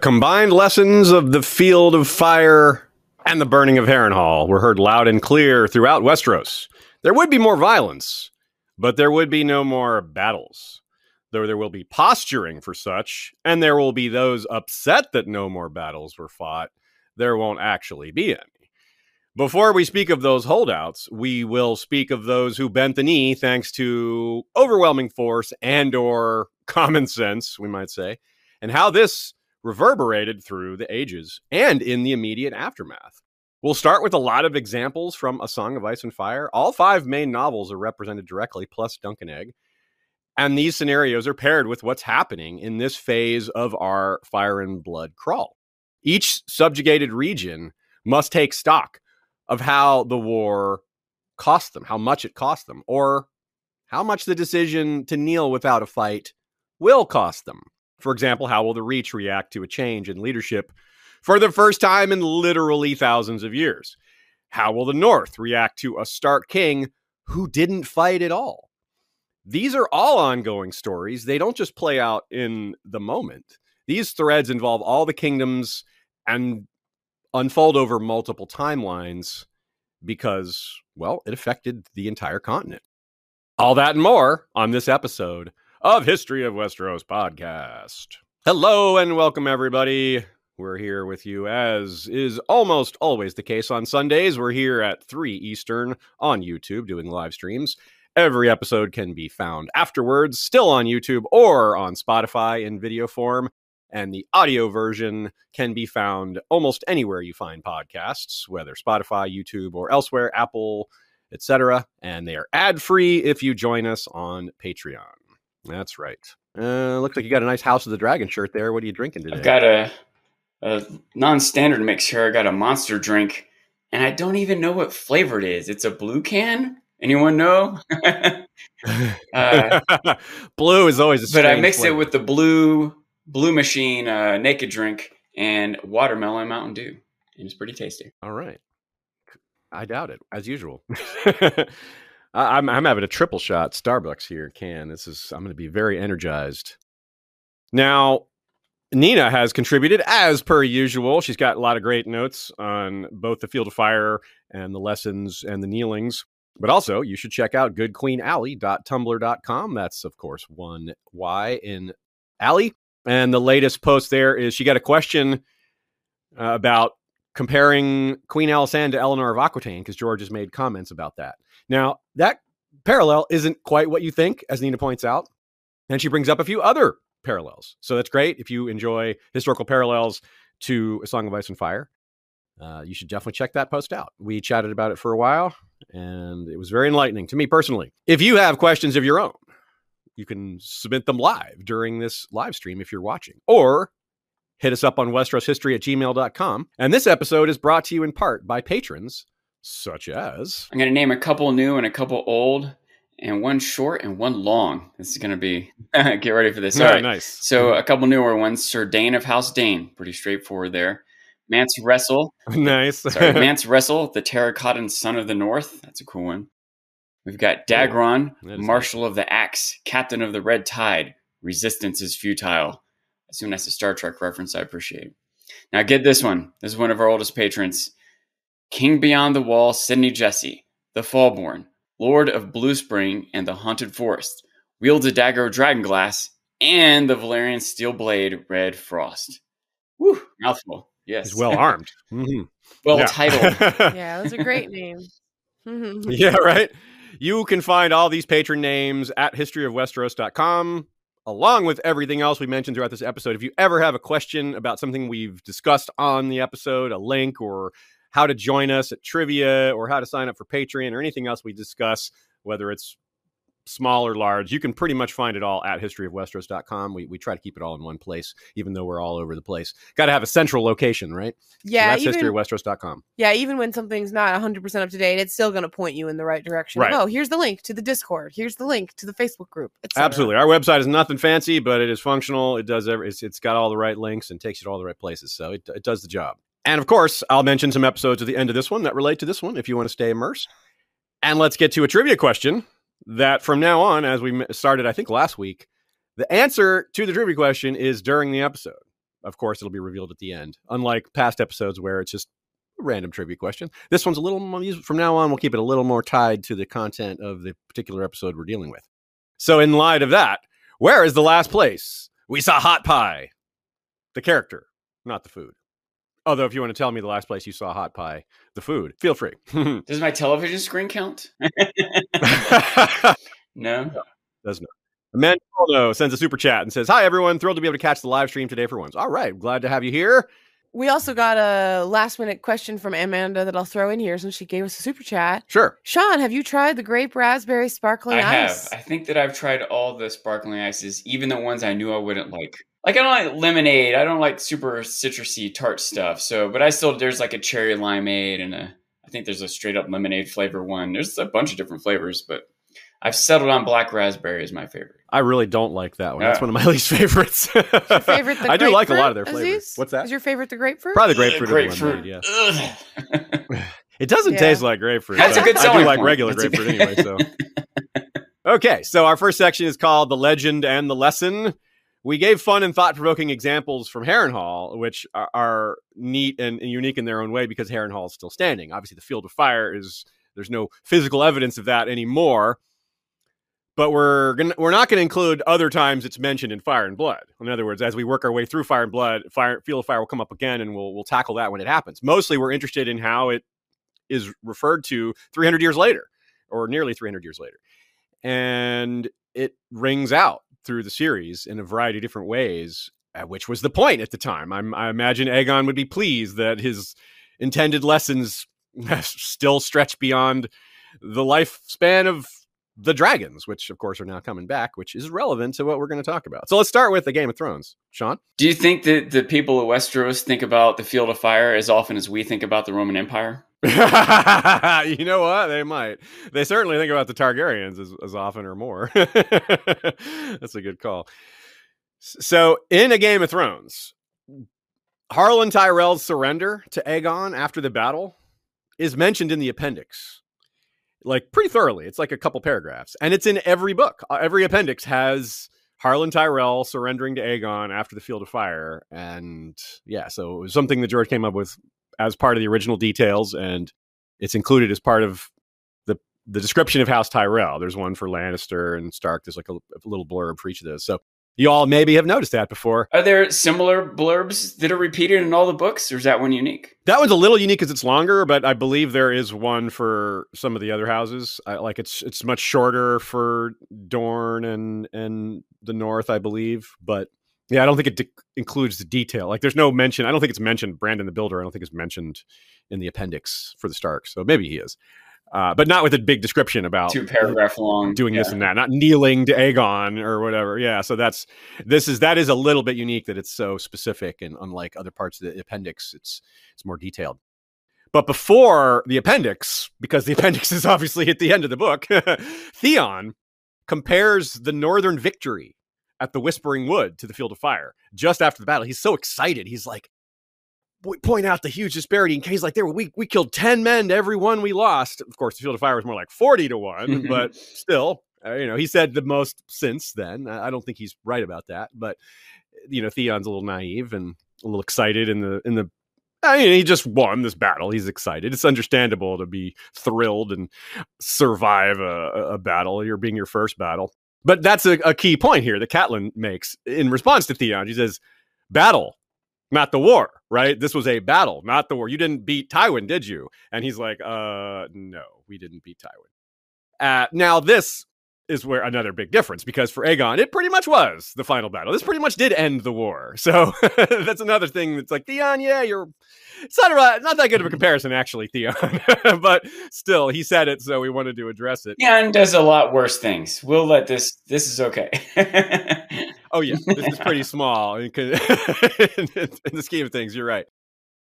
Combined lessons of the Field of Fire and the burning of Harrenhal were heard loud and clear throughout Westeros. There would be more violence, but there would be no more battles. Though there will be posturing for such, and there will be those upset that no more battles were fought, there won't actually be any. Before we speak of those holdouts, we will speak of those who bent the knee thanks to overwhelming force and or common sense, we might say, and how this reverberated through the ages and in the immediate aftermath. We'll start with a lot of examples from A Song of Ice and Fire. All five main novels are represented directly, plus Dunk and Egg. And these scenarios are paired with what's happening in this phase of our Fire and Blood crawl. Each subjugated region must take stock of how the war cost them, how much it cost them, or how much the decision to kneel without a fight will cost them. For example, how will the Reach react to a change in leadership for the first time in literally thousands of years? How will the North react to a Stark king who didn't fight at all? These are all ongoing stories. They don't just play out in the moment. These threads involve all the kingdoms and unfold over multiple timelines because, well, it affected the entire continent. All that and more on this episode of History of Westeros podcast. Hello and welcome, everybody. We're here with you, as is almost always the case on Sundays. We're here at 3 Eastern on YouTube doing live streams. Every episode can be found afterwards, still on YouTube or on Spotify in video form. And the audio version can be found almost anywhere you find podcasts, whether Spotify, YouTube, or elsewhere, Apple, etc. And they are ad free if you join us on Patreon. That's right. Uh, looks like you got a nice House of the Dragon shirt there. What are you drinking today? I've got a, a non-standard mix here. I got a monster drink, and I don't even know what flavor it is. It's a blue can. Anyone know? uh, blue is always a but I mixed flavor. it with the blue blue machine uh, naked drink and watermelon Mountain Dew, and it's pretty tasty. All right, I doubt it, as usual. I'm I'm having a triple shot Starbucks here, can. This is I'm going to be very energized. Now, Nina has contributed as per usual. She's got a lot of great notes on both the Field of Fire and the lessons and the kneelings. But also, you should check out goodqueenaly.tumblr.com. That's, of course, one Y in Alley. And the latest post there is she got a question uh, about comparing Queen Alysanne to Eleanor of Aquitaine because George has made comments about that. Now, that parallel isn't quite what you think, as Nina points out. And she brings up a few other parallels. So that's great if you enjoy historical parallels to A Song of Ice and Fire. Uh, you should definitely check that post out. We chatted about it for a while, and it was very enlightening to me personally. If you have questions of your own, you can submit them live during this live stream if you're watching, or hit us up on westeroshistory at gmail.com. And this episode is brought to you in part by patrons such as? I'm going to name a couple new and a couple old, and one short and one long. This is going to be, get ready for this. All right, nice. So mm-hmm. a couple newer ones Sir Dane of House Dane. Pretty straightforward there. Mance Ressel. nice. sorry, Mance Ressel, the terracottan son of the north. That's a cool one. We've got Dagron, Marshal nice. of the Axe, Captain of the Red Tide. Resistance is futile. I Assume that's a Star Trek reference. I appreciate. Now get this one. This is one of our oldest patrons. King Beyond the Wall, Sidney Jesse, the Fallborn, Lord of Blue Spring and the Haunted Forest, wields a dagger of dragonglass, and the Valyrian steel blade, Red Frost. Woo, mouthful. Yes. He's well armed. Mm-hmm. Well titled. yeah, those are great names. yeah, right. You can find all these patron names at historyofwesteros.com, along with everything else we mentioned throughout this episode. If you ever have a question about something we've discussed on the episode, a link, or how to join us at trivia or how to sign up for Patreon or anything else we discuss, whether it's small or large, you can pretty much find it all at historyofwesteros.com. We, we try to keep it all in one place, even though we're all over the place. Got to have a central location, right? Yeah. So that's even, historyofwesteros.com. Yeah. Even when something's not 100% up to date, it's still going to point you in the right direction. Right. oh, here's the link to the Discord. Here's the link to the Facebook group. Absolutely. Our website is nothing fancy, but it is functional. It does every, it's, it's got all the right links and takes you to all the right places. So it, it does the job. And of course, I'll mention some episodes at the end of this one that relate to this one if you want to stay immersed. And let's get to a trivia question that from now on, as we started, I think last week, the answer to the trivia question is during the episode. of course, it'll be revealed at the end. Unlike past episodes where it's just a random trivia question, this one's a little more, from now on, we'll keep it a little more tied to the content of the particular episode we're dealing with. So, in light of that, where is the last place we saw Hot Pie? The character, not the food. Although, if you want to tell me the last place you saw Hot Pie, the food, feel free. Does my television screen count? no. Does not. Amanda sends a super chat and says, Hi, everyone. Thrilled to be able to catch the live stream today for once. All right. Glad to have you here. We also got a last minute question from Amanda that I'll throw in here since she gave us a super chat. Sure. Sean, have you tried the grape raspberry sparkling I ice? have. I think that I've tried all the sparkling ices, even the ones I knew I wouldn't like. Like I don't like lemonade. I don't like super citrusy tart stuff. So, but I still there's like a cherry limeade and a I think there's a straight up lemonade flavor one. There's a bunch of different flavors, but I've settled on black raspberry as my favorite. I really don't like that one. That's Yeah. one of my least favorites. Your favorite, the I do like a lot of their flavors. Aziz? What's that? Is your favorite the grapefruit? Probably the Ugh, grapefruit. or the lemonade, yeah. It doesn't Yeah. taste like grapefruit. That's a but good I do selling like point. regular That's grapefruit good- anyway. So okay, so our first section is called "The Legend and the Lesson." We gave fun and thought-provoking examples from Harrenhal, which are, are neat and, and unique in their own way because Harrenhal is still standing. Obviously, the Field of Fire is there's no physical evidence of that anymore. But we're gonna, we're not going to include other times it's mentioned in Fire and Blood. In other words, as we work our way through Fire and Blood, Fire Field of Fire will come up again, and we'll we'll tackle that when it happens. Mostly, we're interested in how it is referred to 300 years later, or nearly 300 years later, and it rings out through the series in a variety of different ways. uh, Which was the point at the time. I'm, I imagine Aegon would be pleased that his intended lessons still stretch beyond the lifespan of the dragons, which of course are now coming back, which is relevant to what we're going to talk about. So let's start with the Game of Thrones. Sean? Do you think that the people of Westeros think about the Field of Fire as often as we think about the Roman Empire? you know what? They might. They certainly think about the Targaryens as, as often or more. That's a good call. So, in a Game of Thrones, Harlan Tyrell's surrender to Aegon after the battle is mentioned in the appendix, like pretty thoroughly. It's like a couple paragraphs, and it's in every book. Uh, Every appendix has Harlan Tyrell surrendering to Aegon after the Field of Fire, and yeah, so it was something that George came up with as part of the original details, and it's included as part of the the description of House Tyrell. There's one for Lannister and Stark. There's like a, a little blurb for each of those. So you all maybe have noticed that before. Are there similar blurbs that are repeated in all the books, or is that one unique? That one's a little unique because it's longer, but I believe there is one for some of the other houses. I, like it's it's much shorter for Dorne and and the North, I believe. But yeah, I don't think it de- includes the detail. Like there's no mention. I don't think it's mentioned. Brandon the Builder. I don't think it's mentioned in the appendix for the Stark. So maybe he is, uh, but not with a big description about Two paragraph long. doing this and that, not kneeling to Aegon or whatever. Yeah, so that's this is that is a little bit unique that it's so specific and unlike other parts of the appendix, it's it's more detailed. But before the appendix, because the appendix is obviously at the end of the book, Theon compares the northern victory at the Whispering Wood to the Field of Fire just after the battle. He's so excited. He's like, point out the huge disparity. And Kay's like, there we we killed ten men to every one we lost. Of course, the Field of Fire was more like forty to one, but still, uh, you know, he said the most since then. I I don't think he's right about that, but you know, Theon's a little naive and a little excited in the in the. I mean, he just won this battle. He's excited. It's understandable to be thrilled and survive a, a battle. You're being your first battle, but that's a, a key point here that Catelyn makes in response to Theon. She says, "Battle, not the war, right? This was a battle, not the war. You didn't beat Tywin, did you? And he's like, uh, no, we didn't beat Tywin. Uh, now, this is where another big difference because for Aegon, it pretty much was the final battle. This pretty much did end the war. So that's another thing that's like, Theon, yeah, you're. It's not, a, not that good of a comparison, actually, Theon. but still, he said it, so we wanted to address it. Jan does a lot worse things. We'll let this. This is okay. Oh yeah, this is pretty small in, in the scheme of things. You're right.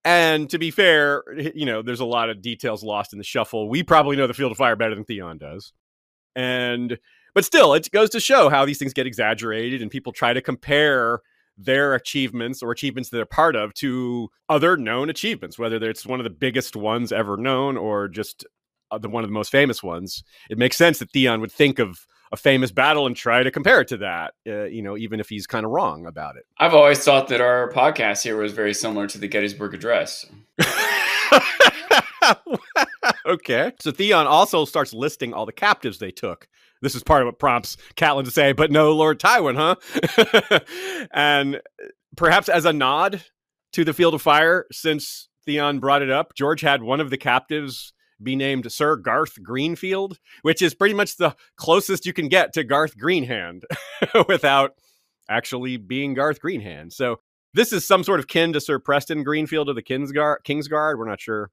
And to be fair, you know, there's a lot of details lost in the shuffle. We probably know the Field of Fire better than Theon does. And but still, it goes to show how these things get exaggerated and people try to compare their achievements or achievements that they're part of to other known achievements, whether it's one of the biggest ones ever known or just uh, the one of the most famous ones. It makes sense that Theon would think of a a famous battle and try to compare it to that, uh, you know, even if he's kind of wrong about it. I've always thought that our podcast here was very similar to the Gettysburg Address. okay. So Theon also starts listing all the captives they took. This is part of what prompts Catelyn to say, but no Lord Tywin, huh? and perhaps as a nod to the Field of Fire, since Theon brought it up, George had one of the captives be named Sir Garth Greenfield, which is pretty much the closest you can get to Garth Greenhand without actually being Garth Greenhand. So this is some sort of kin to Sir Preston Greenfield of the Kingsguard. Kingsguard. We're not sure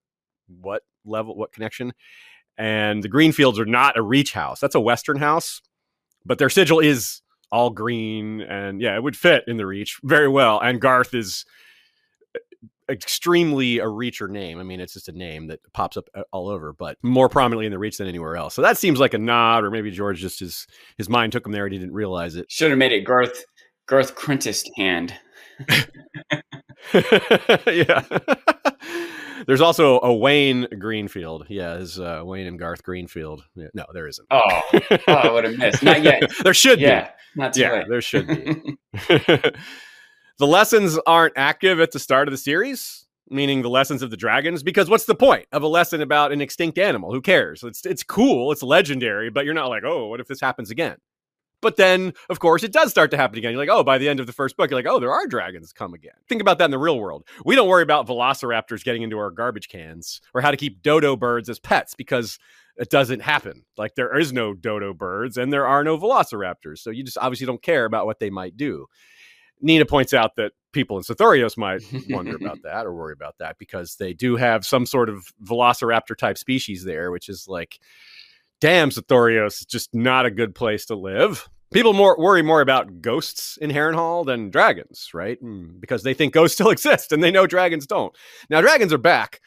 what level, what connection. And the Greenfields are not a Reach house. That's a Western house, but their sigil is all green, and yeah, it would fit in the Reach very well. And Garth is extremely a reacher name. I mean, it's just a name that pops up uh, all over, but more prominently in the reach than anywhere else. So that seems like a nod, or maybe George just his his mind took him there and he didn't realize it. Should have made it Garth Garth Quintus hand. yeah. There's also a Wayne Greenfield. Yeah, is uh, Wayne and Garth Greenfield. Yeah, no, there isn't. Oh, oh I would have missed. Not yet. there should be. yeah, be. Not yeah, late. there should be. the lessons aren't active at the start of the series, meaning the lessons of the dragons, because what's the point of a lesson about an extinct animal? Who cares? It's it's cool, it's legendary, but you're not like, oh, what if this happens again? But then, of course, it does start to happen again. You're like, oh, by the end of the first book, you're like, oh, there are dragons come again. Think about that in the real world. We don't worry about velociraptors getting into our garbage cans or how to keep dodo birds as pets because it doesn't happen. Like there is no dodo birds and there are no velociraptors. So you just obviously don't care about what they might do. Nina points out that people in Sothoryos might wonder about that or worry about that because they do have some sort of velociraptor type species there, which is like, damn, Sothoryos is just not a good place to live. People more worry more about ghosts in Harrenhal than dragons, right? Mm, because they think ghosts still exist and they know dragons don't. Now dragons are back,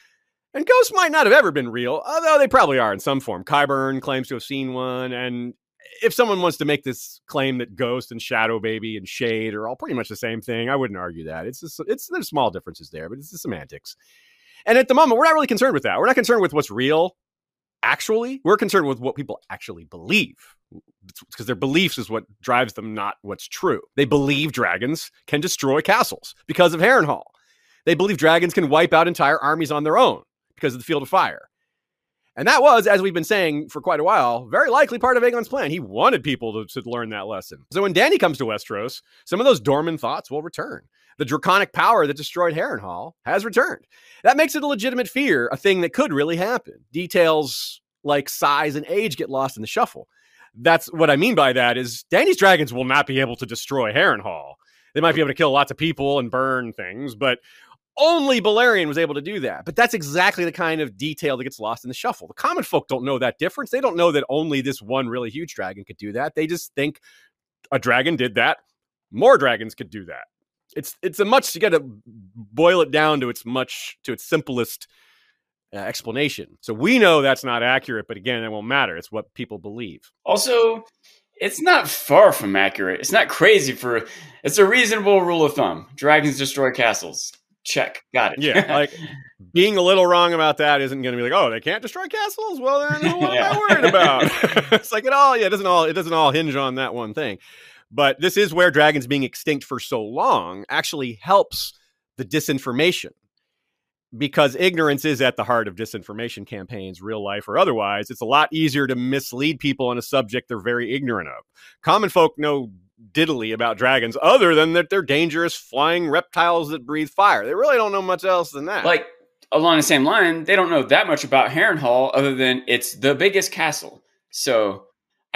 and ghosts might not have ever been real, although they probably are in some form. Qyburn claims to have seen one, and if someone wants to make this claim that Ghost and Shadow Baby and Shade are all pretty much the same thing, I wouldn't argue that. It's just, it's there's small differences there, but it's the semantics. And at the moment, we're not really concerned with that. We're not concerned with what's real actually. We're concerned with what people actually believe because their beliefs is what drives them, not what's true. They believe dragons can destroy castles because of Harrenhal. They believe dragons can wipe out entire armies on their own because of the Field of Fire. And that was, as we've been saying for quite a while, very likely part of Aegon's plan. He wanted people to, to learn that lesson. So when Dany comes to Westeros, some of those dormant thoughts will return. The draconic power that destroyed Harrenhal has returned. That makes it a legitimate fear, a thing that could really happen. Details like size and age get lost in the shuffle that's what I mean by that is Dany's dragons will not be able to destroy Harrenhal. They might be able to kill lots of people and burn things, but only Balerion was able to do that. But that's exactly the kind of detail that gets lost in the shuffle. The common folk don't know that difference. They don't know that only this one really huge dragon could do that. They just think a dragon did that. More dragons could do that. It's it's a much you got to boil it down to its much to its simplest uh, explanation. So we know that's not accurate, but again, it won't matter. It's what people believe. Also, it's not far from accurate. It's not crazy for it's a reasonable rule of thumb. Dragons destroy castles. Check. Got it. Yeah. Like being a little wrong about that isn't going to be like, oh, they can't destroy castles. Well, then what yeah. am I worried about? it's like it all. Yeah, it doesn't all. It doesn't all hinge on that one thing. But this is where dragons being extinct for so long actually helps the disinformation because ignorance is at the heart of disinformation campaigns, real life or otherwise. It's a lot easier to mislead people on a subject they're very ignorant of. Common folk know diddly about dragons other than that they're dangerous flying reptiles that breathe fire. They really don't know much else than that. Like along the same line, they don't know that much about Harrenhal other than it's the biggest castle. So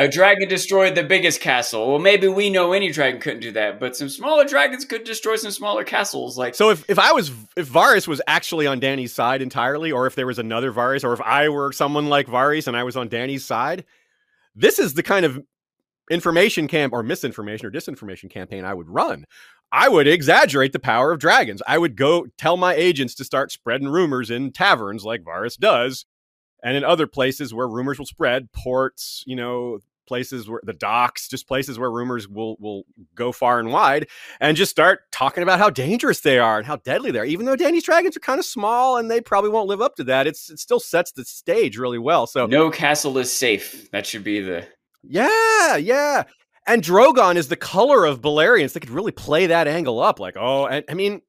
a dragon destroyed the biggest castle. Well, maybe we know any dragon couldn't do that, but some smaller dragons could destroy some smaller castles. Like so, if if I was if Varys was actually on Dany's side entirely, or if there was another Varys, or if I were someone like Varys and I was on Dany's side, this is the kind of information camp or misinformation or disinformation campaign I would run. I would exaggerate the power of dragons. I would go tell my agents to start spreading rumors in taverns like Varys does and in other places where rumors will spread ports you know places where the docks, just places where rumors will will go far and wide, and just start talking about how dangerous they are and how deadly they are. Even though Dany's dragons are kind of small and they probably won't live up to that, it's it still sets the stage really well. So no castle is safe. That should be the Yeah, yeah. And Drogon is the color of Balerions. They could really play that angle up. Like, oh, and, I mean,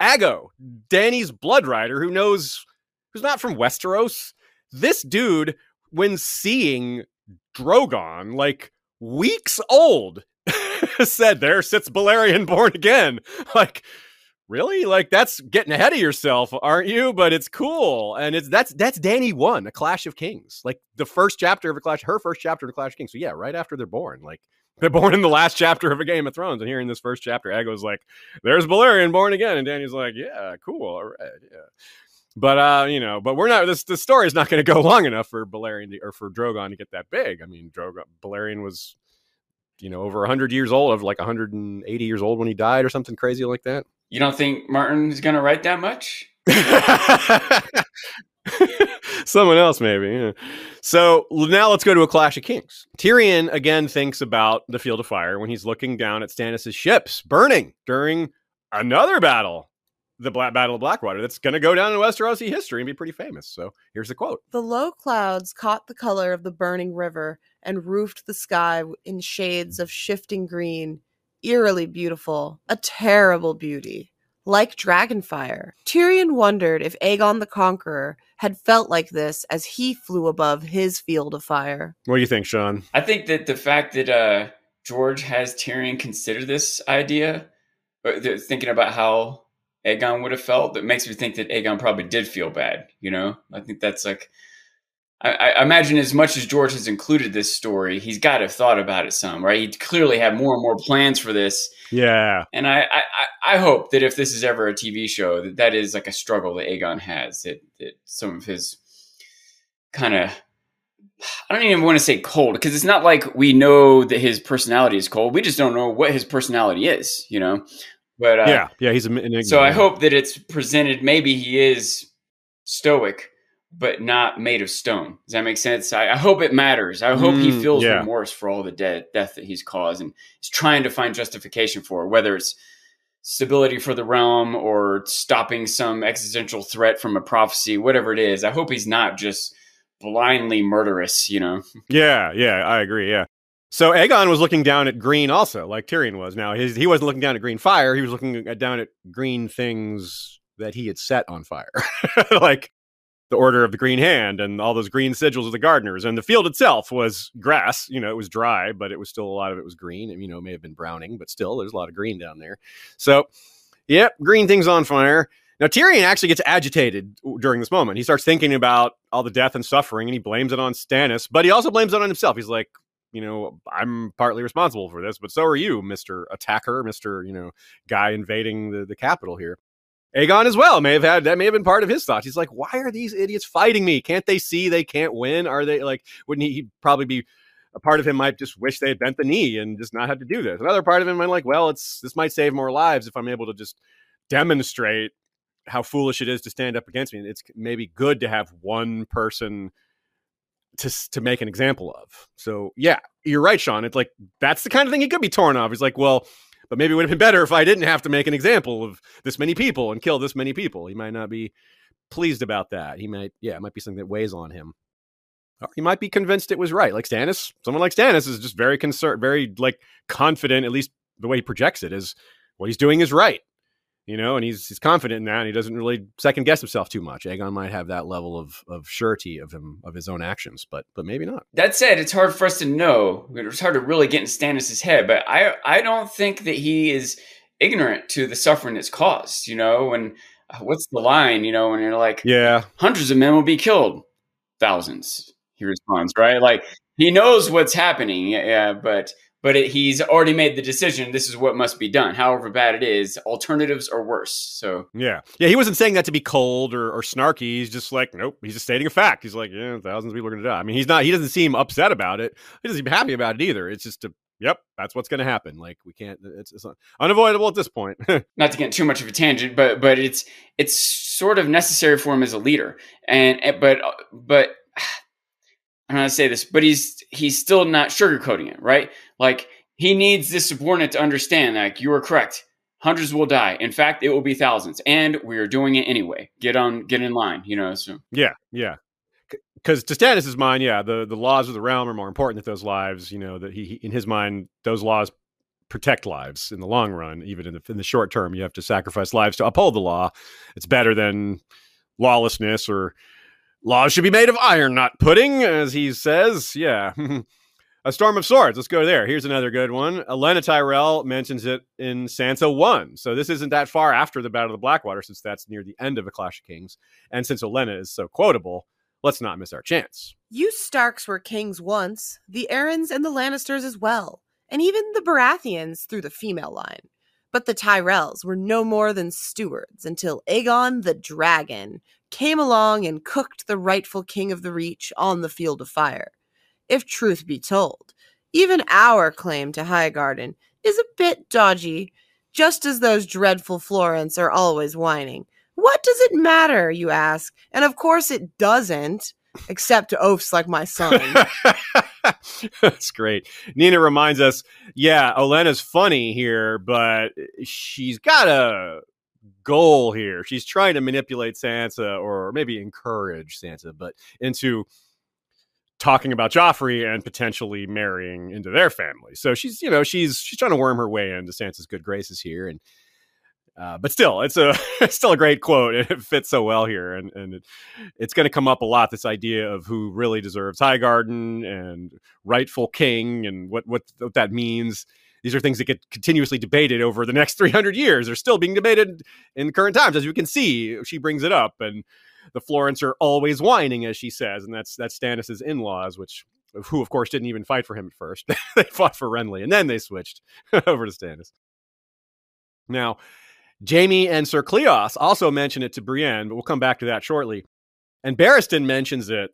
Aggo, Dany's blood rider, who knows, who's not from Westeros. This dude, when seeing Drogon, like weeks old, said, "There sits Balerion born again." Like, really? Like that's getting ahead of yourself, aren't you? But it's cool, and it's that's that's Dany one, a Clash of Kings, like the first chapter of a Clash, her first chapter of a Clash of Kings. So yeah, right after they're born, like they're born in the last chapter of a Game of Thrones, and here in this first chapter, Aggo's like, "There's Balerion born again," and Dany's like, "Yeah, cool, all right, yeah." But uh, you know, but we're not. This the story is not going to go long enough for Balerion to, or for Drogon to get that big. I mean, Drogon Balerion was, you know, over hundred years old, of like 180 years old when he died, or something crazy like that. You don't think Martin is going to write that much? Someone else, maybe. Yeah. So now let's go to a Clash of Kings. Tyrion again thinks about the Field of Fire when he's looking down at Stannis' ships burning during another battle, the Black Battle of Blackwater. That's going to go down in Westerosi history and be pretty famous. So here's the quote: The low clouds caught the color of the burning river and roofed the sky in shades of shifting green eerily beautiful, a terrible beauty, like dragonfire. Tyrion wondered if Aegon the Conqueror had felt like this as he flew above his field of fire. What do you think, Sean? I think that the fact that uh, George has Tyrion consider this idea, uh, thinking about how Aegon would have felt, that makes me think that Aegon probably did feel bad. You know, I think that's like I, I, imagine as much as George has included this story, he's got to have thought about it some, right? He clearly had more and more plans for this. Yeah. And I, I, I hope that if this is ever a TV show, that that is like a struggle that Aegon has, that, that some of his kind of, I don't even want to say cold, because it's not like we know that his personality is cold. We just don't know what his personality is, you know? But uh, yeah, yeah, he's a, so I hope that it's presented. Maybe he is stoic, but not made of stone. Does that make sense? I, I hope it matters. I hope mm, he feels yeah. remorse for all the dead, death that he's caused and is trying to find justification for whether it's stability for the realm or stopping some existential threat from a prophecy, whatever it is. I hope he's not just blindly murderous, you know? Yeah, yeah, I agree. Yeah. So Aegon was looking down at green also, like Tyrion was. Now his, he wasn't looking down at green fire. He was looking at, down at green things that he had set on fire. like the Order of the Green Hand and all those green sigils of the gardeners. And the field itself was grass. You know, it was dry, but it was still a lot of it was green. And, you know, may have been browning, but still, there's a lot of green down there. So, yep, green things on fire. Now, Tyrion actually gets agitated during this moment. He starts thinking about all the death and suffering and he blames it on Stannis, but he also blames it on himself. He's like, you know, I'm partly responsible for this, but so are you, Mr. Attacker, Mr. You know, guy invading the, the capital here. Aegon as well may have had that may have been part of his thoughts. He's like, why are these idiots fighting me? Can't they see they can't win? Are they like, wouldn't he he'd probably be a part of him might just wish they had bent the knee and just not have to do this. Another part of him might like, well, it's this might save more lives if I'm able to just demonstrate how foolish it is to stand up against me. It's maybe good to have one person to to make an example of. So yeah, you're right, Sean. It's like that's the kind of thing he could be torn off. He's like, well, but maybe it would have been better if I didn't have to make an example of this many people and kill this many people. He might not be pleased about that. He might, yeah, it might be something that weighs on him. Or he might be convinced it was right. Like Stannis, someone like Stannis is just very concerned, very like confident, at least the way he projects it, is what he's doing is right you know, and he's he's confident in that, and he doesn't really second guess himself too much. Aegon might have that level of of surety of him of his own actions, but but maybe not. That said, it's hard for us to know. It's hard to really get in Stannis' head, but I I don't think that he is ignorant to the suffering that's caused. You know, and uh, what's the line? You know, when you're like, yeah, hundreds of men will be killed, thousands. He responds, right? Like he knows what's happening, yeah, but but it, he's already made the decision. This is what must be done, however bad it is. Alternatives are worse. So yeah, yeah, he wasn't saying that to be cold or, or snarky. He's just like, nope. He's just stating a fact. He's like, yeah, thousands of people are going to die. I mean, he's not. He doesn't seem upset about it. He doesn't seem happy about it either. It's just a yep, that's what's going to happen. Like we can't. It's, it's unavoidable at this point. Not to get too much of a tangent, but but it's it's sort of necessary for him as a leader, and but but I'm to say this, but he's he's still not sugarcoating it, right? Like he needs this subordinate to understand, like you are correct. Hundreds will die. In fact, it will be thousands, and we are doing it anyway. Get on, get in line. You know. So yeah, yeah. because to Stannis' mind, yeah, the, the laws of the realm are more important than those lives. You know that he, in his mind, those laws protect lives in the long run. Even in the in the short term, you have to sacrifice lives to uphold the law. It's better than lawlessness or laws should be made of iron, not pudding, as he says. Yeah. A Storm of Swords. Let's go there. Here's another good one. Olenna Tyrell mentions it in Sansa 1. So this isn't that far after the Battle of the Blackwater, since that's near the end of A Clash of Kings. And since Olenna is so quotable, let's not miss our chance. You Starks were kings once, the Arryns and the Lannisters as well, and even the Baratheons through the female line. But the Tyrells were no more than stewards until Aegon the Dragon came along and cooked the rightful king of the Reach on the field of fire if truth be told. Even our claim to Highgarden is a bit dodgy, just as those dreadful Florents are always whining. What does it matter, you ask? And of course it doesn't, except to oafs like my son. That's great. Nina reminds us, yeah, Olenna's funny here, but she's got a goal here. She's trying to manipulate Sansa or maybe encourage Sansa, but into talking about Joffrey and potentially marrying into their family. So she's, you know, she's she's trying to worm her way into Sansa's good graces here, and uh, but still, it's a it's still a great quote, it fits so well here, and and it, it's going to come up a lot. This idea of who really deserves Highgarden and rightful king, and what what what that means. These are things that get continuously debated over the next 300 years. They're still being debated in current times, as you can see. She brings it up, and the Florents are always whining, as she says, and that's that's Stannis's in-laws, which who of course didn't even fight for him at first. they fought for Renly, and then they switched over to Stannis. Now, Jaime and Sir Cleos also mention it to Brienne, but we'll come back to that shortly. And Barristan mentions it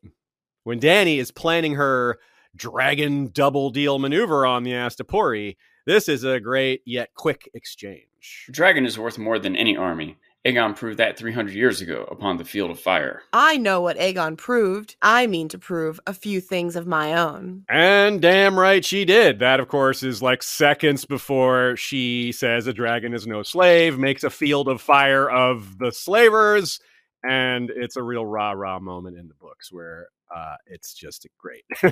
when Dany is planning her dragon double deal maneuver on the Astapori. This is a great yet quick exchange. Dragon is worth more than any army. Aegon proved that 300 years ago upon the field of fire. I know what Aegon proved. I mean to prove a few things of my own. And damn right she did. That, of course, is like seconds before she says a dragon is no slave, makes a field of fire of the slavers. And it's a real rah rah moment in the books where uh, it's just great.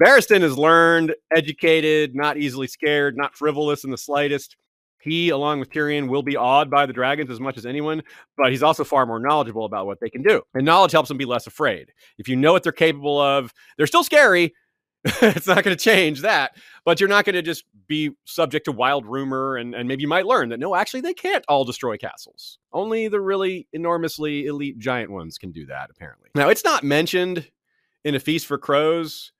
Barristan is learned, educated, not easily scared, not frivolous in the slightest. He, along with Tyrion, will be awed by the dragons as much as anyone, but he's also far more knowledgeable about what they can do. And knowledge helps him be less afraid. If you know what they're capable of, they're still scary. it's not going to change that, but you're not going to just be subject to wild rumor. And, and maybe you might learn that no, actually, they can't all destroy castles. Only the really enormously elite giant ones can do that, apparently. Now, it's not mentioned in A Feast for Crows,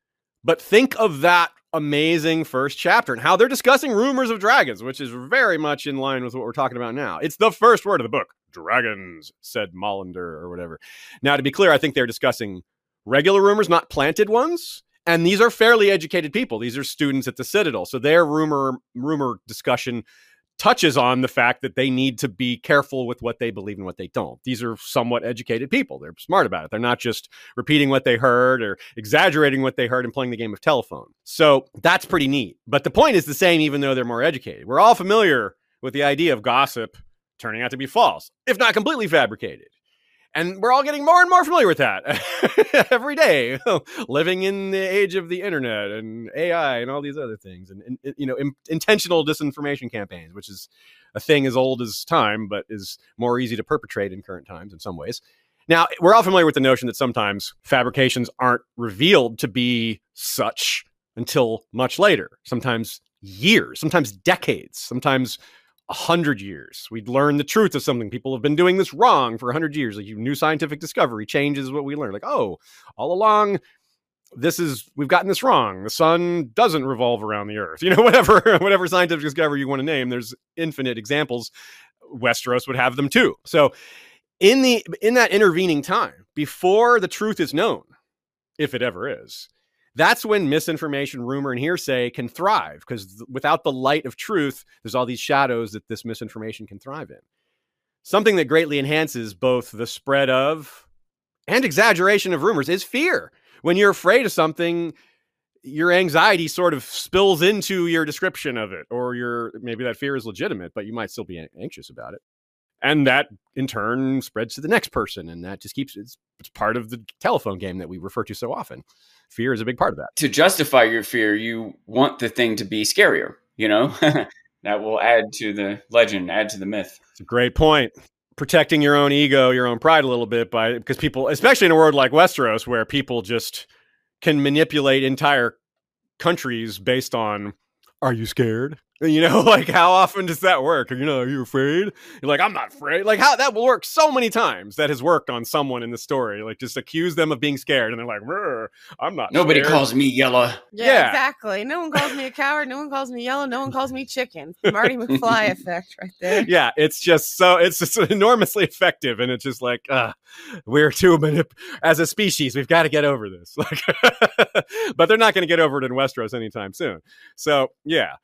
but think of that amazing first chapter and how they're discussing rumors of dragons, which is very much in line with what we're talking about now. It's the first word of the book. Dragons, said Mollander or whatever. Now, to be clear, I think they're discussing regular rumors, not planted ones. And these are fairly educated people. These are students at the Citadel. So their rumor rumor discussion touches on the fact that they need to be careful with what they believe and what they don't. These are somewhat educated people. They're smart about it. They're not just repeating what they heard or exaggerating what they heard and playing the game of telephone. So that's pretty neat. But the point is the same, even though they're more educated. We're all familiar with the idea of gossip turning out to be false, if not completely fabricated. And we're all getting more and more familiar with that every day, living in the age of the internet and AI and all these other things, and, and you know, in, intentional disinformation campaigns, which is a thing as old as time, but is more easy to perpetrate in current times in some ways. Now, we're all familiar with the notion that sometimes fabrications aren't revealed to be such until much later, sometimes years, sometimes decades, sometimes a hundred years. We'd learn the truth of something. People have been doing this wrong for a hundred years. Like new scientific discovery changes what we learn. Like, oh, all along, this is we've gotten this wrong. The sun doesn't revolve around the earth. You know, whatever, whatever scientific discovery you want to name, there's infinite examples. Westeros would have them too. So in the in that intervening time, before the truth is known, if it ever is, that's when misinformation, rumor, and hearsay can thrive because th- without the light of truth, there's all these shadows that this misinformation can thrive in. Something that greatly enhances both the spread of and exaggeration of rumors is fear. When you're afraid of something, your anxiety sort of spills into your description of it, or your maybe that fear is legitimate, but you might still be anxious about it. and that in turn spreads to the next person, and that just keeps it's, it's part of the telephone game that we refer to so often. Fear is a big part of that. To justify your fear, you want the thing to be scarier. You know, that will add to the legend, add to the myth. It's a great point protecting your own ego, your own pride a little bit by because people, especially in a world like Westeros, where people just can manipulate entire countries based on are you scared? You know, like how often does that work? You know, are you afraid? You're like, I'm not afraid. Like how that will work so many times. That has worked on someone in the story. Like just accuse them of being scared, and they're like, I'm not. Nobody scared. calls me yellow. Yeah, yeah, exactly. No one calls me a coward. No one calls me yellow. No one calls me chicken. Marty McFly effect, right there. Yeah, it's just so it's just enormously effective, and it's just like, uh, we're too manip- as a species. We've got to get over this. Like, but they're not going to get over it in Westeros anytime soon. So yeah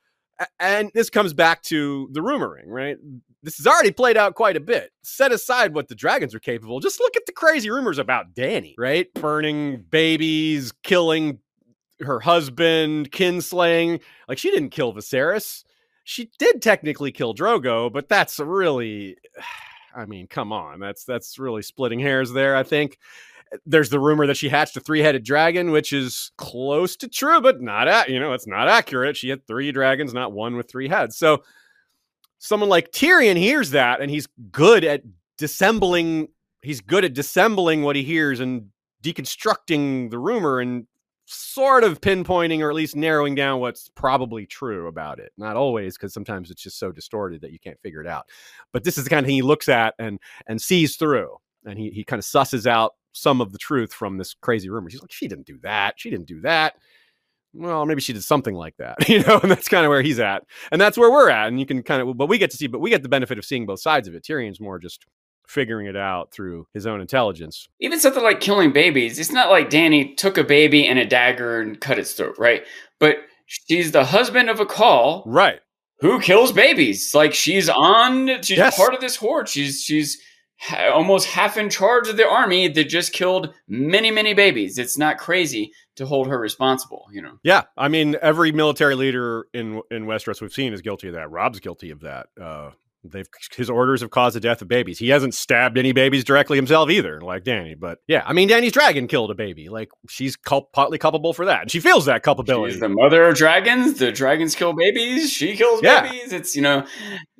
and this comes back to the rumoring, right? This has already played out quite a bit. Set aside what the dragons are capable. Just look at the crazy rumors about Dany, right? Burning babies, killing her husband, kinslaying. Like she didn't kill Viserys. She did technically kill Drogo, but that's really I mean, come on. That's that's really splitting hairs there, I think there's the rumor that she hatched a three-headed dragon, which is close to true, but not at you know it's not accurate. She had three dragons, not one with three heads. So someone like Tyrion hears that, and he's good at dissembling. He's good at dissembling what he hears and deconstructing the rumor and sort of pinpointing or at least narrowing down what's probably true about it. Not always, because sometimes it's just so distorted that you can't figure it out. But this is the kind of thing he looks at and and sees through, and he he kind of susses out some of the truth from this crazy rumor. She's like, she didn't do that. She didn't do that. Well, maybe she did something like that, you know, and that's kind of where he's at. And that's where we're at. And you can kind of, but we get to see, but we get the benefit of seeing both sides of it. Tyrion's more just figuring it out through his own intelligence. Even something like killing babies, it's not like Dany took a baby and a dagger and cut its throat, right? But she's the husband of a call. Right. Who kills babies? Like she's on, she's yes. part of this horde. She's, she's, almost half in charge of the army that just killed many, many babies. It's not crazy to hold her responsible, you know. Yeah, I mean, every military leader in in Westeros we've seen is guilty of that. Robb's guilty of that. Uh, They've his orders have caused the death of babies. He hasn't stabbed any babies directly himself either, like Dany. But yeah, I mean, Dany's dragon killed a baby. Like she's cul- partly culpable for that, and she feels that culpability. She's the mother of dragons. The dragons kill babies. She kills yeah. babies. It's you know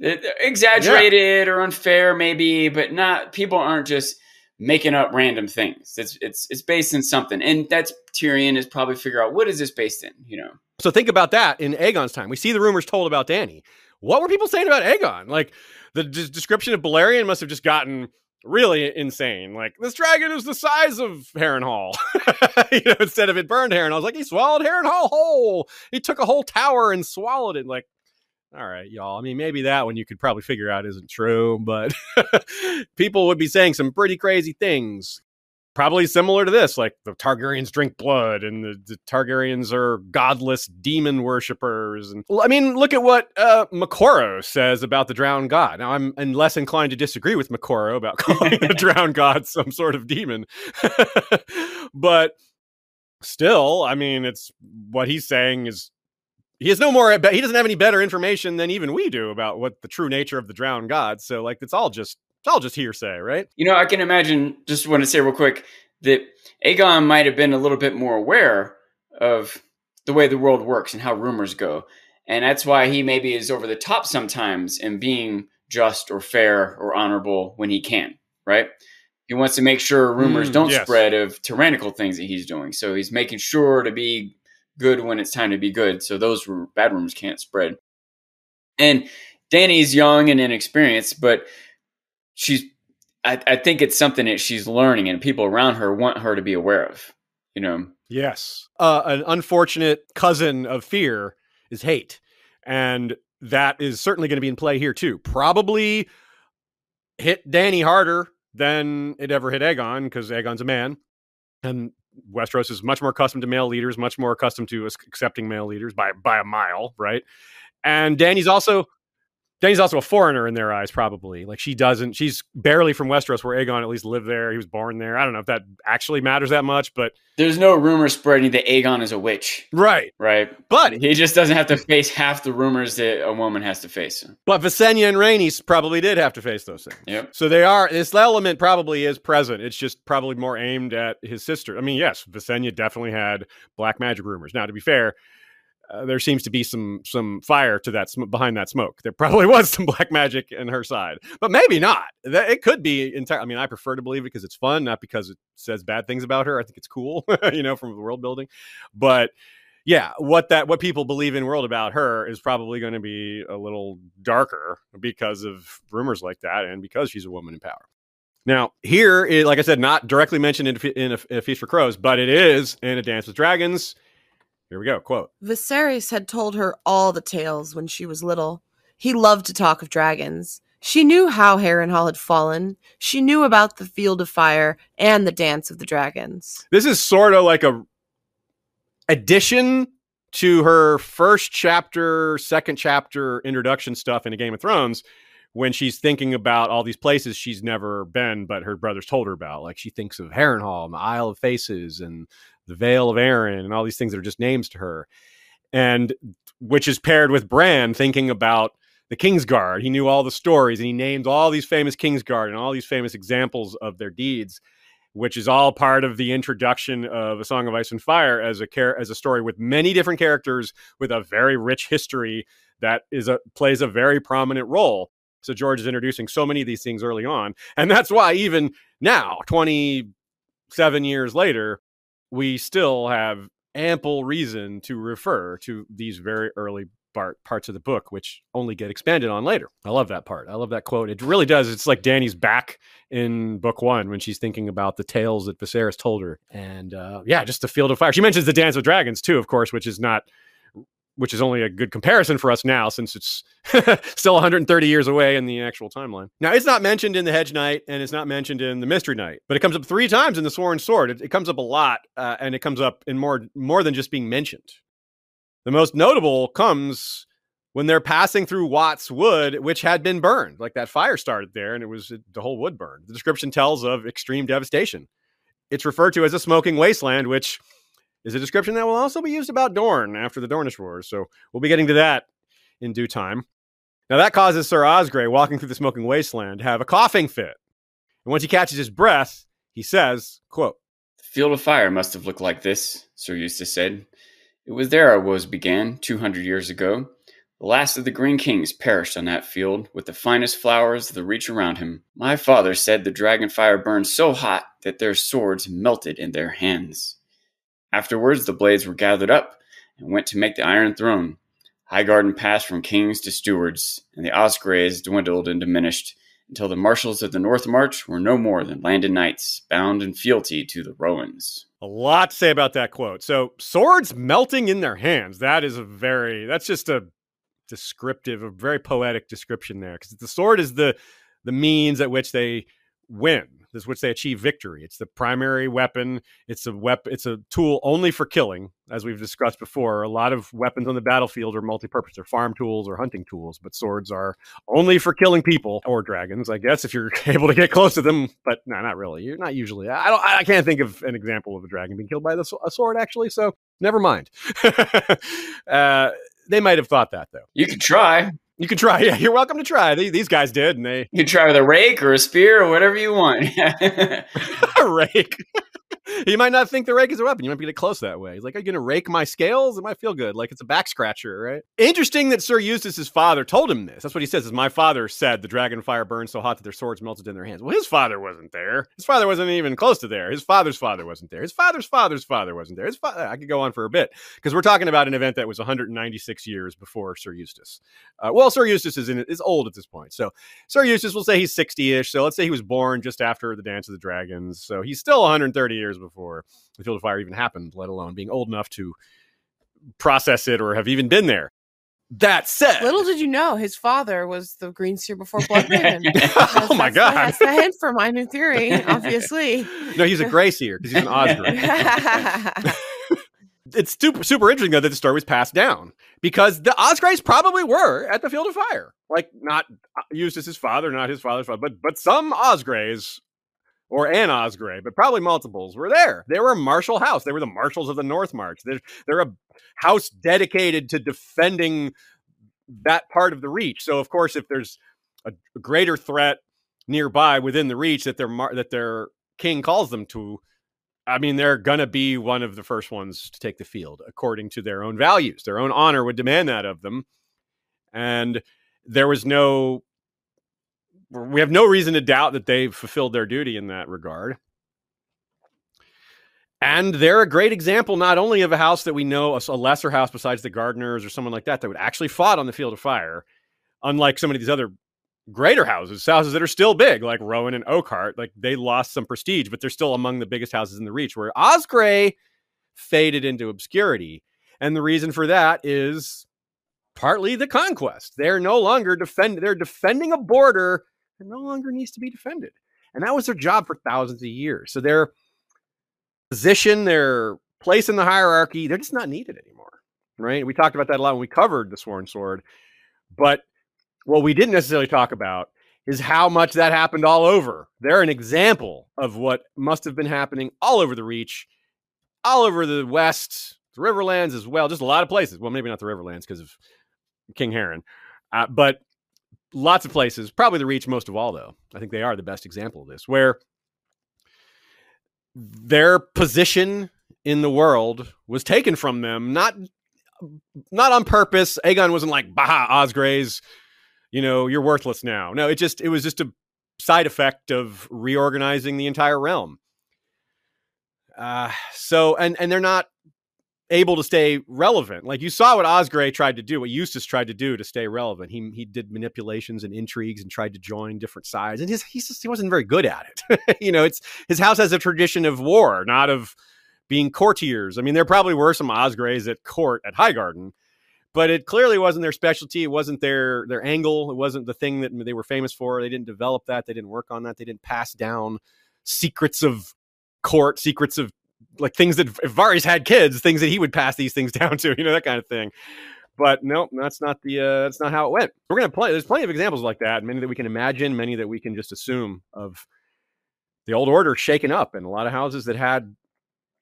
exaggerated yeah. or unfair, maybe, but not. People aren't just making up random things. It's it's it's based in something, and that's Tyrion is probably figure out what is this based in. You know. So think about that in Aegon's time. We see the rumors told about Dany what were people saying about Aegon? Like the d- description of Balerion must have just gotten really insane. Like this dragon is the size of Harrenhal. you know, instead of it burned Harrenhal, I was like he swallowed Harrenhal whole. He took a whole tower and swallowed it. Like, all right, y'all. I mean, maybe that one you could probably figure out isn't true, but people would be saying some pretty crazy things probably similar to this like the targaryens drink blood and the, the targaryens are godless demon worshippers and i mean look at what uh Moqorro says about the drowned god. Now i'm, less inclined to disagree with Moqorro about calling the drowned god some sort of demon. But still i mean it's what he's saying is he has no more he doesn't have any better information than even we do about what the true nature of the drowned god. So like it's all just it's all just hearsay, right? You know, I can imagine, just want to say real quick, that Aegon might have been a little bit more aware of the way the world works and how rumors go. And that's why he maybe is over the top sometimes in being just or fair or honorable when he can, right? He wants to make sure rumors mm, don't yes. spread of tyrannical things that he's doing. So he's making sure to be good when it's time to be good. So those bad rumors can't spread. And Dany's young and inexperienced, but she's I, I think it's something that she's learning and people around her want her to be aware of you know? Yes. Uh, an unfortunate cousin of fear is hate. And that is certainly going to be in play here too. Probably hit Dany harder than it ever hit aegon because aegon's a man. And westeros is much more accustomed to male leaders much more accustomed to accepting male leaders by by a mile right? And Dany's also Dany's also a foreigner in their eyes, probably. Like she doesn't, she's barely from Westeros, where Aegon at least lived there. He was born there. I don't know if that actually matters that much, but there's no rumor spreading that Aegon is a witch. Right. Right. But he just doesn't have to face half the rumors that a woman has to face. But Visenya and Rhaenys probably did have to face those things. Yep. So they are, this element probably is present. It's just probably more aimed at his sister. I mean, yes, Visenya definitely had black magic rumors. Now, to be fair, uh, there seems to be some some fire to that sm- behind that smoke. There probably was some black magic in her side, but maybe not. That, it could be entire. I mean, I prefer to believe it because it's fun, not because it says bad things about her. I think it's cool, you know, from the world building. But yeah, what that what people believe in world about her is probably going to be a little darker because of rumors like that, and because she's a woman in power. Now, here, like I said, not directly mentioned in, in, a, in a Feast for Crows, but it is in A Dance with Dragons here we go. Quote Viserys had told her all the tales when she was little. He loved to talk of dragons. She knew how Harrenhal had fallen. She knew about the Field of Fire and the Dance of the Dragons. This is sort of like a addition to her first chapter, second chapter introduction stuff in a Game of Thrones when she's thinking about all these places she's never been, but her brothers told her about. Like she thinks of Harrenhal and the Isle of Faces and the Vale of Arryn and all these things that are just names to her. And which is paired with Bran thinking about the Kingsguard. He knew all the stories and he named all these famous Kingsguard and all these famous examples of their deeds, which is all part of the introduction of A Song of Ice and Fire as a char- as a story with many different characters with a very rich history that is a plays a very prominent role. So George is introducing so many of these things early on, and that's why even now, 27 years later, we still have ample reason to refer to these very early part, parts of the book, which only get expanded on later. I love that part. I love that quote. It really does. It's like Dany's back in book one when she's thinking about the tales that Viserys told her. And uh, yeah, just the field of fire. She mentions the Dance of Dragons too, of course, which is not which is only a good comparison for us now since it's still 130 years away in the actual timeline. Now, it's not mentioned in the Hedge Knight and it's not mentioned in the Mystery Knight, but it comes up three times in the Sworn Sword. It, it comes up a lot, uh, and it comes up in more more than just being mentioned. The most notable comes when they're passing through Wat's Wood, which had been burned. Like that fire started there, and it was the whole wood burned. The description tells of extreme devastation. It's referred to as a smoking wasteland, which is a description that will also be used about Dorne after the Dornish Wars. So we'll be getting to that in due time. Now that causes Sir Osgrey, walking through the smoking wasteland, to have a coughing fit. And once he catches his breath, he says, quote, The field of fire must have looked like this, Sir Eustace said. It was there our woes began, two hundred years ago. The last of the Green Kings perished on that field, with the finest flowers of the reach around him. My father said the dragon fire burned so hot that their swords melted in their hands. Afterwards, the blades were gathered up and went to make the Iron Throne. Highgarden passed from kings to stewards, and the Osgreys dwindled and diminished until the marshals of the North March were no more than landed knights, bound in fealty to the Rowans. A lot to say about that quote. So, swords melting in their hands. That is a very, that's just a descriptive, a very poetic description there. Because the sword is the the means at which they win this which they achieve victory. It's the primary weapon. It's a weapon. It's a tool only for killing, as we've discussed before. A lot of weapons on the battlefield are multi-purpose. They're farm tools or hunting tools, but swords are only for killing people or dragons, I guess, if you're able to get close to them. But no, not really. You're not usually. I don't. I can't think of an example of a dragon being killed by the, a sword, actually. So never mind. uh, they might have thought that though. You could try. You can try. Yeah, you're welcome to try. These guys did, and they. You can try with a rake or a spear or whatever you want. a rake. He might not think the rake is a weapon. You might get it close that way. He's like, "Are you going to rake my scales? It might feel good, like it's a back scratcher, right?" Interesting that Sir Eustace's father told him this. That's what he says. Is my father said the dragon fire burned so hot that their swords melted in their hands. Well, his father wasn't there. His father wasn't even close to there. His father's father wasn't there. His father's father's father wasn't there. His. I could go on for a bit because we're talking about an event that was 196 years before Sir Eustace. Uh, well, Sir Eustace is in, is old at this point, so Sir Eustace will say he's 60ish. So let's say he was born just after the Dance of the Dragons. So he's still 130 years before the Field of Fire even happened, let alone being old enough to process it or have even been there. That said, little did you know his father was the Green Seer before Bloodraven. oh my god, that's the hint for my new theory. Obviously, no, he's a Grey Seer because he's an Osgrey. it's super super interesting though that the story was passed down because the Osgreys probably were at the Field of Fire, like not uh, Eustace's father, not his father's father, but but some Osgreys or an Osgrey, but probably multiples were there. They were a martial house. They were the marshals of the North March. They're they're a house dedicated to defending that part of the Reach. So of course, if there's a, greater threat nearby within the Reach that their that their king calls them to I mean, they're to be one of the first ones to take the field according to their own values. Their own honor would demand that of them. And there was no, we have no reason to doubt that they've fulfilled their duty in that regard. And they're a great example, not only of a house that we know, a lesser house besides the Gardeners or someone like that, that would actually fought on the field of fire, unlike some of these other greater houses, houses that are still big, like Rowan and Oakheart. Like they lost some prestige, but they're still among the biggest houses in the Reach. Where Osgrey faded into obscurity, and the reason for that is partly the conquest. They're no longer defend. They're defending a border no longer needs to be defended, and that was their job for thousands of years. So their position, their place in the hierarchy, they're just not needed anymore. Right? We talked about that a lot when we covered the Sworn Sword, but what we didn't necessarily talk about is how much that happened all over. They're an example of what must have been happening all over the Reach, all over the West, the Riverlands as well, just a lot of places. Well, maybe not the Riverlands because of King Harren, uh, but lots of places. Probably the Reach most of all, though. I think they are the best example of this, where their position in the world was taken from them, not not on purpose. Aegon wasn't like, "Bah, Osgreys." you know, you're worthless now. No, it just it was just a side effect of reorganizing the entire realm. Uh, so and and they're not able to stay relevant. Like you saw what Osgrey tried to do, what Eustace tried to do to stay relevant. He he did manipulations and intrigues and tried to join different sides, and his he's just, he wasn't very good at it. you know, it's his house has a tradition of war, not of being courtiers. I mean, there probably were some Osgreys at court at Highgarden, but it clearly wasn't their specialty. It wasn't their their angle. It wasn't the thing that they were famous for. They didn't develop that. They didn't work on that. They didn't pass down secrets of court, secrets of like things that if Varys had kids, things that he would pass these things down to, you know, that kind of thing. But no, that's not the uh, that's not how it went. We're gonna play. There's plenty of examples like that. Many that we can imagine. Many that we can just assume of the old order shaken up, and a lot of houses that had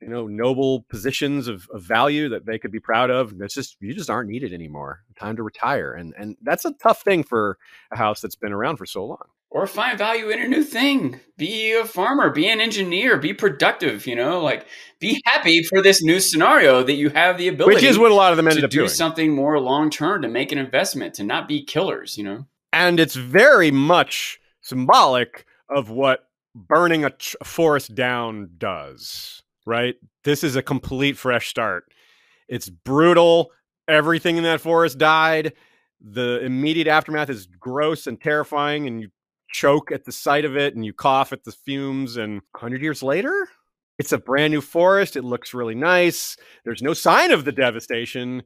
you know noble positions of, of value that they could be proud of that's just you just aren't needed anymore. Time to retire and and that's a tough thing for a house that's been around for so long. Or find value in a new thing. Be a farmer be an engineer be productive you know like be happy for this new scenario that you have the ability which is what a lot of them to up do doing. something more long term to make an investment to not be killers you know? And it's very much symbolic of what burning a, ch- forest down does right? This is a complete fresh start. It's brutal. Everything in that forest died. The immediate aftermath is gross and terrifying, and you choke at the sight of it and you cough at the fumes. And 100 years later, it's a brand new forest. It looks really nice. There's no sign of the devastation.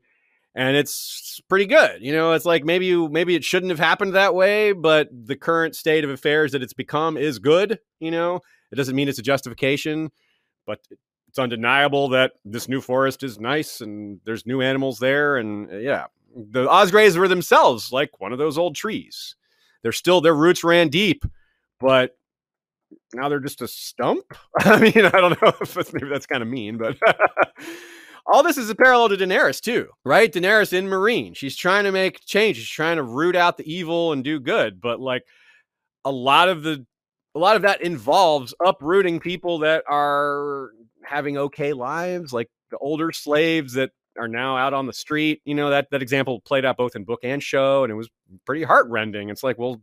And it's pretty good. You know, it's like maybe you maybe it shouldn't have happened that way, but the current state of affairs that it's become is good. You know, it doesn't mean it's a justification, but it's undeniable that this new forest is nice and there's new animals there. And uh, yeah, the Osgreys were themselves like one of those old trees. They're still, their roots ran deep, but now they're just a stump. I mean, I don't know if that's, maybe that's kind of mean, but all this is a parallel to Daenerys too, right? Daenerys in Meereen, She's trying to make change. She's trying to root out the evil and do good, but like a lot of the a lot of that involves uprooting people that are having okay lives, like the older slaves that are now out on the street. You know, that that example played out both in book and show, and it was pretty heartrending. It's like, well,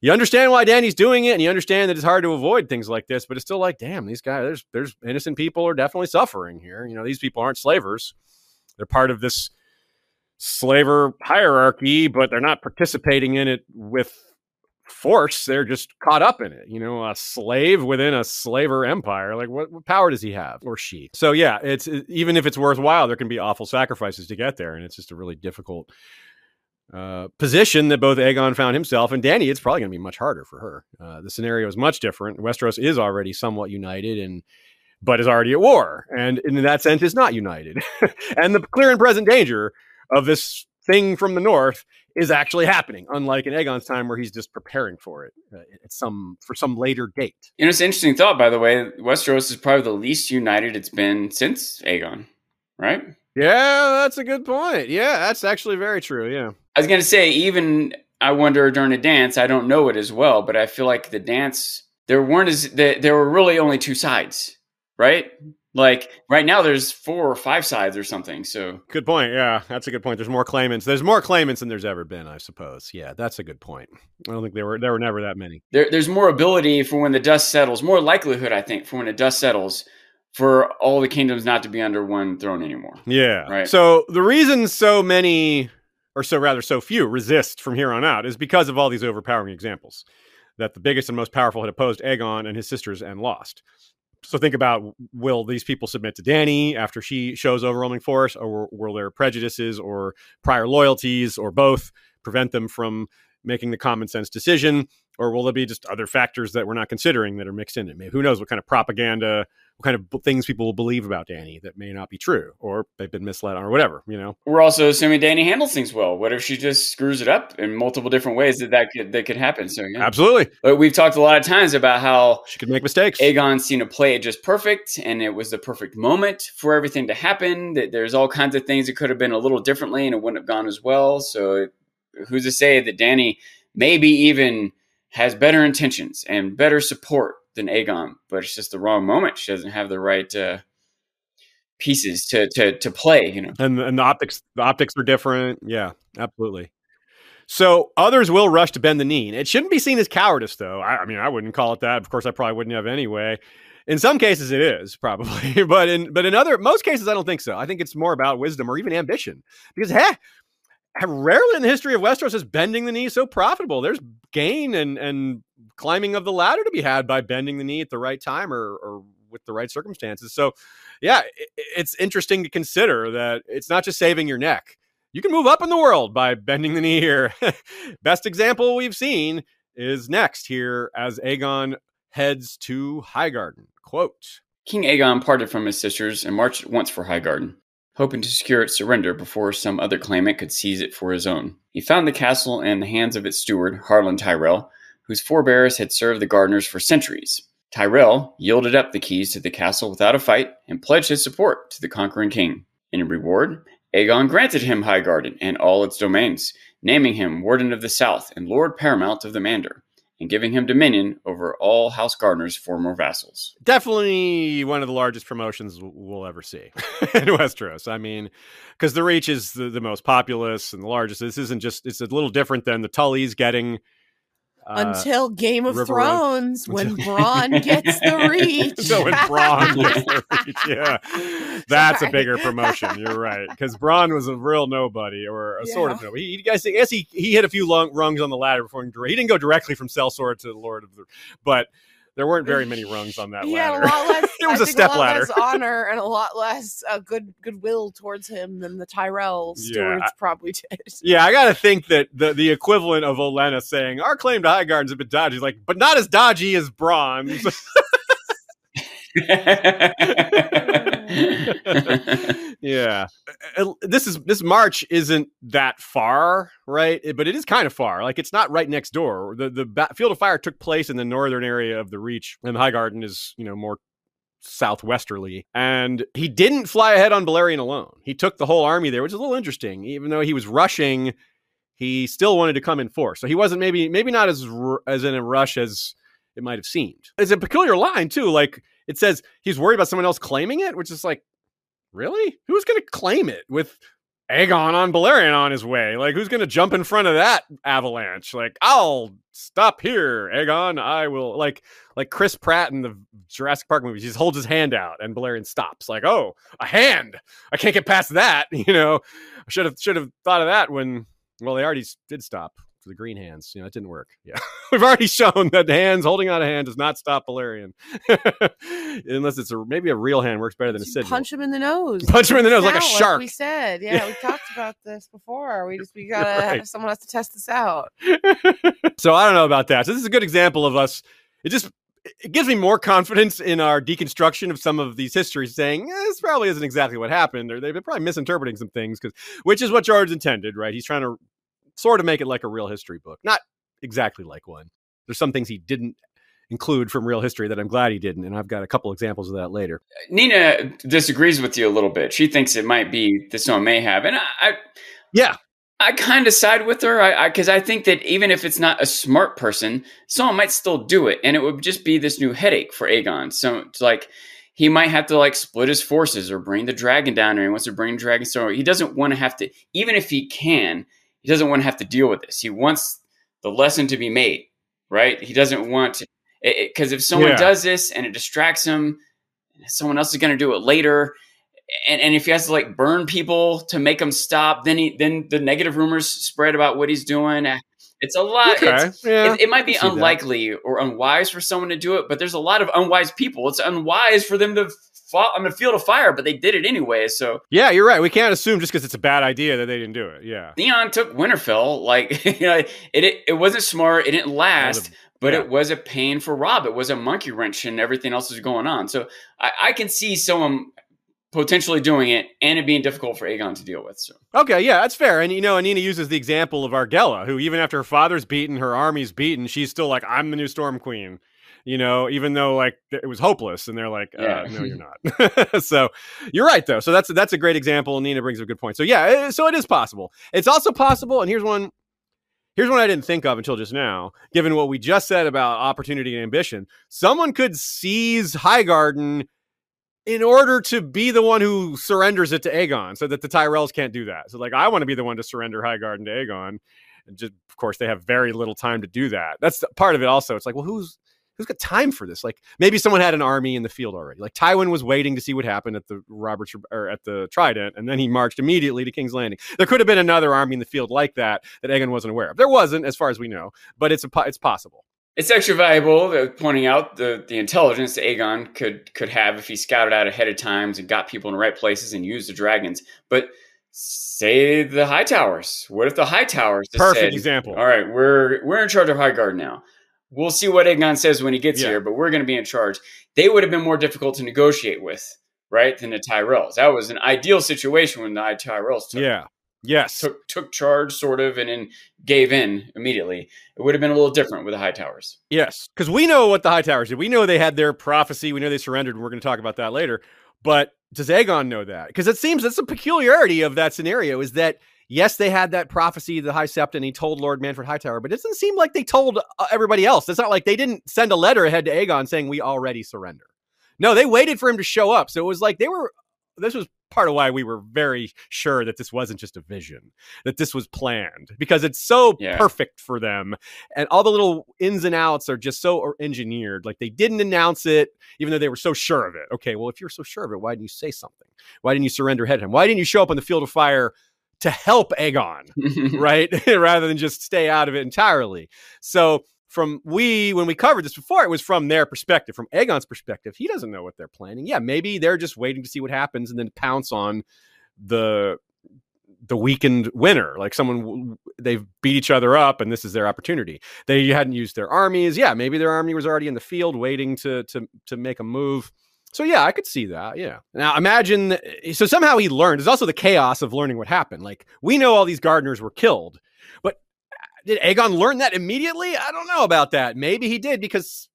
you understand why Dany's doing it, and you understand that it's hard to avoid things like this, but it's still like, damn, these guys, there's there's innocent people are definitely suffering here. You know, these people aren't slavers; they're part of this slaver hierarchy, but they're not participating in it with force. They're just caught up in it. You know, a slave within a slaver empire. Like, what, what power does he have or she? So, yeah, it's it, even if it's worthwhile, there can be awful sacrifices to get there, and it's just a really difficult uh, position that both Aegon found himself and Dany. It's probably going to be much harder for her. Uh, the scenario is much different. Westeros is already somewhat united, and but is already at war, and in that sense is not united. and the clear and present danger of this thing from the north is actually happening, unlike in Aegon's time where he's just preparing for it uh, at some for some later date. You know, it's an interesting thought, by the way. Westeros is probably the least united it's been since Aegon, right? Yeah, that's a good point. Yeah, that's actually very true. Yeah, I was gonna say even I wonder during a dance. I don't know it as well, but I feel like the dance there weren't as there were really only two sides, right? Like right now, there's four or five sides or something. So good point. Yeah, that's a good point. There's more claimants. There's more claimants than there's ever been, I suppose. Yeah, that's a good point. I don't think there were there were never that many. There, there's more ability for when the dust settles. More likelihood, I think, for when the dust settles, for all the kingdoms not to be under one throne anymore. Yeah. Right. So the reason so many, or so rather so few, resist from here on out is because of all these overpowering examples that the biggest and most powerful had opposed Aegon and his sisters and lost so think about will these people submit to Dany after she shows overwhelming force, or will their prejudices or prior loyalties or both prevent them from making the common sense decision? Or will there be just other factors that we're not considering that are mixed in it? Maybe who knows what kind of propaganda kind of things people will believe about Dany that may not be true, or they've been misled on, or whatever. You know, we're also assuming Dany handles things well. What if she just screws it up in multiple different ways that that could that could happen? So yeah. absolutely, but we've talked a lot of times about how she could make mistakes. Aegon seemed to play it just perfect, and it was the perfect moment for everything to happen. That there's all kinds of things that could have been a little differently, and it wouldn't have gone as well. So who's to say that Dany maybe even has better intentions and better support than Aegon, but it's just the wrong moment. She doesn't have the right uh, pieces to to to play. You know, and and the optics the optics are different. Yeah, absolutely. So others will rush to bend the knee. It shouldn't be seen as cowardice, though. I, I mean, I wouldn't call it that. Of course, I probably wouldn't have anyway. In some cases, it is probably, but in but in other most cases, I don't think so. I think it's more about wisdom or even ambition. Because hey, rarely in the history of Westeros is bending the knee so profitable. There's gain and and climbing of the ladder to be had by bending the knee at the right time or or with the right circumstances. So, yeah, it, it's interesting to consider that it's not just saving your neck. You can move up in the world by bending the knee here. Best example we've seen is next here as Aegon heads to Highgarden. Quote King Aegon parted from his sisters and marched once for Highgarden hoping to secure its surrender before some other claimant could seize it for his own. He found the castle in the hands of its steward, Harlan Tyrell, whose forebears had served the gardeners for centuries. Tyrell yielded up the keys to the castle without a fight and pledged his support to the conquering king. In reward, Aegon granted him Highgarden and all its domains, naming him Warden of the South and Lord Paramount of the Mander and giving him dominion over all House Gardener's former vassals. Definitely one of the largest promotions we'll ever see in Westeros. I mean, because the Reach is the, the, most populous and the largest. This isn't just, it's a little different than the Tullys getting uh, until Game of Thrones when Bronn gets the reach. so when Bronn gets the reach, yeah, that's Sorry. a bigger promotion. You're right because Bronn was a real nobody or a yeah. sort of nobody. He, guys, I guess he he hit a few long, rungs on the ladder before he, he didn't go directly from sellsword to Lord of the, but there weren't very many rungs on that he ladder. Had a lot less, it was I a step a ladder. Honor and a lot less uh, good goodwill towards him than the Tyrell stewards yeah. probably did. Yeah, I got to think that the the equivalent of Olenna saying our claim to High Highgarden's a bit dodgy, like, but not as dodgy as Bronn's. yeah, this is this March isn't that far, right? But it is kind of far. Like it's not right next door. The the field of fire took place in the northern area of the Reach, and Highgarden is you know more southwesterly. And he didn't fly ahead on Balerion alone. He took the whole army there, which is a little interesting. Even though he was rushing, he still wanted to come in force. So he wasn't maybe maybe not as as in a rush as it might have seemed. It's a peculiar line too. Like it says he's worried about someone else claiming it, which is like, really? Who's going to claim it with Aegon on Balerion on his way? Like, who's going to jump in front of that avalanche? Like, I'll stop here, Aegon. I will like like Chris Pratt in the Jurassic Park movies. He just holds his hand out and Balerion stops. Like, oh, a hand. I can't get past that. You know, I should have should have thought of that when well they already did stop the green hands. You know, it didn't work. Yeah. We've already shown that hands, holding out a hand does not stop Balerion. Unless it's a maybe a real hand works better than a sigil. Punch him in the nose. Punch him in the nose like a shark. Like we said. Yeah, we talked about this before. We just we gotta right. have someone has to test this out. so I don't know about that. So this is a good example of us. It just it gives me more confidence in our deconstruction of some of these histories, saying eh, this probably isn't exactly what happened, or they've been probably misinterpreting some things, because which is what George intended, right? He's trying to sort of make it like a real history book, not exactly like one. There's some things he didn't include from real history that I'm glad he didn't, and I've got a couple examples of that later. Uh, Nina disagrees with you a little bit. She thinks it might be that someone may have, and I, I yeah, I kind of side with her because I, I, I, think that even if it's not a smart person, someone might still do it, and it would just be this new headache for Aegon. So it's like he might have to like split his forces or bring the dragon down, or he wants to bring the dragon. So he doesn't want to have to, even if he can, he doesn't want to have to deal with this. He wants the lesson to be made, right? He doesn't want to because if someone yeah. does this and it distracts him, someone else is going to do it later and, and if he has to like burn people to make them stop, then he then the negative rumors spread about what he's doing. It's a lot. Okay. It's, yeah, it, it, might be unlikely that. or unwise for someone to do it, but there's a lot of unwise people. It's unwise for them to fall on the field of fire, but they did it anyway. So yeah, you're right. We can't assume just because it's a bad idea that they didn't do it. Yeah, Theon took Winterfell. Like you know, it it, it wasn't smart. It didn't last. but yeah. it was a pain for Robb. It was a monkey wrench, and everything else was going on. So I, I can see someone potentially doing it and it being difficult for Aegon to deal with. So okay, yeah, that's fair. And you know, Anina uses the example of Argella, who even after her father's beaten, her army's beaten, she's still like, "I'm the new Storm Queen." You know, even though like it was hopeless, and they're like, uh, "No, you're not." so you're right, though. So that's that's a great example. And Nina brings up a good point. So yeah, so it is possible. It's also possible, and here's one. Here's one I didn't think of until just now. Given what we just said about opportunity and ambition, someone could seize Highgarden in order to be the one who surrenders it to Aegon, so that the Tyrells can't do that. So, like, I want to be the one to surrender Highgarden to Aegon, and just, of course, they have very little time to do that. That's part of it. Also, it's like, well, who's who's got time for this? Like, maybe someone had an army in the field already. Like Tywin was waiting to see what happened at the Roberts or at the Trident, and then he marched immediately to King's Landing. There could have been another army in the field like that that Aegon wasn't aware of. There wasn't, as far as we know, but it's a it's possible. It's extra valuable pointing out the, the intelligence that Aegon could could have if he scouted out ahead of times and got people in the right places and used the dragons. But say the Hightowers. What if the Hightowers perfect said, example? All right, we're we're in charge of Highgarden now. We'll see what Aegon says when he gets yeah. here, but we're going to be in charge. They would have been more difficult to negotiate with, right, than the Tyrells. That was an ideal situation when the Tyrells took. Yeah. Yes. Took took charge sort of and then gave in immediately. It would have been a little different with the Hightowers. Yes. Because we know what the Hightowers did. We know they had their prophecy. We know they surrendered, and we're going to talk about that later. But does Aegon know that? Because it seems that's a peculiarity of that scenario is that yes, they had that prophecy, the High Sept, and he told Lord Manfred Hightower, but it doesn't seem like they told uh, everybody else. It's not like they didn't send a letter ahead to Aegon saying we already surrender. No, they waited for him to show up. So it was like they were this was part of why we were very sure that this wasn't just a vision, that this was planned because it's so yeah. perfect for them. And all the little ins and outs are just so engineered. Like they didn't announce it, even though they were so sure of it. Okay, well, if you're so sure of it, why didn't you say something? Why didn't you surrender ahead of him? Why didn't you show up on the field of fire? To help Aegon, right? Rather than just stay out of it entirely. So from we when we covered this before it was from their perspective from aegon's perspective. He doesn't know what they're planning. Yeah maybe they're just waiting to see what happens and then pounce on the the weakened winner like someone they've beat each other up and this is their opportunity. They hadn't used their armies. Yeah maybe their army was already in the field waiting to to to make a move so yeah i could see that yeah now imagine eh, so somehow he learned there's also the chaos of learning what happened like we know all these gardeners were killed but eh, did Aegon learn that immediately? I don't know about that. Maybe he did because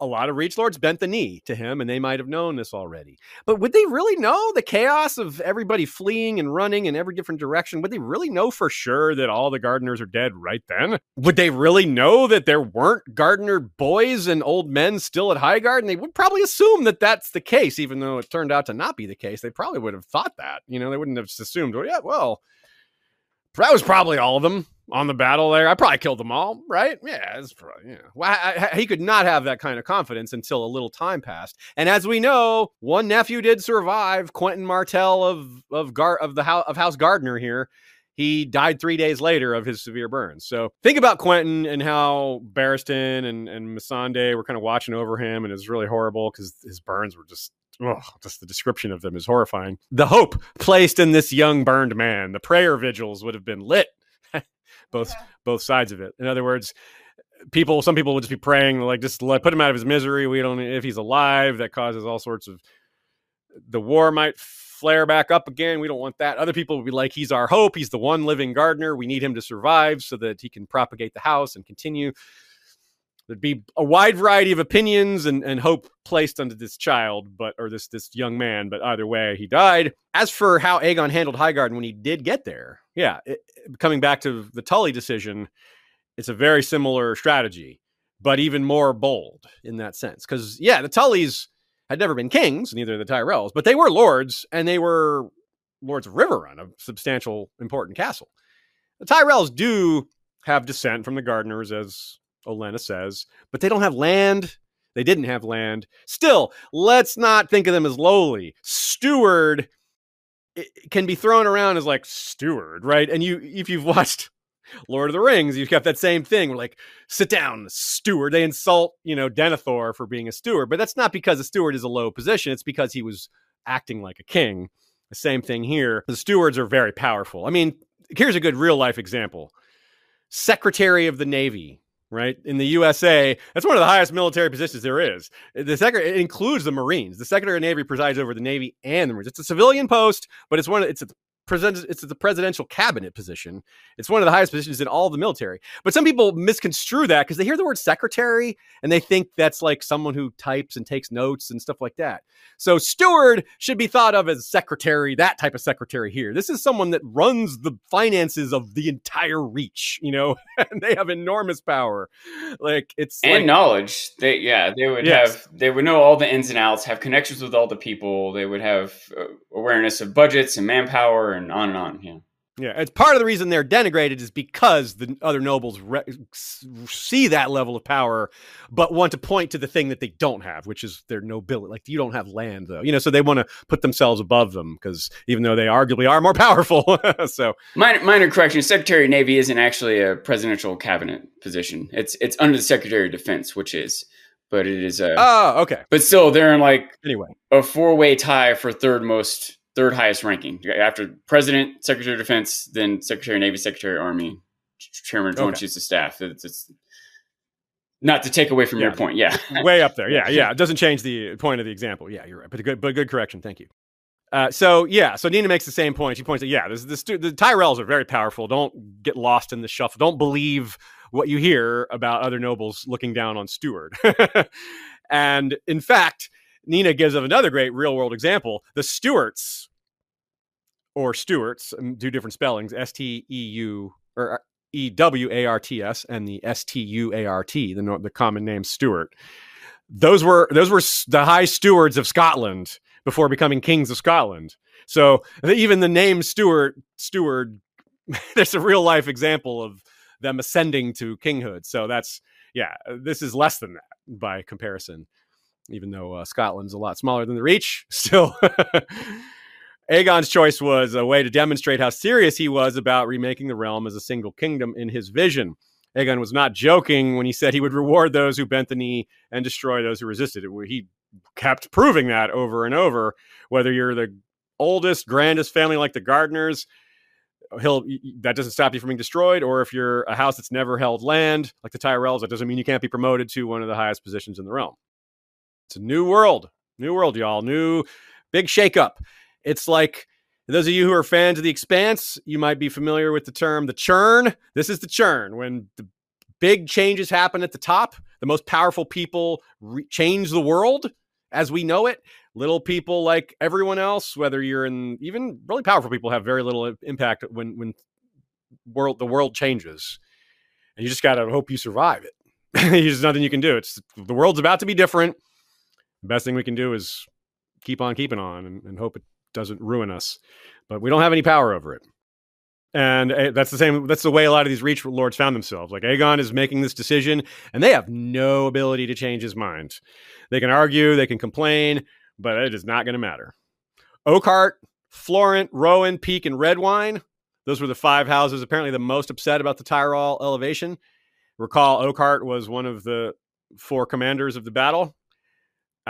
a lot of Reach Lords bent the knee to him and they might have known this already. But would they really know the chaos of everybody fleeing and running in every different direction? Would they really know for sure that all the gardeners are dead right then? Would they really know that there weren't gardener boys and old men still at Highgarden? They would probably assume that that's the case, even though it turned out to not be the case. They probably would have thought that. You know, they wouldn't have assumed, well, yeah, well, that was probably all of them on the battle there. I probably killed them all, right? Yeah, it's probably, yeah. Well, I, I, he could not have that kind of confidence until a little time passed. And as we know, one nephew did survive, Quentyn Martell of of Gar of the house of House Gardener here. He died three days later of his severe burns. So think about Quentyn and how Barristan and and Missandei were kind of watching over him, and it was really horrible because his burns were just oh, just the description of them is horrifying. The hope placed in this young burned man, the prayer vigils would have been lit both yeah. both sides of it. In other words, people, some people would just be praying, like, just let, put him out of his misery. We don't, if he's alive, that causes all sorts of, the war might flare back up again. We don't want that. Other people would be like, he's our hope. He's the one living gardener. We need him to survive so that he can propagate the house and continue. There'd be a wide variety of opinions and, and hope placed onto this child, but or this this young man. But either way, he died. As for how Aegon handled Highgarden when he did get there, yeah, it, coming back to the Tully decision, it's a very similar strategy, but even more bold in that sense. Because yeah, the Tullys had never been kings, neither the Tyrells, but they were lords, and they were lords of Riverrun, a substantial, important castle. The Tyrells do have descent from the Gardeners, as Olenna says, but they don't have land. They didn't have land. Still, let's not think of them as lowly. Steward can be thrown around as like steward, right? And you, if you've watched Lord of the Rings, you've got that same thing. We're like, sit down, steward. They insult, you know, Denethor for being a steward, but that's not because a steward is a low position. It's because he was acting like a king. The same thing here. The stewards are very powerful. I mean, here's a good real life example Secretary of the Navy right? In the USA, that's one of the highest military positions there is. The secretary it includes the Marines. The Secretary of Navy presides over the Navy and the Marines. It's a civilian post, but it's one. Of, it's a it's the presidential cabinet position. It's one of the highest positions in all the military. But some people misconstrue that because they hear the word secretary and they think that's like someone who types and takes notes and stuff like that. So steward should be thought of as secretary, that type of secretary here. This is someone that runs the finances of the entire reach, you know, and they have enormous power. Like it's and like, knowledge. They yeah, they would yes. have they would know all the ins and outs, have connections with all the people. They would have uh, awareness of budgets and manpower and on and on. Yeah. Yeah, it's part of the reason they're denigrated is because the other nobles re- see that level of power, but want to point to the thing that they don't have, which is their nobility. Like you don't have land, though, you know. So they want to put themselves above them because even though they arguably are more powerful, so minor, minor correction: Secretary of Navy isn't actually a presidential cabinet position. It's it's under the Secretary of Defense, which is, but it is a oh okay. But still, they're in like anyway a four way tie for third most third highest ranking after president, secretary of defense, then secretary of navy, secretary of army, chairman of joint okay. chiefs of staff. It's, it's, not to take away from yeah. your point. Yeah, way up there. Yeah, yeah. It doesn't change the point of the example. Yeah, you're right. But good, but good correction. Thank you. Uh, so yeah, so Nina makes the same point. She points out, yeah, this, this, the Tyrells are very powerful. Don't get lost in the shuffle. Don't believe what you hear about other nobles looking down on Steward. and in fact, Nina gives of another great real world example. The Stuarts or Stewarts, do different spellings, S T E U or uh, E W A R T S and the S T U A R T, the the common name Stuart. Those were those were the high stewards of Scotland before becoming kings of Scotland. So even the name Stuart Steward, there's a real life example of them ascending to kinghood. So that's yeah, this is less than that by comparison. Even though uh, Scotland's a lot smaller than the Reach, still Aegon's choice was a way to demonstrate how serious he was about remaking the realm as a single kingdom in his vision. Aegon was not joking when he said he would reward those who bent the knee and destroy those who resisted. He kept proving that over and over. Whether you're the oldest, grandest family like the Gardeners, he'll that doesn't stop you from being destroyed. Or if you're a house that's never held land like the Tyrells, that doesn't mean you can't be promoted to one of the highest positions in the realm. It's a new world, new world, y'all. New big shakeup. It's like those of you who are fans of The Expanse, you might be familiar with the term the churn. This is the churn when the big changes happen at the top. The most powerful people re- change the world as we know it. Little people like everyone else, whether you're in even really powerful people, have very little impact when when world the world changes, and you just gotta hope you survive it. There's nothing you can do. It's the world's about to be different. The best thing we can do is keep on keeping on and, and hope it doesn't ruin us, but we don't have any power over it. And uh, that's the same. That's the way a lot of these Reach lords found themselves. Like Aegon is making this decision, and they have no ability to change his mind. They can argue, they can complain, but it is not going to matter. Oakheart, Florent, Rowan, Peak, and Redwyne. Those were the five houses apparently the most upset about the Tyrell elevation. Recall, Oakheart was one of the four commanders of the battle.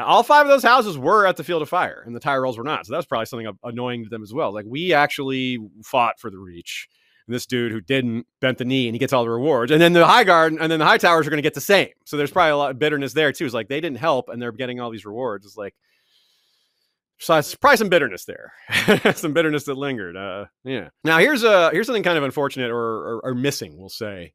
All five of those houses were at the field of fire, and the Tyrells were not. So that's probably something annoying to them as well. Like we actually fought for the Reach. And this dude who didn't bent the knee and he gets all the rewards. And then the high guard and then the high towers are going to get the same. So there's probably a lot of bitterness there too. It's like they didn't help and they're getting all these rewards. It's like so probably some bitterness there, some bitterness that lingered. Uh, yeah. Now here's a here's something kind of unfortunate or, or, or missing. We'll say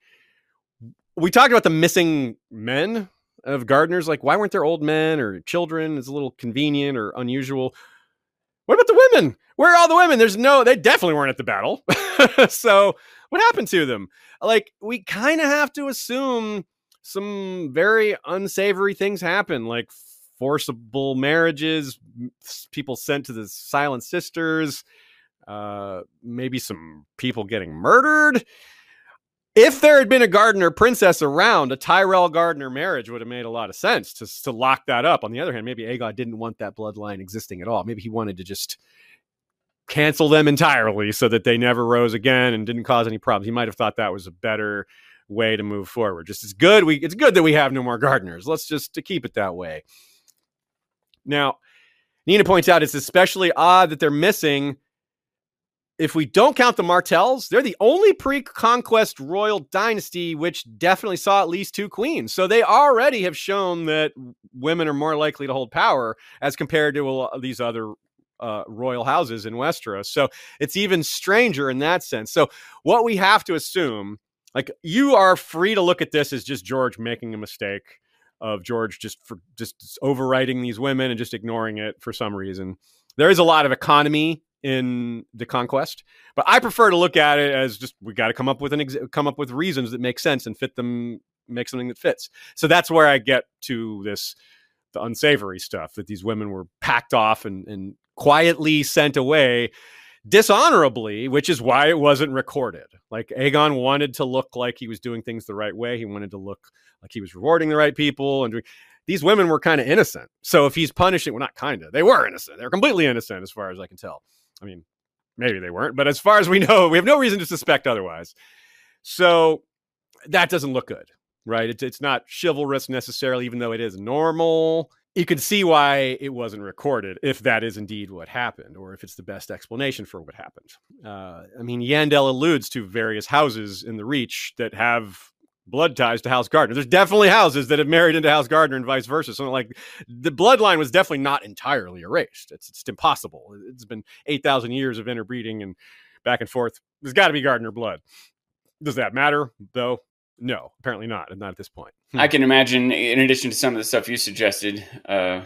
we talked about the missing men of gardeners. Like why weren't there old men or children? It's a little convenient or unusual. What about the women? Where are all the women? There's no. They definitely weren't at the battle. so what happened to them? Like we kind of have to assume some very unsavory things happen, like forcible marriages, people sent to the Silent Sisters, uh, maybe some people getting murdered. If there had been a Gardener princess around, a Tyrell Gardener marriage would have made a lot of sense to, to lock that up. On the other hand, maybe Aegon didn't want that bloodline existing at all. Maybe he wanted to just cancel them entirely so that they never rose again and didn't cause any problems. He might have thought that was a better way to move forward. Just as good we it's good that we have no more gardeners. Let's just to keep it that way. Now, Nina points out it's especially odd that they're missing. If we don't count the Martells, they're the only pre conquest royal dynasty which definitely saw at least two queens. So they already have shown that women are more likely to hold power as compared to these other uh, royal houses in Westeros. So it's even stranger in that sense. So what we have to assume, like you are free to look at this as just George making a mistake of George just for just overwriting these women and just ignoring it for some reason. There is a lot of economy in the conquest, but I prefer to look at it as just we got to come up with an ex- come up with reasons that make sense and fit them, make something that fits. So that's where I get to this the unsavory stuff that these women were packed off and, and quietly sent away dishonorably, which is why it wasn't recorded. Like Aegon wanted to look like he was doing things the right way. He wanted to look like he was rewarding the right people and doing these women were kind of innocent. So if he's punishing, well, not kind of, they were innocent. They're completely innocent as far as I can tell. I mean, maybe they weren't, but as far as we know, we have no reason to suspect otherwise. So that doesn't look good, right? It's, it's not chivalrous necessarily, even though it is normal you can see why it wasn't recorded if that is indeed what happened or if it's the best explanation for what happened. Uh, I mean, Yandel alludes to various houses in the Reach that have blood ties to House Gardener. There's definitely houses that have married into House Gardener and vice versa. So, like, the bloodline was definitely not entirely erased. It's, it's impossible. It's been 8,000 years of interbreeding and back and forth. There's got to be Gardener blood. Does that matter, though? No, apparently not. Not at this point. Hmm. I can imagine, in addition to some of the stuff you suggested, uh,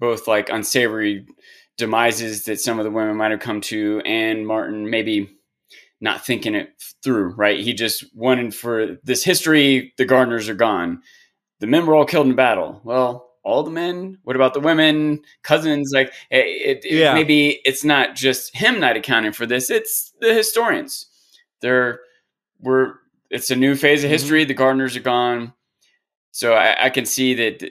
both like unsavory demises that some of the women might have come to, and Martin maybe not thinking it through. Right? He just wanted for this history. The Gardeners are gone. The men were all killed in battle. Well, all the men. What about the women, cousins? Like it, it, yeah. maybe it's not just him not accounting for this. It's the historians. They're we're it's a new phase of mm-hmm. history. Mm-hmm. The Gardeners are gone, so I, I, can see that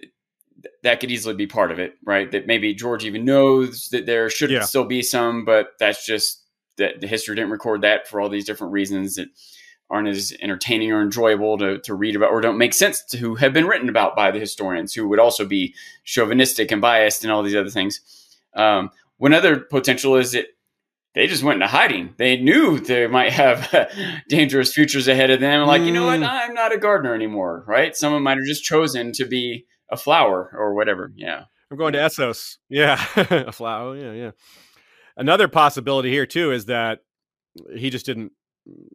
that could easily be part of it, right? That maybe George even knows that there should yeah. still be some, but that's just that the history didn't record that for all these different reasons that aren't as entertaining or enjoyable to, to read about or don't make sense to who have been written about by the historians who would also be chauvinistic and biased and all these other things. Um, one other potential is that they just went into hiding. They knew they might have dangerous futures ahead of them. Like, mm. you know what? Mm. I'm not a gardener anymore, right? Someone might have just chosen to be a flower or whatever. Yeah. I'm going to Essos. Yeah. a flower. Yeah. Yeah. Another possibility here, too, is that he just didn't,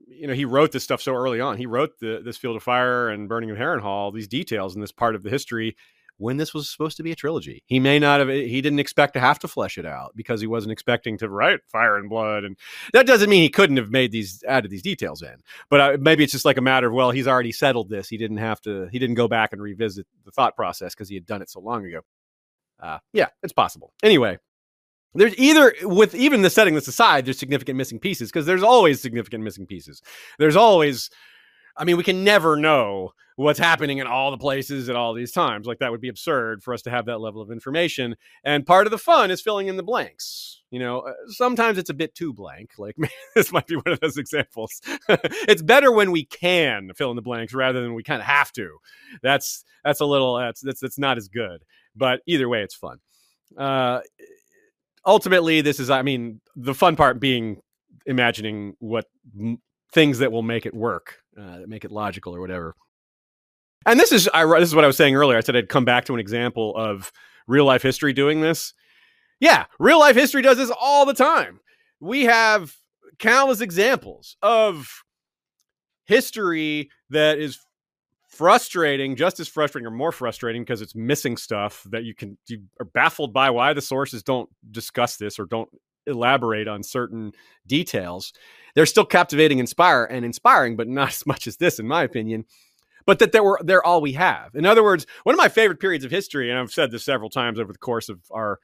you know, he wrote this stuff so early on. He wrote the, this Field of Fire and Burning of Harrenhal, these details in this part of the history when this was supposed to be a trilogy. He may not have, he didn't expect to have to flesh it out because he wasn't expecting to write Fire and Blood. And that doesn't mean he couldn't have made these, added these details in. But uh, maybe it's just like a matter of, well, he's already settled this. He didn't have to, he didn't go back and revisit the thought process because he had done it so long ago. Uh, yeah, it's possible. Anyway, there's either with even the setting this aside, there's significant missing pieces because there's always significant missing pieces. There's always I mean, we can never know what's happening in all the places at all these times. Like that would be absurd for us to have that level of information. And part of the fun is filling in the blanks. You know, uh, sometimes it's a bit too blank. Like this might be one of those examples. it's better when we can fill in the blanks rather than we kind of have to. That's that's a little that's that's that's not as good. But either way, it's fun. Uh, ultimately, this is I mean the fun part being imagining what things that will make it work, uh, that make it logical or whatever. And this is I, this is what I was saying earlier. I said I'd come back to an example of real life history doing this. Yeah, real life history does this all the time. We have countless examples of history that is frustrating, just as frustrating or more frustrating because it's missing stuff that you can you are baffled by why the sources don't discuss this or don't elaborate on certain details. They're still captivating, inspire and inspiring, but not as much as this, in my opinion. But that they were they're all we have. In other words, one of my favorite periods of history, and I've said this several times over the course of our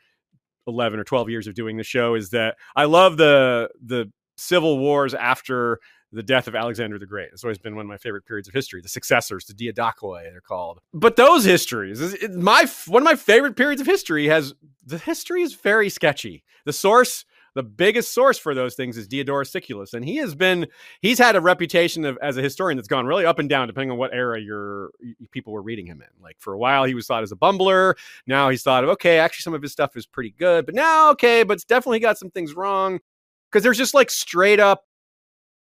11 or 12 years of doing the show, is that I love the the civil wars after the death of Alexander the Great. It's always been one of my favorite periods of history. The successors, the Diadochoi, they're called. But those histories, my one of my favorite periods of history has the history is very sketchy. The source, the biggest source for those things is Diodorus Siculus, and he has been he's had a reputation of as a historian that's gone really up and down depending on what era your people were reading him in. Like for a while, he was thought as a bumbler. Now he's thought of okay, actually some of his stuff is pretty good, but now okay, but it's definitely got some things wrong because there's just like straight up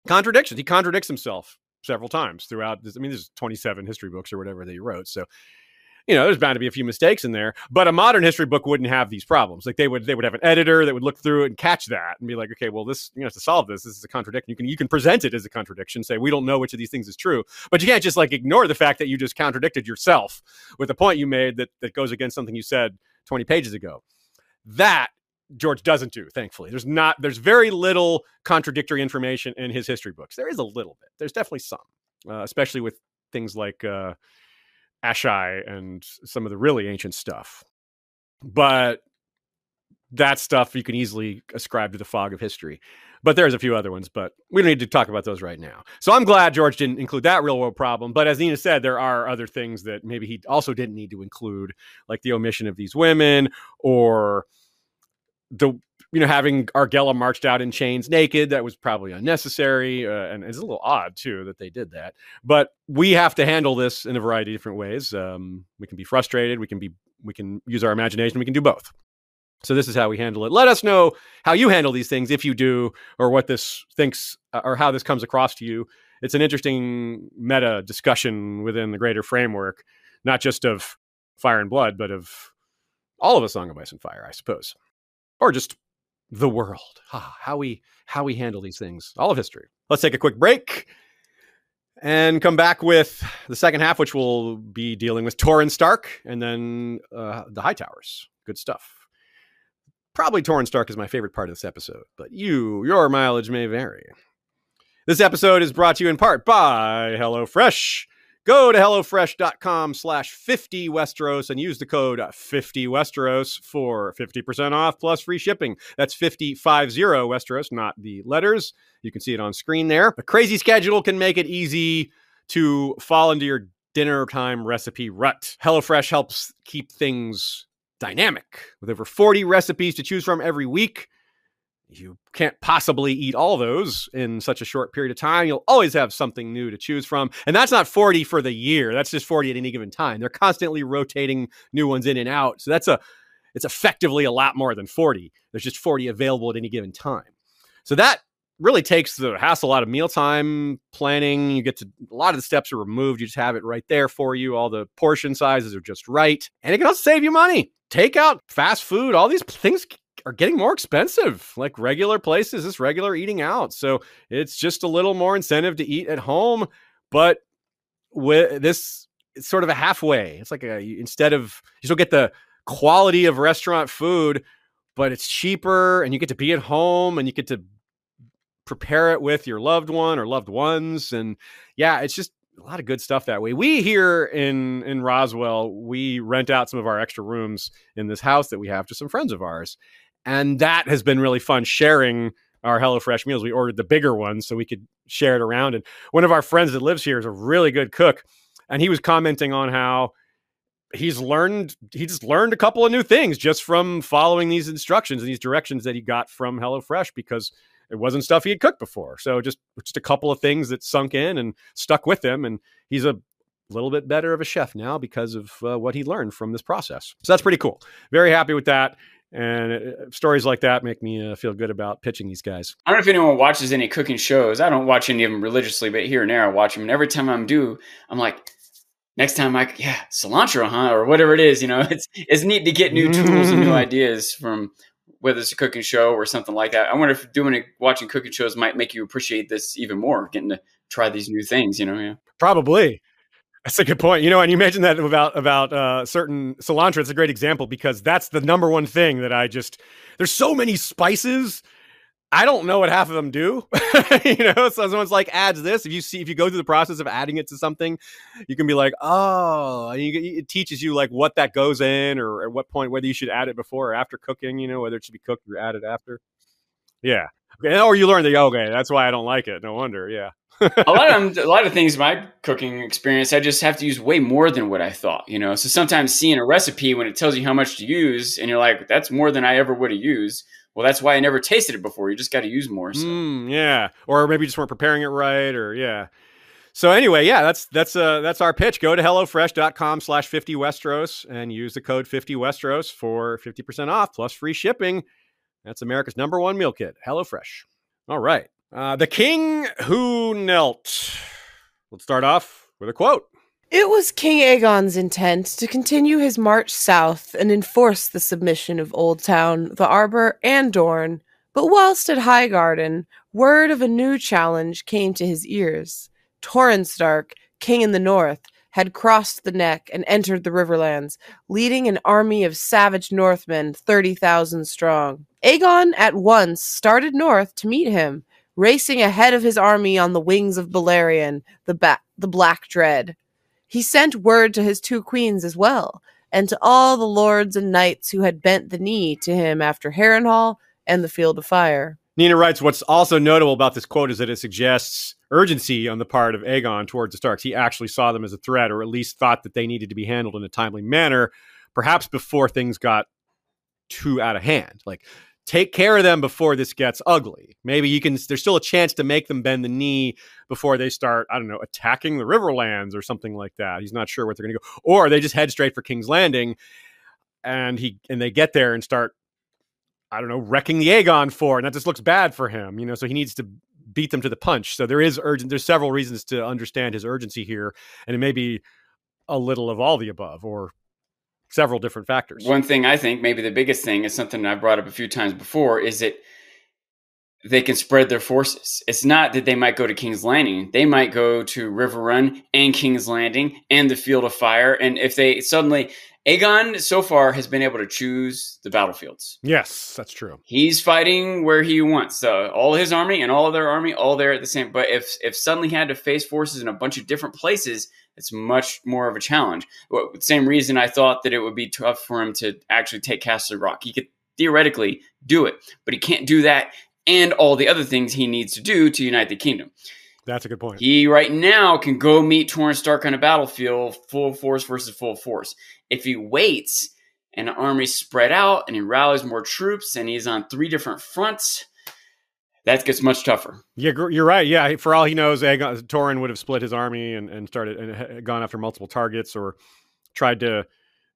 contradictions. He contradicts himself several times throughout this. I mean, there's 27 history books or whatever that he wrote. So, you know, there's bound to be a few mistakes in there. But a modern history book wouldn't have these problems. Like they would they would have an editor that would look through it and catch that and be like, okay, well, this, you know, to solve this, this is a contradiction. You can you can present it as a contradiction, say we don't know which of these things is true. But you can't just like ignore the fact that you just contradicted yourself with a point you made that that goes against something you said 20 pages ago. That George doesn't do, thankfully. There's not there's very little contradictory information in his history books. There is a little bit. There's definitely some, uh, especially with things like uh, Asshai and some of the really ancient stuff. But that stuff you can easily ascribe to the fog of history. But there's a few other ones, but we don't need to talk about those right now. So I'm glad George didn't include that real world problem. But as Nina said, there are other things that maybe he also didn't need to include, like the omission of these women or the you know having Argella marched out in chains naked that was probably unnecessary uh, and it's a little odd too that they did that. But we have to handle this in a variety of different ways. Um, we can be frustrated. We can be we can use our imagination. We can do both. So this is how we handle it. Let us know how you handle these things if you do, or what this thinks, uh, or how this comes across to you. It's an interesting meta discussion within the greater framework, not just of Fire and Blood, but of all of a Song of Ice and Fire, I suppose or just the world. How we how we handle these things, all of history. Let's take a quick break and come back with the second half, which will be dealing with Torrhen Stark and then uh, the Hightowers. Good stuff. Probably Torrhen Stark is my favorite part of this episode, but you, your mileage may vary. This episode is brought to you in part by HelloFresh. Go to HelloFresh.com slash 50 Westeros and use the code 50 Westeros for 50% off plus free shipping. That's 5050 Westeros, not the letters. You can see it on screen there. A crazy schedule can make it easy to fall into your dinner time recipe rut. HelloFresh helps keep things dynamic with over 40 recipes to choose from every week you can't possibly eat all those in such a short period of time. You'll always have something new to choose from. And that's not 40 for the year. That's just 40 at any given time. They're constantly rotating new ones in and out. So that's a it's effectively a lot more than 40. There's just 40 available at any given time. So that really takes the hassle out of mealtime planning. You get to a lot of the steps are removed. You just have it right there for you. All the portion sizes are just right. And it can also save you money. Takeout, fast food, all these things are getting more expensive, like regular places, just regular eating out. So it's just a little more incentive to eat at home. But with this, it's sort of a halfway. It's like a instead of you still get the quality of restaurant food, but it's cheaper, and you get to be at home, and you get to prepare it with your loved one or loved ones, and yeah, it's just a lot of good stuff that way. We here in in Roswell, we rent out some of our extra rooms in this house that we have to some friends of ours, and that has been really fun sharing our HelloFresh meals. We ordered the bigger ones so we could share it around. And one of our friends that lives here is a really good cook. And he was commenting on how he's learned, he just learned a couple of new things just from following these instructions and these directions that he got from HelloFresh because it wasn't stuff he had cooked before. So just, just a couple of things that sunk in and stuck with him. And he's a little bit better of a chef now because of uh, what he learned from this process. So that's pretty cool. Very happy with that And uh, stories like that make me uh, feel good about pitching these guys. I don't know if anyone watches any cooking shows. I don't watch any of them religiously, but here and there I watch them. And every time I'm due, I'm like, next time I, yeah, cilantro, huh? Or whatever it is, you know, it's, it's neat to get new tools and new ideas from whether it's a cooking show or something like that. I wonder if doing it, watching cooking shows might make you appreciate this even more, getting to try these new things, you know? Yeah. Probably. That's a good point. You know, and you mentioned that about about uh, certain cilantro. It's a great example because that's the number one thing that I just. There's so many spices. I don't know what half of them do. you know, so someone's like adds this. If you see, if you go through the process of adding it to something, you can be like, oh, you, it teaches you like what that goes in, or at what point whether you should add it before or after cooking. You know, whether it should be cooked or added after. Yeah. Okay. Or you learn that okay, that's why I don't like it. No wonder. Yeah a lot of a lot of things my cooking experience, I just have to use way more than what I thought. You know, so sometimes seeing a recipe when it tells you how much to use, and you're like, "That's more than I ever would have used." Well, that's why I never tasted it before. You just got to use more. So. Mm, yeah, or maybe you just weren't preparing it right, or yeah. So anyway, yeah, that's that's uh that's our pitch. Go to hellofresh.com slash 50 Westeros and use the code 50 Westeros for 50% off plus free shipping. That's America's number one meal kit, HelloFresh. All right. Uh, the king who knelt. Let's start off with a quote. It was King Aegon's intent to continue his march south and enforce the submission of Oldtown, the Arbor, and Dorne. But whilst at Highgarden, word of a new challenge came to his ears. Torrhen Stark, king in the north, had crossed the neck and entered the Riverlands, leading an army of savage Northmen, 30,000 strong. Aegon at once started north to meet him, racing ahead of his army on the wings of Balerion, the, ba- the Black Dread. He sent word to his two queens as well, and to all the lords and knights who had bent the knee to him after Harrenhal and the Field of Fire. Nina writes, What's also notable about this quote is that it suggests urgency on the part of Aegon towards the Starks. He actually saw them as a threat, or at least thought that they needed to be handled in a timely manner, perhaps before things got too out of hand. Like take care of them before this gets ugly. Maybe you can, there's still a chance to make them bend the knee before they start, I don't know, attacking the Riverlands or something like that. He's not sure what they're going to go. Or they just head straight for King's Landing and he, and they get there and start, I don't know, wrecking the Aegonfort, and that just looks bad for him, you know, so he needs to beat them to the punch. So there is urgent, there's several reasons to understand his urgency here. And it may be a little of all the above or several different factors. One thing I think, maybe the biggest thing, is something I've brought up a few times before, is that they can spread their forces. It's not that they might go to King's Landing. They might go to Riverrun and King's Landing and the Field of Fire. And if they suddenly, Aegon so far has been able to choose the battlefields. Yes, that's true. He's fighting where he wants. So all his army and all of their army, all there at the same. But if if suddenly he had to face forces in a bunch of different places, it's much more of a challenge. Well, same reason I thought that it would be tough for him to actually take Casterly Rock. He could theoretically do it, but he can't do that and all the other things he needs to do to unite the kingdom. That's a good point. He right now can go meet Torrhen Stark on a battlefield, full force versus full force. If he waits and the army's spread out and he rallies more troops and he's on three different fronts, that gets much tougher. Yeah, you're right. Yeah, for all he knows, Aegon, Torrhen would have split his army and, and started and gone after multiple targets or tried to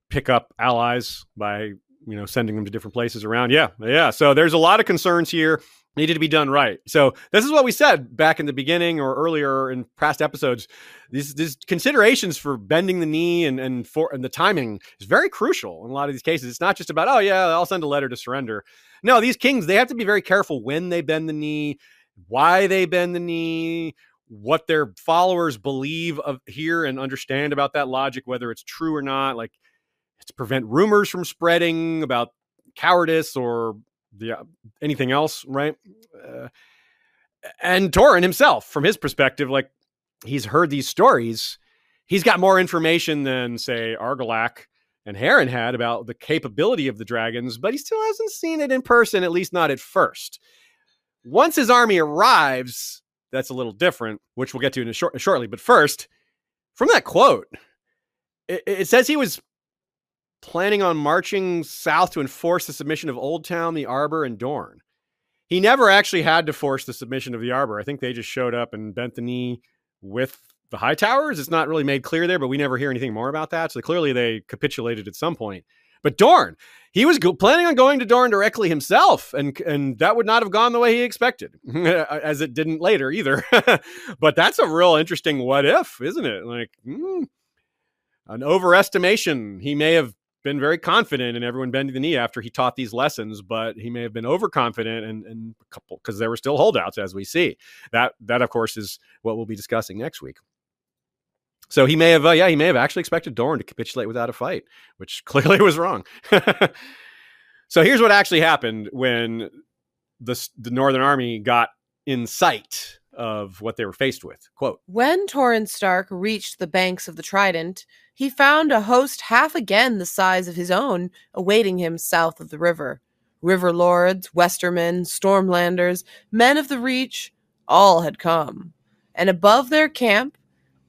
pick up allies by you know sending them to different places around. Yeah, yeah. So there's a lot of concerns here needed to be done right. So this is what we said back in the beginning or earlier in past episodes. These, these considerations for bending the knee and and for and the timing is very crucial in a lot of these cases. It's not just about oh yeah, I'll send a letter to surrender. No, these kings they have to be very careful when they bend the knee, why they bend the knee, what their followers believe of here and understand about that logic, whether it's true or not. Like to prevent rumors from spreading about cowardice or the uh, anything else, right? Uh, and Torrhen himself, from his perspective, like he's heard these stories, he's got more information than say Argilac and Harren had about the capability of the dragons, but he still hasn't seen it in person, at least not at first. Once his army arrives, that's a little different, which we'll get to in short, shortly. But first, from that quote, it, it says he was planning on marching south to enforce the submission of Oldtown, the Arbor, and Dorne. He never actually had to force the submission of the Arbor. I think they just showed up and bent the knee with the Hightowers. It's not really made clear there, but we never hear anything more about that. So clearly they capitulated at some point. But Dorne, he was go- planning on going to Dorne directly himself, and and that would not have gone the way he expected, as it didn't later either. but that's a real interesting what if, isn't it? Like mm, an overestimation. He may have been very confident in everyone bending the knee after he taught these lessons, but he may have been overconfident and, and a couple because there were still holdouts as we see. That that of course is what we'll be discussing next week. So he may have, uh, yeah, he may have actually expected Dorne to capitulate without a fight, which clearly was wrong. so here's what actually happened when the the Northern Army got in sight of what they were faced with. Quote When Torrhen Stark reached the banks of the Trident, he found a host half again the size of his own awaiting him south of the river. River lords, Westermen, Stormlanders, men of the Reach, all had come. And above their camp,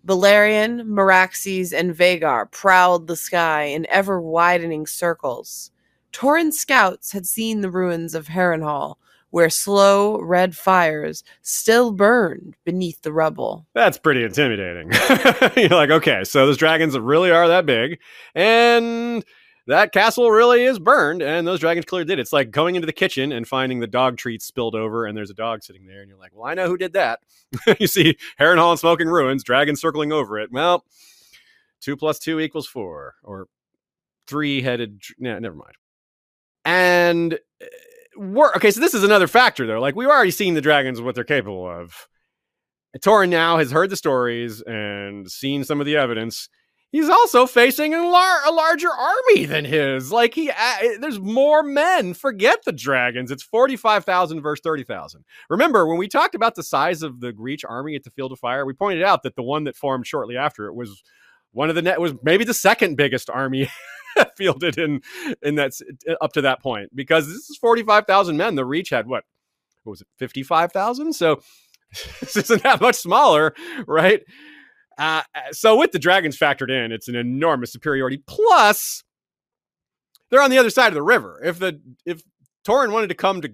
Balerion, Meraxes, and Vhagar prowled the sky in ever widening circles. Torrhen's scouts had seen the ruins of Harrenhal, where slow red fires still burned beneath the rubble. That's pretty intimidating. You're like, okay, so those dragons really are that big, and that castle really is burned, and those dragons clearly did. It's like going into the kitchen and finding the dog treats spilled over, and there's a dog sitting there, and you're like, well, I know who did that. you see Harrenhal and Smoking Ruins, dragons circling over it. Well, two plus two equals four, or three headed. Yeah, never mind. And uh, we're okay. So this is another factor, though. Like we've already seen the dragons what they're capable of. Torrhen now has heard the stories and seen some of the evidence. He's also facing a, lar- a larger army than his. Like he, uh, there's more men. Forget the dragons. It's forty five thousand versus thirty thousand. Remember when we talked about the size of the Reach army at the Field of Fire? We pointed out that the one that formed shortly after it was one of the net was maybe the second biggest army fielded in in that up to that point because this is 45,000 men. The reach had what what was it 55,000 so this isn't that much smaller right? Uh, so with the dragons factored in it's an enormous superiority. Plus they're on the other side of the river. If the if Torrhen wanted to come to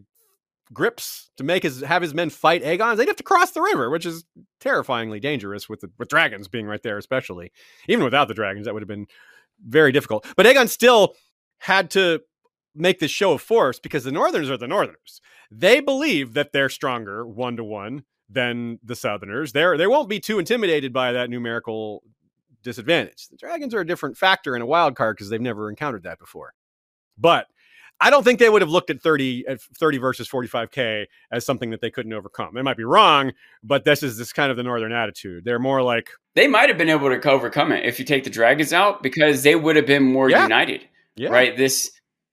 grips to make his have his men fight Aegon, they'd have to cross the river, which is terrifyingly dangerous with the, with dragons being right there, especially. Even without the dragons, that would have been very difficult. But Aegon still had to make this show of force because the Northerners are the Northerners. They believe that they're stronger one to one than the Southerners. They're, they won't be too intimidated by that numerical disadvantage. The Dragons are a different factor in a wild card because they've never encountered that before. But I don't think they would have looked at 30 uh, at 30 versus 45k as something that they couldn't overcome. They might be wrong, but this is this kind of the northern attitude. They're more like they might have been able to overcome it if you take the dragons out because they would have been more yeah. united. Yeah. Right? This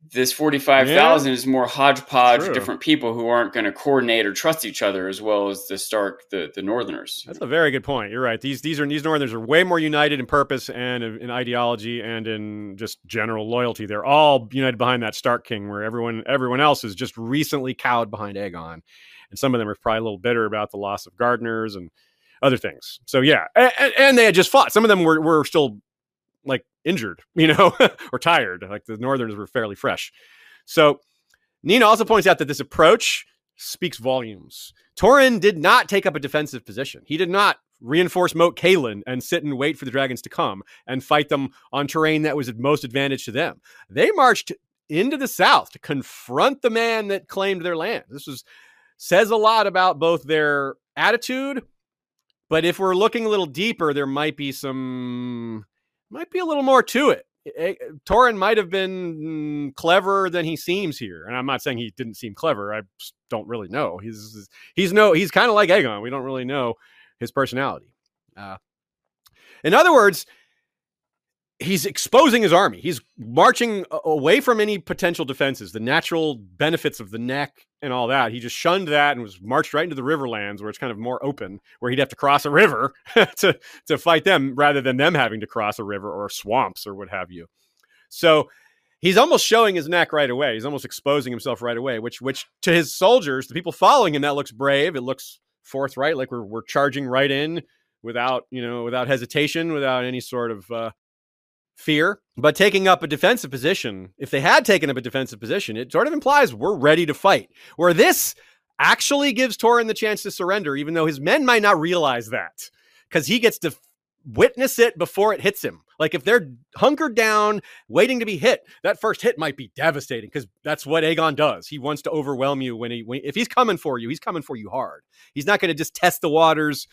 this 45,000 yeah. is more hodgepodge of different people who aren't going to coordinate or trust each other as well as the Stark, the, the Northerners. That's a very good point. You're right. These these are these Northerners are way more united in purpose and in ideology and in just general loyalty. They're all united behind that Stark King, where everyone everyone else is just recently cowed behind Aegon, and some of them are probably a little bitter about the loss of Gardeners and other things. So yeah, and, and they had just fought. Some of them were were still like injured, you know, or tired. Like the Northerners were fairly fresh. So Nina also points out that this approach speaks volumes. Torrhen did not take up a defensive position. He did not reinforce Moat Cailin and sit and wait for the dragons to come and fight them on terrain that was at most advantage to them. They marched into the south to confront the man that claimed their land. This was says a lot about both their attitude, but if we're looking a little deeper, there might be some might be a little more to it. Torrhen might have been cleverer than he seems here, and I'm not saying he didn't seem clever. I don't really know. He's he's no he's kind of like Aegon. We don't really know his personality. Uh, in other words, he's exposing his army. He's marching away from any potential defenses, the natural benefits of the neck and all that. He just shunned that and was marched right into the riverlands where it's kind of more open, where he'd have to cross a river to to fight them rather than them having to cross a river or swamps or what have you. So he's almost showing his neck right away. He's almost exposing himself right away, which which to his soldiers, the people following him, that looks brave. It looks forthright, like we're we're charging right in without you know without hesitation, without any sort of uh, fear, but taking up a defensive position, if they had taken up a defensive position, it sort of implies we're ready to fight. Where this actually gives Torrhen the chance to surrender, even though his men might not realize that because he gets to witness it before it hits him. Like if they're hunkered down, waiting to be hit, that first hit might be devastating because that's what Aegon does. He wants to overwhelm you when he when, if he's coming for you, he's coming for you hard. He's not going to just test the waters,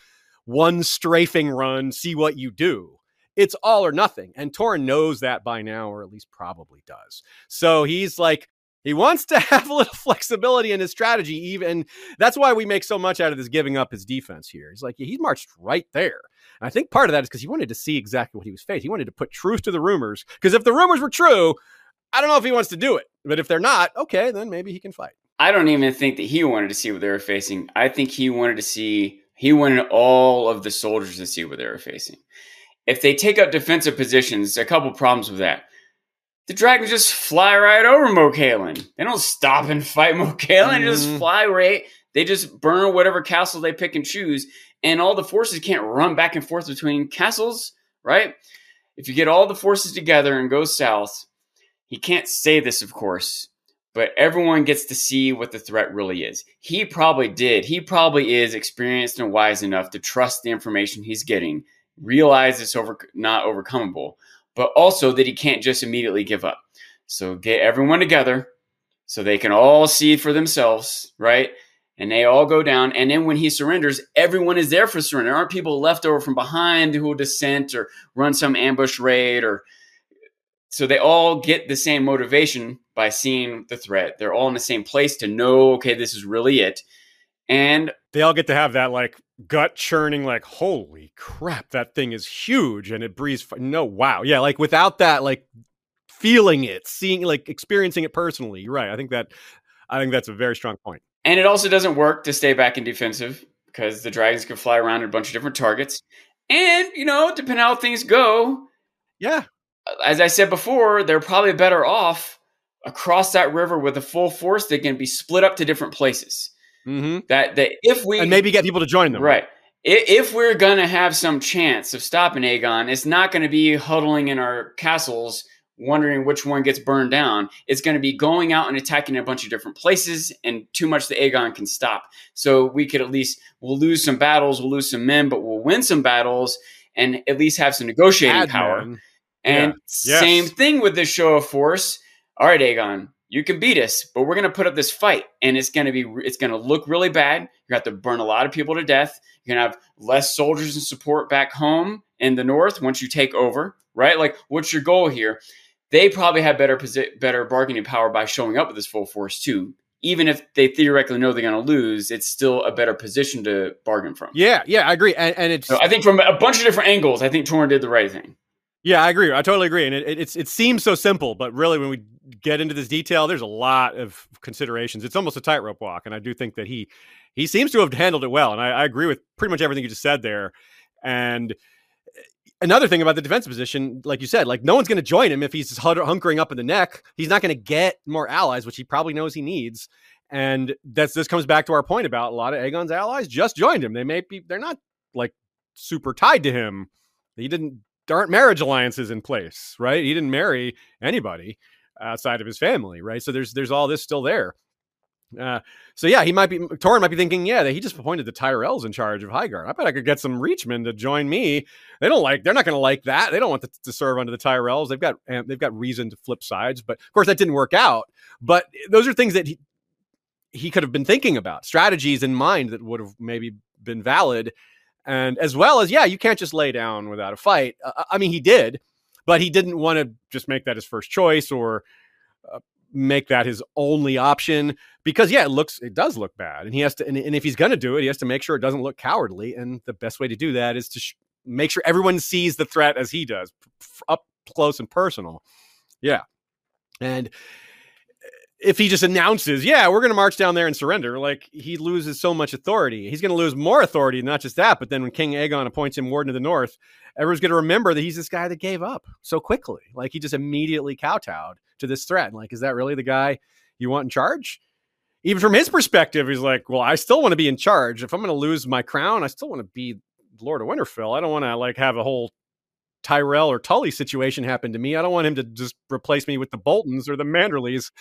one strafing run, see what you do. It's all or nothing. And Torrhen knows that by now, or at least probably does. So he's like, he wants to have a little flexibility in his strategy, even that's why we make so much out of this giving up his defense here. He's like, yeah, he's marched right there. And I think part of that is because he wanted to see exactly what he was facing. He wanted to put truth to the rumors. Because if the rumors were true, I don't know if he wants to do it. But if they're not, okay, then maybe he can fight. I don't even think that he wanted to see what they were facing. I think he wanted to see, he wanted all of the soldiers to see what they were facing. If they take up defensive positions, a couple problems with that the dragons just fly right over Moat Cailin. They don't stop and fight Moat Cailin. They just Mhm. fly right. They just burn whatever castle they pick and choose. And all the forces can't run back and forth between castles, right? If you get all the forces together and go south, he can't say this, of course, but everyone gets to see what the threat really is. He probably did. He probably is experienced and wise enough to trust the information he's getting, realize it's over not overcomable, but also that he can't just immediately give up. So get everyone together so they can all see for themselves, right? And they all go down. And then when he surrenders, everyone is there for surrender. Aren't people left over from behind who will dissent or run some ambush raid or so they all get the same motivation by seeing the threat. They're all in the same place to know, okay, this is really it. And They all get to have that like gut churning, like, holy crap, that thing is huge and it breathes. F- no, wow. Yeah, like without that, like feeling it, seeing, like experiencing it personally. You're right. I think that, I think that's a very strong point. And it also doesn't work to stay back in defensive because the dragons can fly around at a bunch of different targets. And, you know, depending on how things go, Yeah. as I said before, they're probably better off across that river with a full force that can be split up to different places. Mm-hmm. That that if we And maybe get people to join them. right, if we're gonna have some chance of stopping Aegon, it's not going to be huddling in our castles wondering which one gets burned down. It's going to be going out and attacking a bunch of different places, and too much the Aegon can stop. So we could at least we'll lose some battles, we'll lose some men, but we'll win some battles and at least have some negotiating Add power. And Yes. same thing with this show of force. All right, Aegon, you can beat us, but we're going to put up this fight, and it's going to be it's going to look really bad. You're going to have to burn a lot of people to death. You're going to have less soldiers and support back home in the north once you take over. Right? Like, what's your goal here? They probably have better posi- better bargaining power by showing up with this full force too. Even if they theoretically know they're going to lose, it's still a better position to bargain from. Yeah. Yeah. I agree. And, and it's, So I think from a bunch of different angles, I think Torrhen did the right thing. Yeah, I agree. I totally agree. And it, it, it seems so simple, but really, when we get into this detail, there's a lot of considerations. It's almost a tightrope walk, and I do think that he he seems to have handled it well. And I, I agree with pretty much everything you just said there. And eh, another thing about the defensive position, like you said, like no one's going to join him if he's hun- hunkering up in the neck. He's not going to get more allies, which he probably knows he needs. And that's this comes back to our point about a lot of Aegon's allies just joined him. They may be they're not like super tied to him. He didn't aren't marriage alliances in place, right? He didn't marry anybody outside of his family, right? So there's there's all this still there. Uh, so yeah, he might be Torrhen might be thinking, yeah, that he just appointed the Tyrells in charge of Highgarden. I bet I could get some Reachmen to join me. They don't like, they're not going to like that. They don't want to, to serve under the Tyrells. They've got um, they've got reason to flip sides, but of course that didn't work out. But those are things that he he could have been thinking about, strategies in mind that would have maybe been valid and as well as yeah you can't just lay down without a fight. Uh, i mean he did but he didn't want to just make that his first choice or uh, make that his only option because yeah it looks it does look bad. And he has to and, and if he's going to do it he has to make sure it doesn't look cowardly. And the best way to do that is to sh- make sure everyone sees the threat as he does up close and personal. Yeah. And if he just announces, yeah, we're going to march down there and surrender, like he loses so much authority. He's going to lose more authority, not just that, but then when King Aegon appoints him warden of the North, everyone's going to remember that he's this guy that gave up so quickly. Like he just immediately kowtowed to this threat. Like, is that really the guy you want in charge? Even from his perspective, he's like, well, I still want to be in charge. If I'm going to lose my crown, I still want to be Lord of Winterfell. I don't want to like have a whole Tyrell or Tully situation happen to me. I don't want him to just replace me with the Boltons or the Manderleys.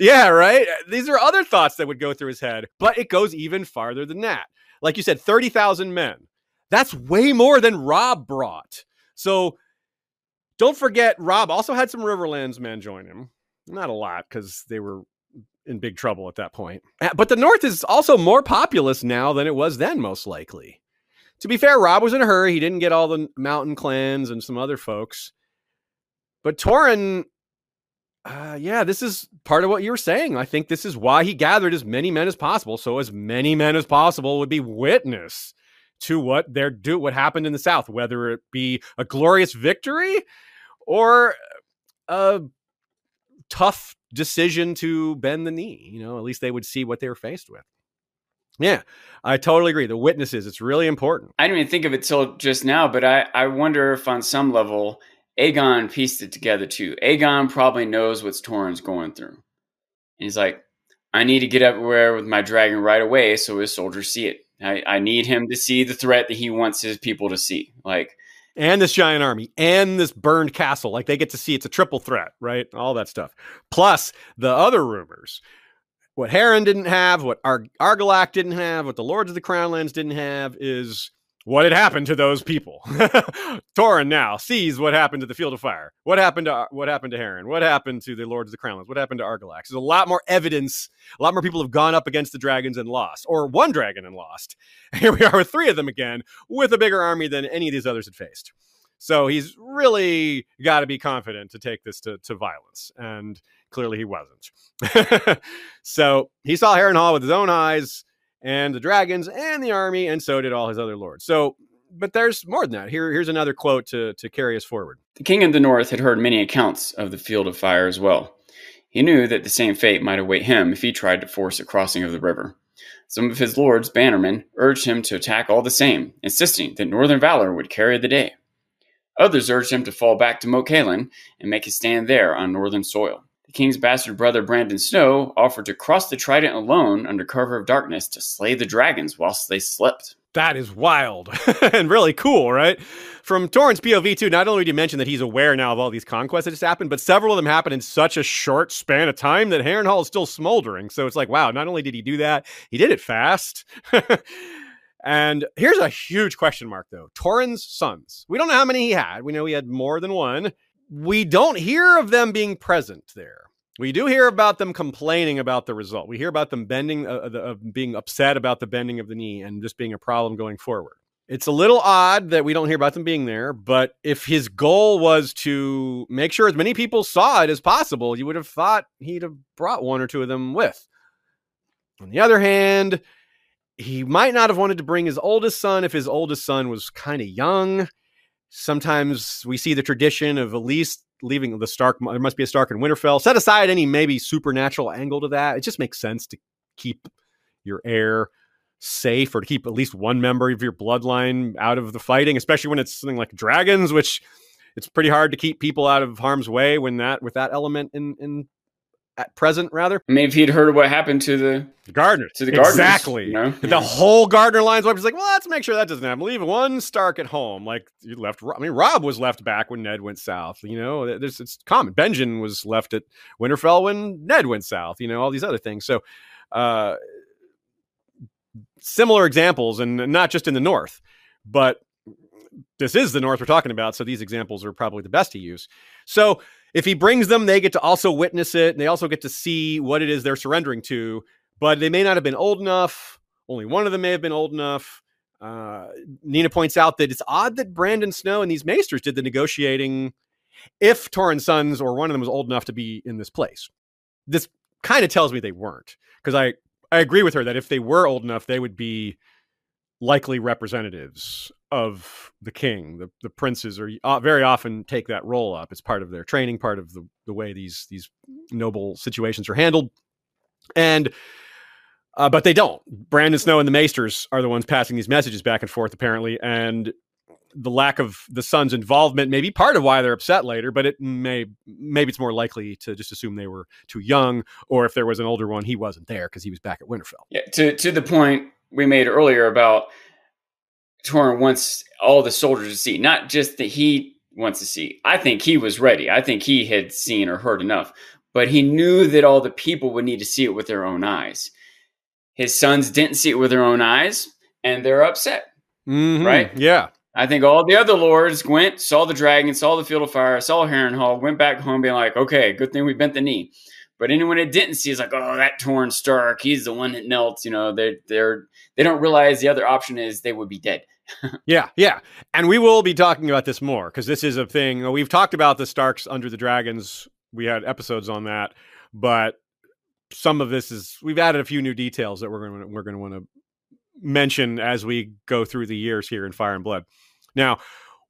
Yeah, right. These are other thoughts that would go through his head, but it goes even farther than that. Like you said, 30,000 men. That's way more than Robb brought. So Don't forget, Robb also had some Riverlands men join him. Not a lot because they were in big trouble at that point. Uh, but the North is also more populous now than it was then, most likely. To be fair, Robb was in a hurry. He didn't get all the mountain clans and some other folks. But Torrhen, uh, yeah, this is part of what you were saying. I think this is why he gathered as many men as possible, so as many men as possible would be witness to what they're do what happened in the South, whether it be a glorious victory or a tough decision to bend the knee. You know, at least they would see what they were faced with. Yeah, I totally agree. The witnesses, it's really important. I didn't even think of it till just now, but I, I wonder if on some level Aegon pieced it together too. Aegon probably knows what Torrhen's going through. And he's like, I need to get everywhere with my dragon right away so his soldiers see it. I, I need him to see the threat that he wants his people to see. Like and this giant army and this burned castle. Like they get to see it's a triple threat, right? All that stuff. Plus the other rumors. What Harren didn't have, what Ar- Argilac didn't have, what the Lords of the Crownlands didn't have is what had happened to those people. Torrhen now sees what happened to the Field of Fire. What happened to what happened to Harren? What happened to the Lords of the Crownlands? What happened to Argilax? There's a lot more evidence. A lot more people have gone up against the dragons and lost, or one dragon and lost. Here we are with three of them again, with a bigger army than any of these others had faced. So he's really got to be confident to take this to, to violence, and clearly he wasn't. so he saw Harrenhal with his own eyes and the dragons and the army, and so did all his other lords. So, but there's more than that. Here, here's another quote to, to carry us forward. The king of the north had heard many accounts of the field of fire as well. He knew that the same fate might await him if he tried to force a crossing of the river. Some of his lords, bannermen, urged him to attack all the same, insisting that northern valor would carry the day. Others urged him to fall back to Moat Cailin and make a stand there on northern soil. The king's bastard brother Brandon Snow offered to cross the Trident alone under cover of darkness to slay the dragons whilst they slept. That is wild and really cool, right? From Torrhen's POV, too, not only did you mention that he's aware now of all these conquests that just happened, but several of them happened in such a short span of time that Harrenhal is still smoldering. So it's like, wow, not only did he do that, he did it fast. and here's a huge question mark, though Torrhen's sons. We don't know how many he had. We know he had more than one we don't hear of them being present there. We do hear about them complaining about the result. We hear about them bending, uh, uh, the, being upset about the bending of the knee and just being a problem going forward. It's a little odd that we don't hear about them being there, but if his goal was to make sure as many people saw it as possible, you would have thought he'd have brought one or two of them with. On the other hand, he might not have wanted to bring his oldest son if his oldest son was kind of young Sometimes we see the tradition of at least leaving the Stark. There must be a Stark in Winterfell. Set aside any maybe supernatural angle to that. It just makes sense to keep your heir safe or to keep at least one member of your bloodline out of the fighting, especially when it's something like dragons, which it's pretty hard to keep people out of harm's way when that with that element in in at present, rather. I mean, if he'd heard what happened to the Gardener, to the Gardeners, exactly. You know? The whole Gardener line's wife is like, well, let's make sure that doesn't happen. Leave one Stark at home. Like you left. I mean, Robb was left back when Ned went south. You know, there's it's common. Benjen was left at Winterfell when Ned went south. You know, all these other things. So, uh, similar examples, and not just in the North, but this is the North we're talking about. So these examples are probably the best to use. So if he brings them, they get to also witness it and they also get to see what it is they're surrendering to, but they may not have been old enough. Only one of them may have been old enough. Uh, Nina points out that it's odd that Brandon Snow and these maesters did the negotiating if Torrhen's sons or one of them was old enough to be in this place. This kind of tells me they weren't because I, I agree with her that if they were old enough, they would be likely representatives of the king. The the princes are uh, very often take that role up. It's part of their training, part of the the way these these noble situations are handled, and. Uh, but they don't. Brandon Snow and the Maesters are the ones passing these messages back and forth, apparently, and the lack of the son's involvement may be part of why they're upset later. But it may maybe it's more likely to just assume they were too young, or if there was an older one, he wasn't there because he was back at Winterfell. Yeah, to to the point we made earlier about Torrhen wants all the soldiers to see, not just that he wants to see. I think he was ready. I think he had seen or heard enough, but he knew that all the people would need to see it with their own eyes. His sons didn't see it with their own eyes, and they're upset. Mm-hmm. Right? Yeah. I think all the other lords went, saw the dragon, saw the field of fire, saw Harrenhal, went back home being like, okay, good thing we bent the knee. But anyone that didn't see is like, oh, that Torrhen Stark, he's the one that knelt. You know, they're they're they don't realize the other option is they would be dead. Yeah, yeah, and we will be talking about this more because this is a thing we've talked about the Starks under the dragons. We had episodes on that, but some of this is we've added a few new details that we're going to we're going to want to mention as we go through the years here in Fire and Blood. Now,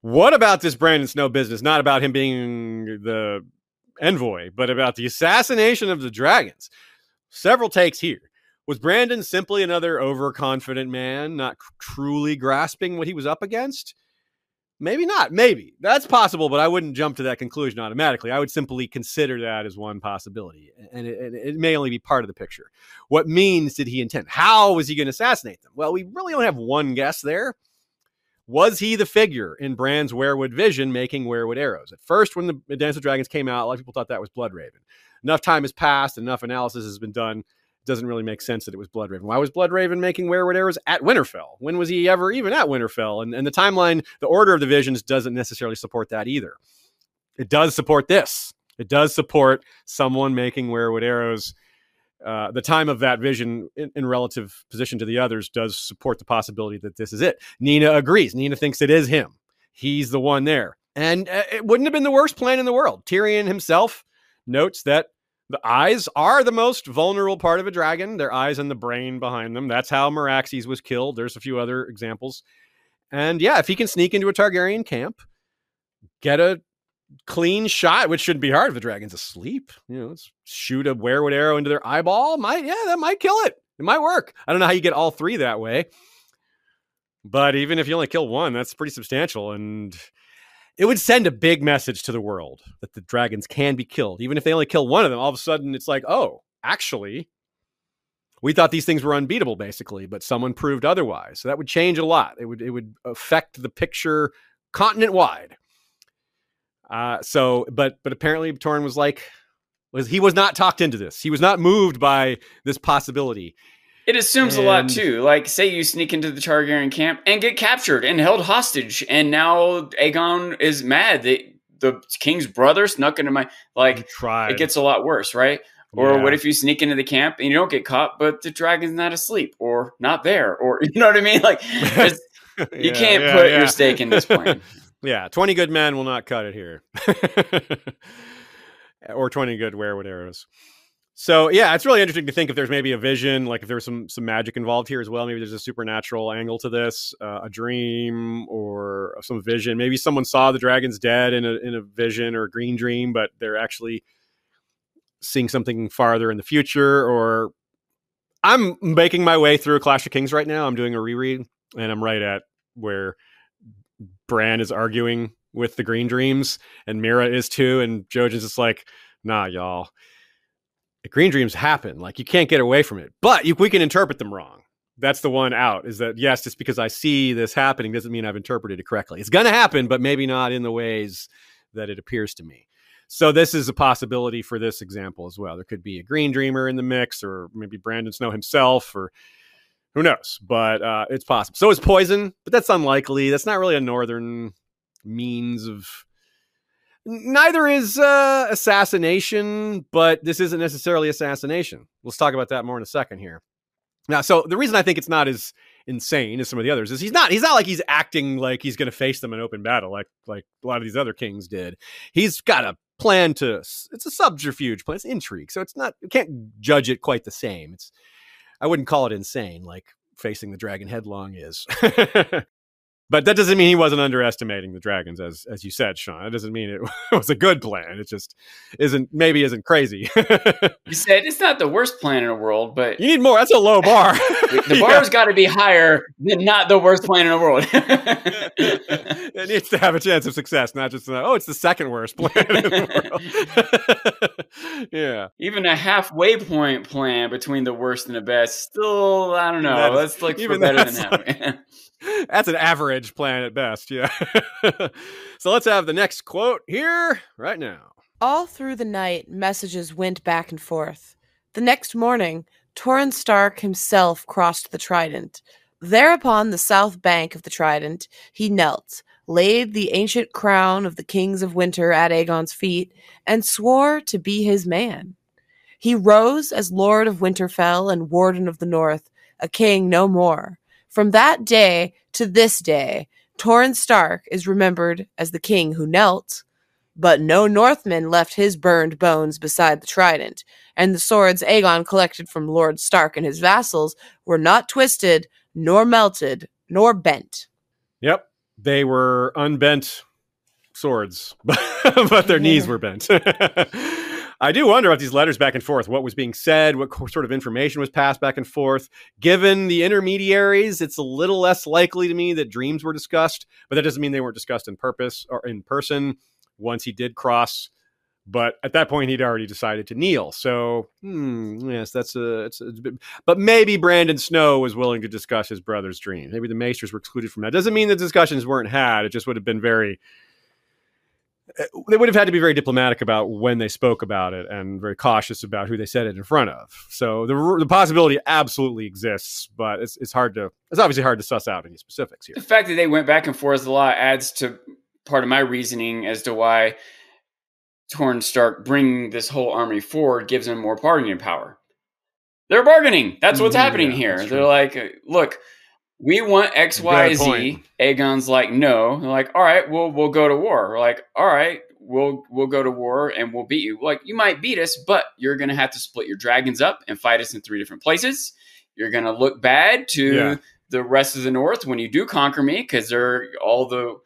what about this Brandon Snow business? Not about him being the envoy, but about the assassination of the dragons. Several takes here. Was Brandon simply another overconfident man, not truly grasping what he was up against? Maybe not. Maybe. That's possible, but I wouldn't jump to that conclusion automatically. I would simply consider that as one possibility. And it, it may only be part of the picture. What means did he intend? How was he going to assassinate them? Well, we really only have one guess there. Was he the figure in Bran's weirwood vision making weirwood arrows? At first, when the Dance of Dragons came out, a lot of people thought that was Bloodraven. Enough time has passed, enough analysis has been done. Doesn't really make sense that it was Bloodraven. Why was Bloodraven making weirwood arrows at Winterfell? When was he ever even at Winterfell? And, and the timeline, the order of the visions doesn't necessarily support that either. It does support this. It does support someone making weirwood arrows uh, the time of that vision in, in, relative position to the others does support the possibility that this is it. Nina agrees. Nina thinks it is him. He's the one there. And uh, it wouldn't have been the worst plan in the world. Tyrion himself notes that the eyes are the most vulnerable part of a dragon, their eyes and the brain behind them. That's how Meraxes was killed. There's a few other examples. And yeah, if he can sneak into a Targaryen camp, get a clean shot, which shouldn't be hard if the dragon's asleep. You know, shoot a weirwood arrow into their eyeball. Might yeah, that might kill it. It might work. I don't know how you get all three that way. But even if you only kill one, that's pretty substantial. And it would send a big message to the world that the dragons can be killed. Even if they only kill one of them, all of a sudden it's like, oh, actually, we thought these things were unbeatable, basically, but someone proved otherwise. So that would change a lot. It would it would affect the picture continent wide. Uh, so, but but apparently Torrhen was like, was he was not talked into this. He was not moved by this possibility. It assumes and... a lot too. Like, say you sneak into the Targaryen camp and get captured and held hostage, and now Aegon is mad that the king's brother snuck into my like. It gets a lot worse, right? Or yeah. what if you sneak into the camp and you don't get caught, but the dragon's not asleep or not there, or you know what I mean? Like, yeah, you can't yeah, put your stake in this plan. Yeah, 20 good men will not cut it here. or 20 good weirwood arrows. So yeah, it's really interesting to think if there's maybe a vision, like if there's some some magic involved here as well. Maybe there's a supernatural angle to this, uh, a dream or some vision. Maybe someone saw the dragons dead in a in a vision or a green dream, but they're actually seeing something farther in the future. Or I'm making my way through Clash of Kings right now. I'm doing a reread, and I'm right at where Bran is arguing with the Green Dreams, and Meera is too, and Jojen's just like, nah, y'all. Green Dreams happen. Like you can't get away from it, but you, we can interpret them wrong. That's the one out. Is that yes? Just because I see this happening doesn't mean I've interpreted it correctly. It's going to happen, but maybe not in the ways that it appears to me. So this is a possibility for this example as well. There could be a Green Dreamer in the mix, or maybe Brandon Snow himself, or who knows? But uh, it's possible. So is poison, but that's unlikely. That's not really a northern means of. Neither is uh, assassination, but this isn't necessarily assassination. Let's talk about that more in a second here. Now, so the reason I think it's not as insane as some of the others is he's not he's not like he's acting like he's going to face them in open battle like like a lot of these other kings did. He's got a plan to it's a subterfuge plan, it's intrigue. So it's not you can't judge it quite the same. It's I wouldn't call it insane like facing the dragon headlong is. but that doesn't mean he wasn't underestimating the dragons, as as you said, Sean. It doesn't mean it was a good plan. It just isn't maybe isn't crazy. you said it's not the worst plan in the world, but you need more. That's a low bar. the bar's yeah. got to be higher than not the worst plan in the world. it needs to have a chance of success, not just oh, it's the second worst plan in the world. yeah, even a halfway point plan between the worst and the best, still I don't know. Let's look for better than that. That's an average plan at best, yeah. so let's have the next quote here right now. All through the night, messages went back and forth. The next morning, Torrhen Stark himself crossed the Trident. There upon the south bank of the Trident he knelt, laid the ancient crown of the kings of winter at Aegon's feet, and swore to be his man. He rose as Lord of Winterfell and Warden of the North, a king no more. From that day to this day, Torrhen Stark is remembered as the king who knelt, but no Northman left his burned bones beside the trident, and the swords Aegon collected from Lord Stark and his vassals were not twisted, nor melted, nor bent. Yep, they were unbent swords, but their knees were bent. I do wonder about these letters back and forth, what was being said, what sort of information was passed back and forth. Given the intermediaries, it's a little less likely to me that dreams were discussed, but that doesn't mean they weren't discussed in purpose or in person once he did cross. But at that point, he'd already decided to kneel. So, hmm, yes, that's a, it's a, bit, but maybe Brandon Snow was willing to discuss his brother's dream. Maybe the Maesters were excluded from that. Doesn't mean the discussions weren't had. It just would have been very they would have had to be very diplomatic about when they spoke about it and very cautious about who they said it in front of. So the, the possibility absolutely exists, but it's, it's hard to it's obviously hard to suss out any specifics here. The fact that they went back and forth a lot adds to part of my reasoning as to why Torrhen Stark bringing this whole army forward gives them more bargaining power. They're bargaining. That's what's mm-hmm, happening yeah, here. They're like, look, we want X, Y, Z. Aegon's like, no. They're like, all right, we'll we'll go to war. We're like, all right, we'll we'll go to war and we'll beat you. Like, you might beat us, but you're gonna have to split your dragons up and fight us in three different places. You're gonna look bad to yeah. the rest of the North when you do conquer me, because they're all the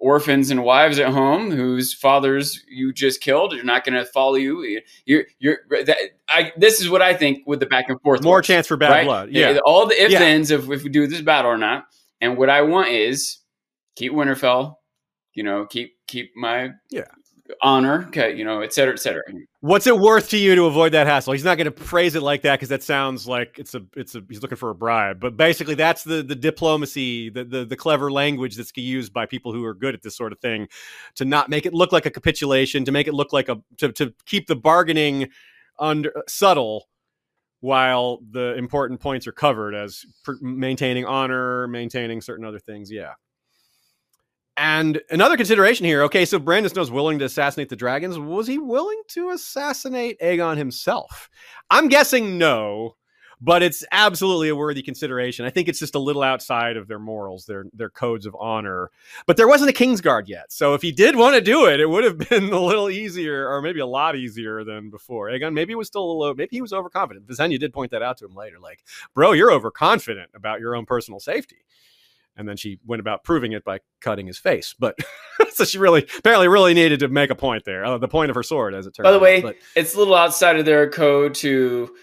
orphans and wives at home whose fathers you just killed are not going to follow you. You're, you're, that, I, this is what I think with the back and forth. More works, chance for bad right? blood. Yeah. All the if thens of if we do this battle or not. And what I want is keep Winterfell, you know, keep, keep my yeah honor, okay, you know, et cetera, et cetera. What's it worth to you to avoid that hassle? He's not going to praise it like that because that sounds like it's a, it's a, he's looking for a bribe. But basically, that's the the diplomacy, the, the the clever language that's used by people who are good at this sort of thing, to not make it look like a capitulation, to make it look like a, to to keep the bargaining under uh, subtle while the important points are covered as pr- maintaining honor, maintaining certain other things. Yeah. And another consideration here. Okay, so Brandon Snow's willing to assassinate the dragons. Was he willing to assassinate Aegon himself? I'm guessing no, but it's absolutely a worthy consideration. I think it's just a little outside of their morals, their their codes of honor. But there wasn't a Kingsguard yet, so if he did want to do it, it would have been a little easier, or maybe a lot easier than before. Aegon, maybe was still a little, maybe he was overconfident. Visenya did point that out to him later, like, bro, you're overconfident about your own personal safety and then she went about proving it by cutting his face. But so she really, apparently, really needed to make a point there. Uh, the point of her sword, as it turns. Out. By the out. way, but, it's a little outside of their code to,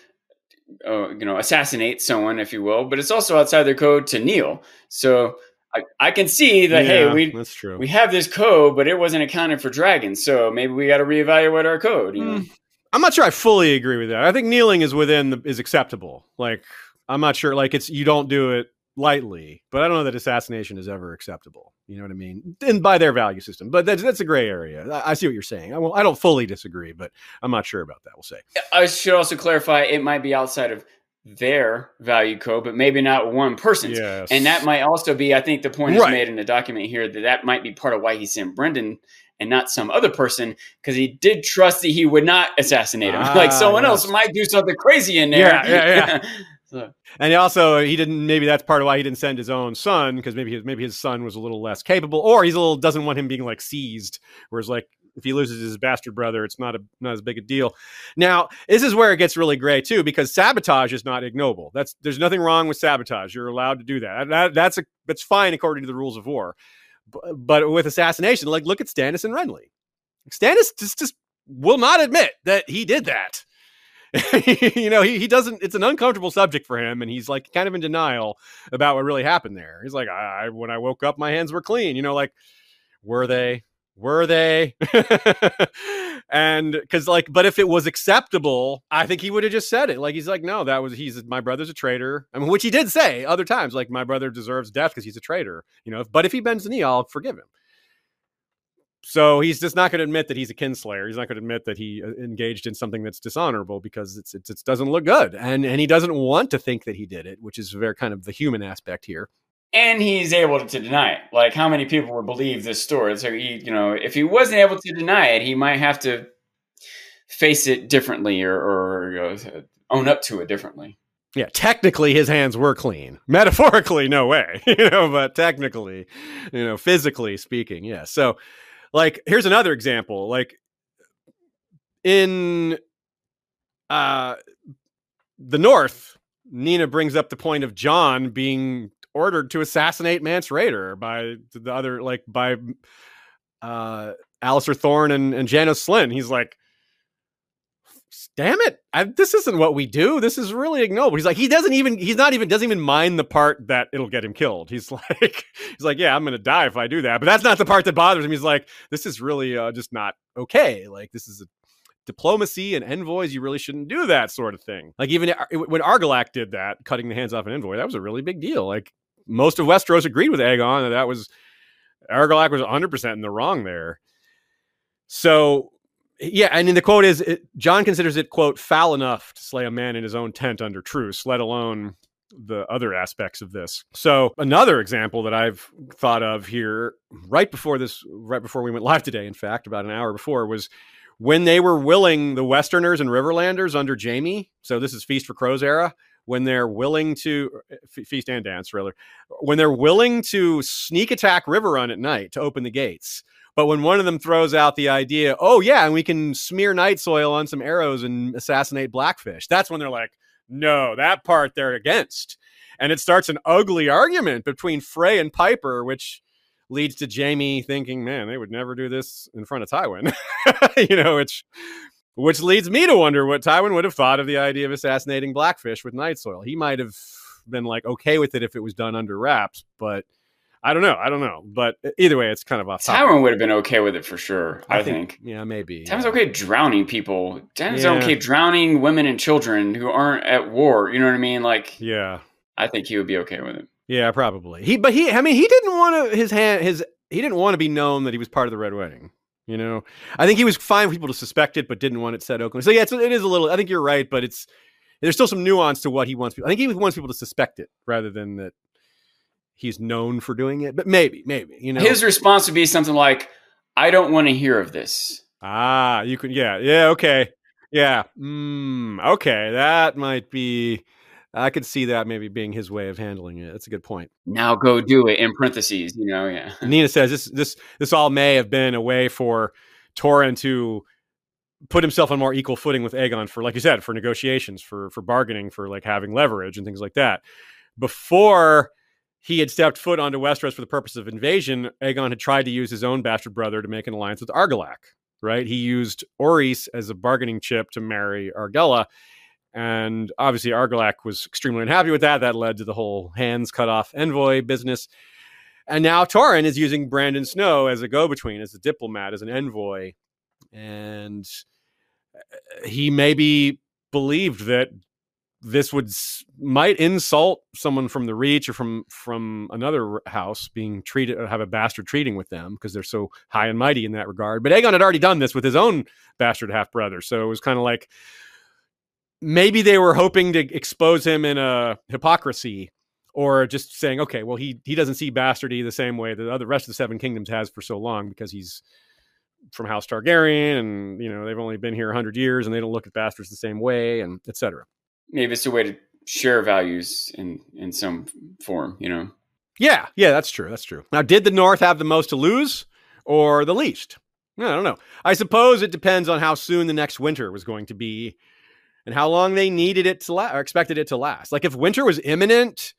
uh, you know, assassinate someone, if you will, but it's also outside their code to kneel. So I, I can see that. Yeah, hey, we that's true. We have this code, but it wasn't accounted for dragons, so maybe we got to reevaluate our code. You know? Mm. I'm not sure I fully agree with that. I think kneeling is within the is acceptable. Like I'm not sure. Like it's you don't do it lightly, but I don't know that assassination is ever acceptable. You know what I mean? And by their value system, but that's that's a gray area. I, I see what you're saying. I, will, I don't fully disagree, but I'm not sure about that. We'll say. I should also clarify: it might be outside of their value code, but maybe not one person's. Yes. And that might also be, I think, the point is made in the document here that that might be part of why he sent Brandon and not some other person because he did trust that he would not assassinate him. Ah, like someone yes. else might do something crazy in there. Yeah, yeah, yeah. So. And also, he didn't. Maybe that's part of why he didn't send his own son because maybe his, maybe his son was a little less capable, or he's a little doesn't want him being like seized. Whereas, like if he loses his bastard brother, it's not a not as big a deal. Now, this is where it gets really gray too, because sabotage is not ignoble. That's there's nothing wrong with sabotage. You're allowed to do that. that that's a that's fine according to the rules of war. But, but with assassination, like look at Stannis and Renly. Stannis just just will not admit that he did that. you know, he, he doesn't, it's an uncomfortable subject for him. And he's like kind of in denial about what really happened there. He's like, I, when I woke up, my hands were clean. You know, like, were they? Were they? and because, like, but if it was acceptable, I think he would have just said it. Like, he's like, no, that was, he's, my brother's a traitor. I mean, which he did say other times, like, my brother deserves death because he's a traitor, you know, but if he bends the knee, I'll forgive him so he's just not going to admit that he's a kinslayer. He's not going to admit that he uh, engaged in something that's dishonorable because it's, it's, it doesn't look good, and and he doesn't want to think that he did it, which is very kind of the human aspect here. And he's able to deny it. Like how many people would believe this story? So he, you know, if he wasn't able to deny it, he might have to face it differently or, or you know, own up to it differently. Yeah, technically his hands were clean. Metaphorically, no way, you know, but technically, you know, physically speaking, yeah. So, like, here's another example. Like, in uh the North, Nina brings up the point of Jon being ordered to assassinate Mance Rayder by the other, like, by uh Alliser Thorne and, and Janos Slynt. He's like, damn it I, this isn't what we do. This is really ignoble. He's like he doesn't even he's not even doesn't even mind the part that it'll get him killed. He's like he's like yeah i'm gonna die if i do that. But that's not the part that bothers him. He's like this is really uh, just not okay. Like this is a diplomacy and envoys. You really shouldn't do that sort of thing. Like even when argilac did that cutting the hands off an envoy that was a really big deal. Like most of westeros agreed with aegon that that was argilac was 100% in the wrong there. So yeah, and in the quote is it, Jon considers it quote foul enough to slay a man in his own tent under truce, let alone the other aspects of this. So another example that I've thought of here, right before this, right before we went live today, in fact, about an hour before, was when they were willing the Westerners and Riverlanders under Jaime, So this is Feast for Crows era. When they're willing to uh, feast and dance, rather, when they're willing to sneak attack Riverrun at night to open the gates, but when one of them throws out the idea, oh, yeah, and we can smear night soil on some arrows and assassinate Blackfish, that's when they're like, no, that part they're against. And it starts an ugly argument between Frey and Piper, which leads to Jaime thinking, man, they would never do this in front of Tywin. you know, which which leads me to wonder what Tywin would have thought of the idea of assassinating Blackfish with night soil. He might have been like okay with it if it was done under wraps, but I don't know. I don't know. But either way, it's kind of off. Tywin would have been okay with it for sure. I, I think, think, Yeah, maybe. Tywin's yeah. okay drowning people. Tywin's yeah. okay drowning women and children who aren't at war. You know what I mean? Like, yeah. I think he would be okay with it. Yeah, probably. He, but he. I mean, he didn't want to. His hand. His. He didn't want to be known that he was part of the Red Wedding. You know, I think he was fine for people to suspect it, but didn't want it said openly. So yeah, it's, it is a little. I think you're right, but it's there's still some nuance to what he wants. People. I think he wants people to suspect it rather than that he's known for doing it, but maybe, maybe you know, his response would be something like, "I don't want to hear of this." Ah, you could, yeah, yeah, okay, yeah, mm, okay, that might be. I could see that maybe being his way of handling it. That's a good point. Now go do it in parentheses, you know, yeah. Nina says this this this all may have been a way for Torrhen to put himself on more equal footing with Aegon for like you said, for negotiations, for for bargaining, for like having leverage and things like that. Before he had stepped foot onto Westeros for the purpose of invasion, Aegon had tried to use his own bastard brother to make an alliance with Argilac. Right? He used Orys as a bargaining chip to marry Argella, and obviously Argilac was extremely unhappy with that. That led to the whole hands cut off envoy business. And now Torrhen is using Brandon Snow as a go-between, as a diplomat, as an envoy, and uh, he maybe believed that this would might insult someone from the reach or from from another house being treated uh, have a bastard treating with them because they're so high and mighty in that regard. But aegon had already done this with his own bastard half brother so it was kind of like maybe they were hoping to expose him in a hypocrisy or just saying okay well he he doesn't see bastardy the same way that the other rest of the seven kingdoms has for so long because he's from house targaryen and you know they've only been here 100 years and they don't look at bastards the same way and etc maybe it's a way to share values in in some form you know? Yeah yeah that's true that's true. Now did the north have the most to lose or the least? I don't know. I suppose it depends on how soon the next winter was going to be and how long they needed it to last or expected it to last. Like if winter was imminent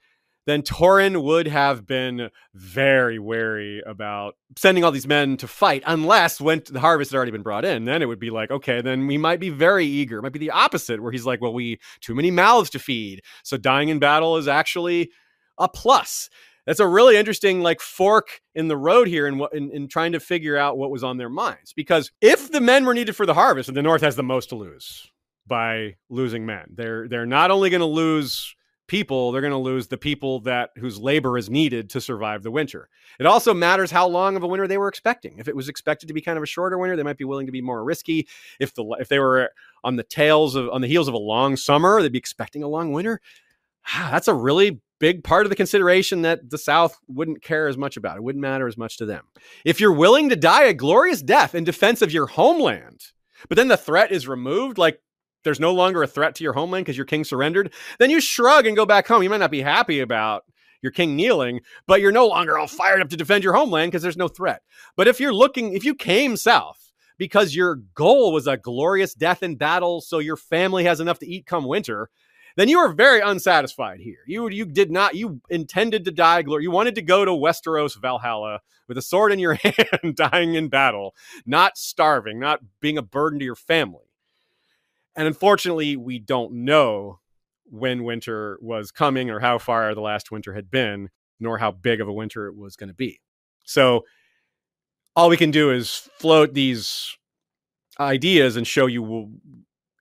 then Torrhen would have been very wary about sending all these men to fight unless when the harvest had already been brought in. Then it would be like, okay, then we might be very eager. It might be the opposite, where he's like, well, we too many mouths to feed. So dying in battle is actually a plus. That's a really interesting like fork in the road here in in, in trying to figure out what was on their minds. Because if the men were needed for the harvest, and the North has the most to lose by losing men, they're they're not only going to lose people, they're going to lose the people that whose labor is needed to survive the winter. It also matters how long of a winter they were expecting. If it was expected to be kind of a shorter winter, they might be willing to be more risky. If the if they were on the tails of on the heels of a long summer, they'd be expecting a long winter. Ah, that's a really big part of the consideration that the South wouldn't care as much about. It wouldn't matter as much to them. If you're willing to die a glorious death in defense of your homeland, but then the threat is removed, like there's no longer a threat to your homeland because your king surrendered, then you shrug and go back home. You might not be happy about your king kneeling, but you're no longer all fired up to defend your homeland because there's no threat. But if you're looking, if you came south because your goal was a glorious death in battle, so your family has enough to eat come winter, then you are very unsatisfied here. You you did not you intended to die glory. You wanted to go to Westeros Valhalla with a sword in your hand, dying in battle, not starving, not being a burden to your family. And unfortunately, we don't know when winter was coming or how far the last winter had been, nor how big of a winter it was going to be. So all we can do is float these ideas and show you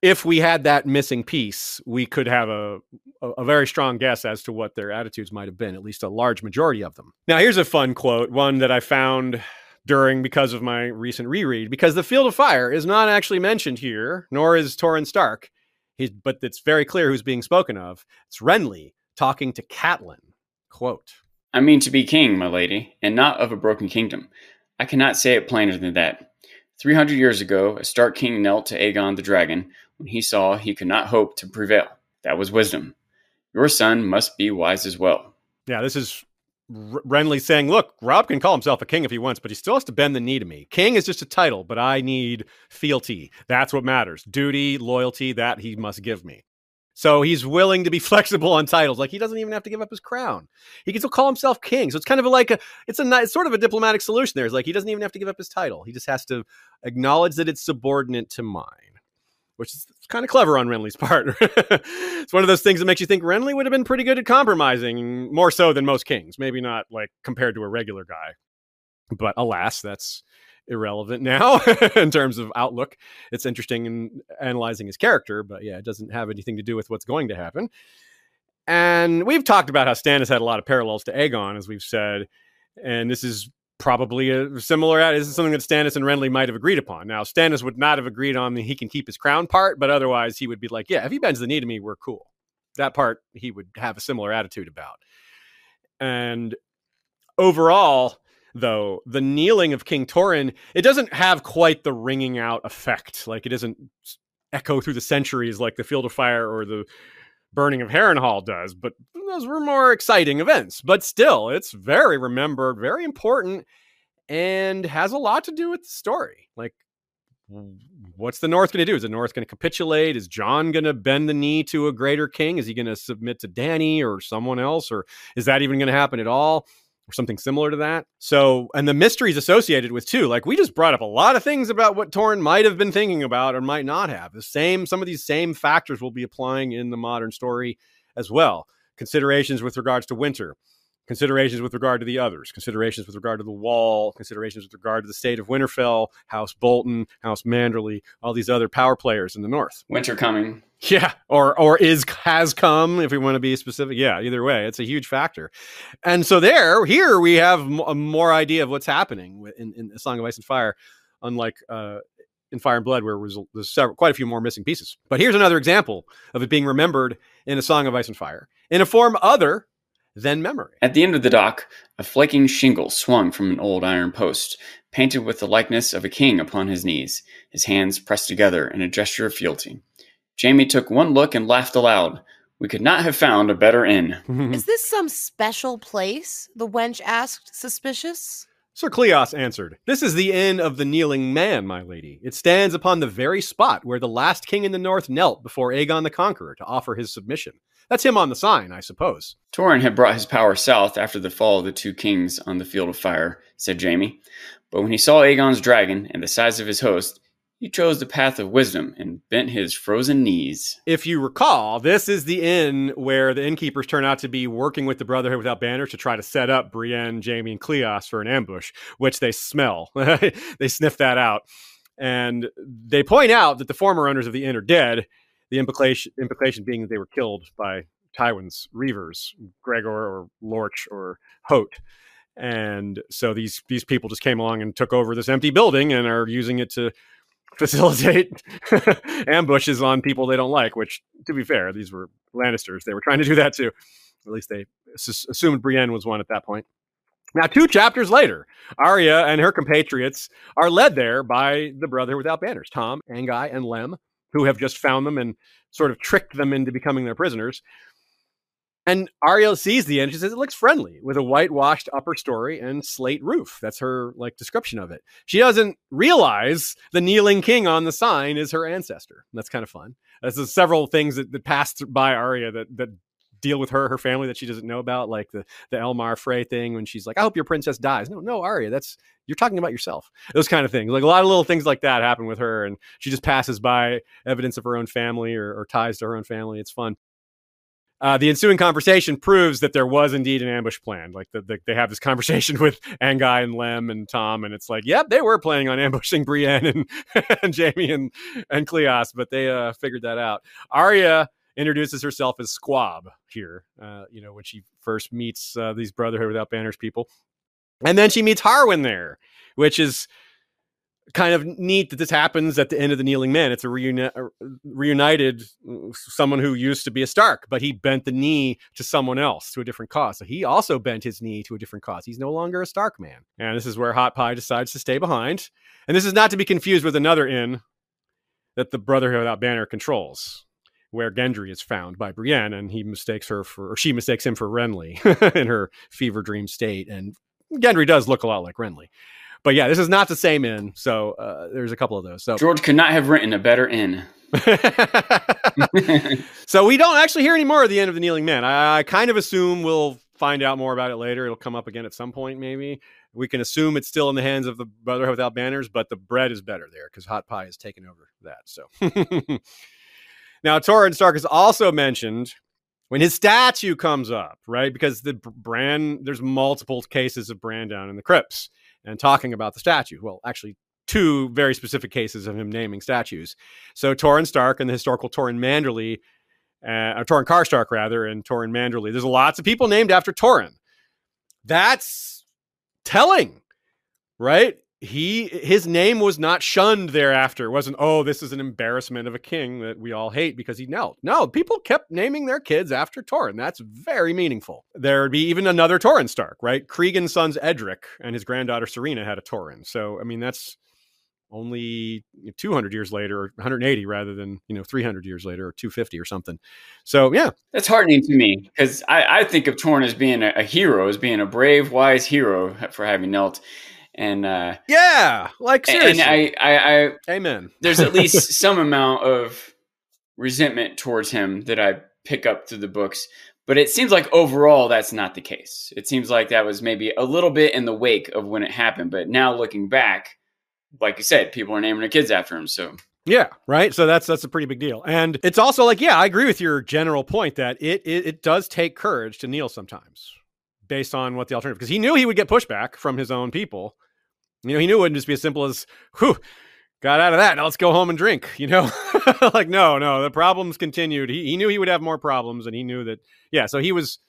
if we had that missing piece, we could have a, a, very strong guess as to what their attitudes might have been, at least a large majority of them. Now, here's a fun quote, one that I found during because of my recent reread because the field of fire is not actually mentioned here nor is Torrhen Stark. He's, but it's very clear who's being spoken of. It's Renly talking to Catelyn. Quote. I mean to be king my lady and not of a broken kingdom. I cannot say it plainer than that. 300 years ago a Stark king knelt to Aegon the dragon. When he saw he could not hope to prevail. That was wisdom. Your son must be wise as well. Yeah this is Renly saying, "Look, Robb can call himself a king if he wants, but he still has to bend the knee to me. King is just a title, but I need fealty. That's what matters. Duty, loyalty, that he must give me." So he's willing to be flexible on titles. Like he doesn't even have to give up his crown. He can still call himself king. So it's kind of like a it's a it's sort of a diplomatic solution there. It's like he doesn't even have to give up his title. He just has to acknowledge that it's subordinate to mine which is kind of clever on Renly's part. it's one of those things that makes you think Renly would have been pretty good at compromising, more so than most kings. Maybe not like compared to a regular guy. But alas, that's irrelevant now in terms of outlook. It's interesting in analyzing his character, but yeah, it doesn't have anything to do with what's going to happen. And we've talked about how Stannis had a lot of parallels to Aegon, as we've said. And this is probably a similar this is something that Stannis and Renly might have agreed upon. Now Stannis would not have agreed on the he can keep his crown part, but otherwise he would be like, yeah, if he bends the knee to me, we're cool. That part he would have a similar attitude about. And overall, though, the kneeling of King Torrhen, it doesn't have quite the ringing out effect. Like it doesn't echo through the centuries like the Field of Fire or the burning of Harrenhal does, but those were more exciting events. But still, it's very remembered, very important, and has a lot to do with the story. Like, what's the North going to do? Is the North going to capitulate? Is Jon going to bend the knee to a greater king? Is he going to submit to Dany or someone else? Or is that even going to happen at all? Or something similar to that. So, and the mysteries associated with too. Like we just brought up a lot of things about what Torrhen might have been thinking about or might not have. The same, some of these same factors will be applying in the modern story as well. Considerations with regards to winter, considerations with regard to the others, considerations with regard to the wall, considerations with regard to the state of Winterfell, House Bolton, House Manderly, all these other power players in the north. Winter coming. Yeah, or or is has come if we want to be specific. Yeah, either way, it's a huge factor. And so there, here we have a more idea of what's happening in, in A Song of Ice and Fire, unlike uh, in Fire and Blood, where there's, several, quite a few more missing pieces. But here's another example of it being remembered in A Song of Ice and Fire in a form other than memory. At the end of the dock, a flaking shingle swung from an old iron post, painted with the likeness of a king upon his knees, his hands pressed together in a gesture of fealty. Jaime took one look and laughed aloud. We could not have found a better inn. Is this some special place? The wench asked, suspicious. Sir Cleos answered, This is the inn of the kneeling man, my lady. It stands upon the very spot where the last king in the north knelt before Aegon the Conqueror to offer his submission. That's him on the sign, I suppose. Torrhen had brought his power south after the fall of the two kings on the field of fire, said Jaime. But when he saw Aegon's dragon and the size of his host, he chose the path of wisdom and bent his frozen knees. If you recall, this is the inn where the innkeepers turn out to be working with the Brotherhood without banners to try to set up Brienne, Jaime, and Cleos for an ambush, which they smell. they sniff that out. And they point out that the former owners of the inn are dead, the implication implication being that they were killed by Tywin's reavers, Gregor or Lorch or Hoat And so these these people just came along and took over this empty building and are using it to facilitate ambushes on people they don't like. Which, to be fair, these were Lannisters. They were trying to do that too. At least they assumed Brienne was one at that point. Now, two chapters later, Arya and her compatriots are led there by the brother without banners, Tom, Anguy, and Lem, who have just found them and sort of tricked them into becoming their prisoners. And Arya sees the end. She says it looks friendly with a whitewashed upper story and slate roof. That's her like description of it. She doesn't realize the kneeling king on the sign is her ancestor. That's kind of fun. There's several things that, that passed by Arya that that deal with her, her family that she doesn't know about, like the the Elmar Frey thing when she's like, "I hope your princess dies." No, no, Arya, that's you're talking about yourself. Those kind of things, like a lot of little things like that happen with her, and she just passes by evidence of her own family or, or ties to her own family. It's fun. Uh, the ensuing conversation proves that there was indeed an ambush plan. Like the, the, they have this conversation with Anguy and Lem and Tom, and it's like, yep, they were planning on ambushing Brienne and, and Jaime and and Cleos, but they uh, figured that out. Arya introduces herself as Squab here, uh, you know, when she first meets uh, these Brotherhood Without Banners people. And then she meets Harwin there, which is kind of neat that this happens at the end of the Kneeling man It's a reuni- reunited someone who used to be a Stark, but he bent the knee to someone else to a different cause. So he also bent his knee to a different cause. He's no longer a Stark man. And this is where Hot Pie decides to stay behind. And this is not to be confused with another inn that the Brotherhood Without Banner controls where Gendry is found by Brienne, and he mistakes her for, or she mistakes him for Renly in her fever dream state. And Gendry does look a lot like Renly. But yeah, this is not the same inn. So uh, there's a couple of those. So George could not have written a better inn. so we don't actually hear any more of the end of the Kneeling man. I, I kind of assume we'll find out more about it later. It'll come up again at some point, maybe. We can assume it's still in the hands of the Brotherhood Without Banners, but the bread is better there because Hot Pie has taken over that. So Now, Torrhen Stark is also mentioned when his statue comes up, right? Because the brand there's multiple cases of brand down in the crypts and talking about the statue. Well, actually, two very specific cases of him naming statues. So Torrhen Stark and the historical Torrhen Manderly, uh, or Torrhen Karstark rather, and Torrhen Manderly. There's lots of people named after Torrhen. That's telling, right? He his name was not shunned thereafter. It wasn't, oh, this is an embarrassment of a king that we all hate because he knelt. No, people kept naming their kids after Torrhen. That's very meaningful. There would be even another Torrhen Stark, right? Cregan's sons Edric and his granddaughter Serena had a Torrhen. So I mean that's only 200 years later or 180 rather than you know 300 years later or 250 or something so yeah that's heartening to me because I, I, think of torrhen as being a, a, hero as being a brave wise hero for having knelt and uh, yeah, like seriously. And I, I, I amen. there's at least some amount of resentment towards him that I pick up through the books, but it seems like overall that's not the case. It seems like that was maybe a little bit in the wake of when it happened, but now looking back, like you said, people are naming their kids after him. So yeah, right. So that's that's a pretty big deal, and it's also like, yeah, I agree with your general point that it it, it does take courage to kneel sometimes, based on what the alternative, because he knew he would get pushback from his own people, you know, he knew it wouldn't just be as simple as, whew, got out of that. Now let's go home and drink. You know, like, no, no, the problems continued. He, he knew he would have more problems and he knew that, yeah. So he was,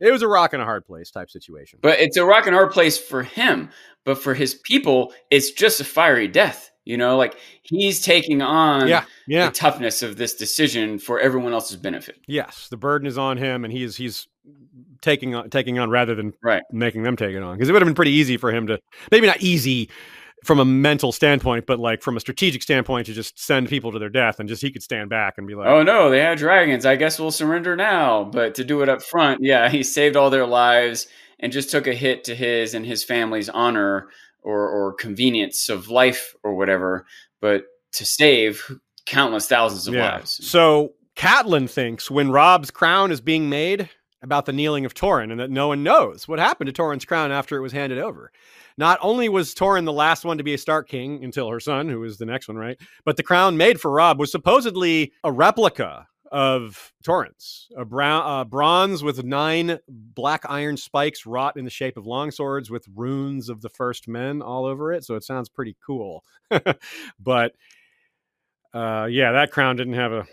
it was a rock and a hard place type situation. But it's a rock and hard place for him. But for his people, it's just a fiery death. You know, like he's taking on yeah, yeah. the toughness of this decision for everyone else's benefit. Yes, the burden is on him, and he's he's taking on taking on rather than right. making them take it on because it would have been pretty easy for him to maybe not easy from a mental standpoint, but like from a strategic standpoint, to just send people to their death and just he could stand back and be like, "Oh no, they have dragons. I guess we'll surrender now." But to do it up front, yeah, he saved all their lives and just took a hit to his and his family's honor or or convenience of life or whatever. But to save countless thousands of yeah. lives. So Catelyn thinks when Robb's crown is being made, about the kneeling of Torrhen and that no one knows what happened to Torrhen's crown after it was handed over. Not only was Torrhen the last one to be a Stark king until her son, who was the next one, right? But the crown made for Robb was supposedly a replica of Torrhen's, a brown, uh, bronze with nine black iron spikes wrought in the shape of longswords with runes of the first men all over it. So it sounds pretty cool. but uh, yeah, that crown didn't have a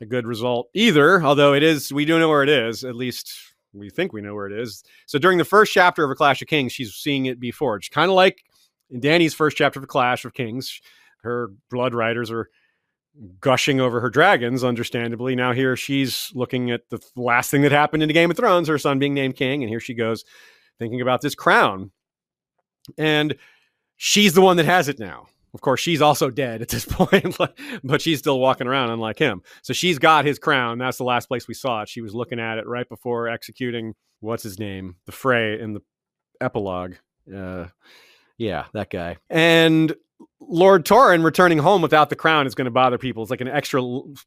a good result either. Although it is, we do know where it is. At least we think we know where it is. So during the first chapter of A Clash of Kings, she's seeing it be forged, kind of like in Dany's first chapter of A Clash of Kings. Her blood riders are gushing over her dragons, understandably. Now here she's looking at the last thing that happened in the Game of Thrones, her son being named king, and here she goes thinking about this crown. And she's the one that has it now. Of course, she's also dead at this point, but she's still walking around, unlike him. So she's got his crown. That's the last place we saw it. She was looking at it right before executing what's his name, the Frey in the epilogue. Uh, yeah, that guy. And Lord Torrhen returning home without the crown is going to bother people. It's like an extra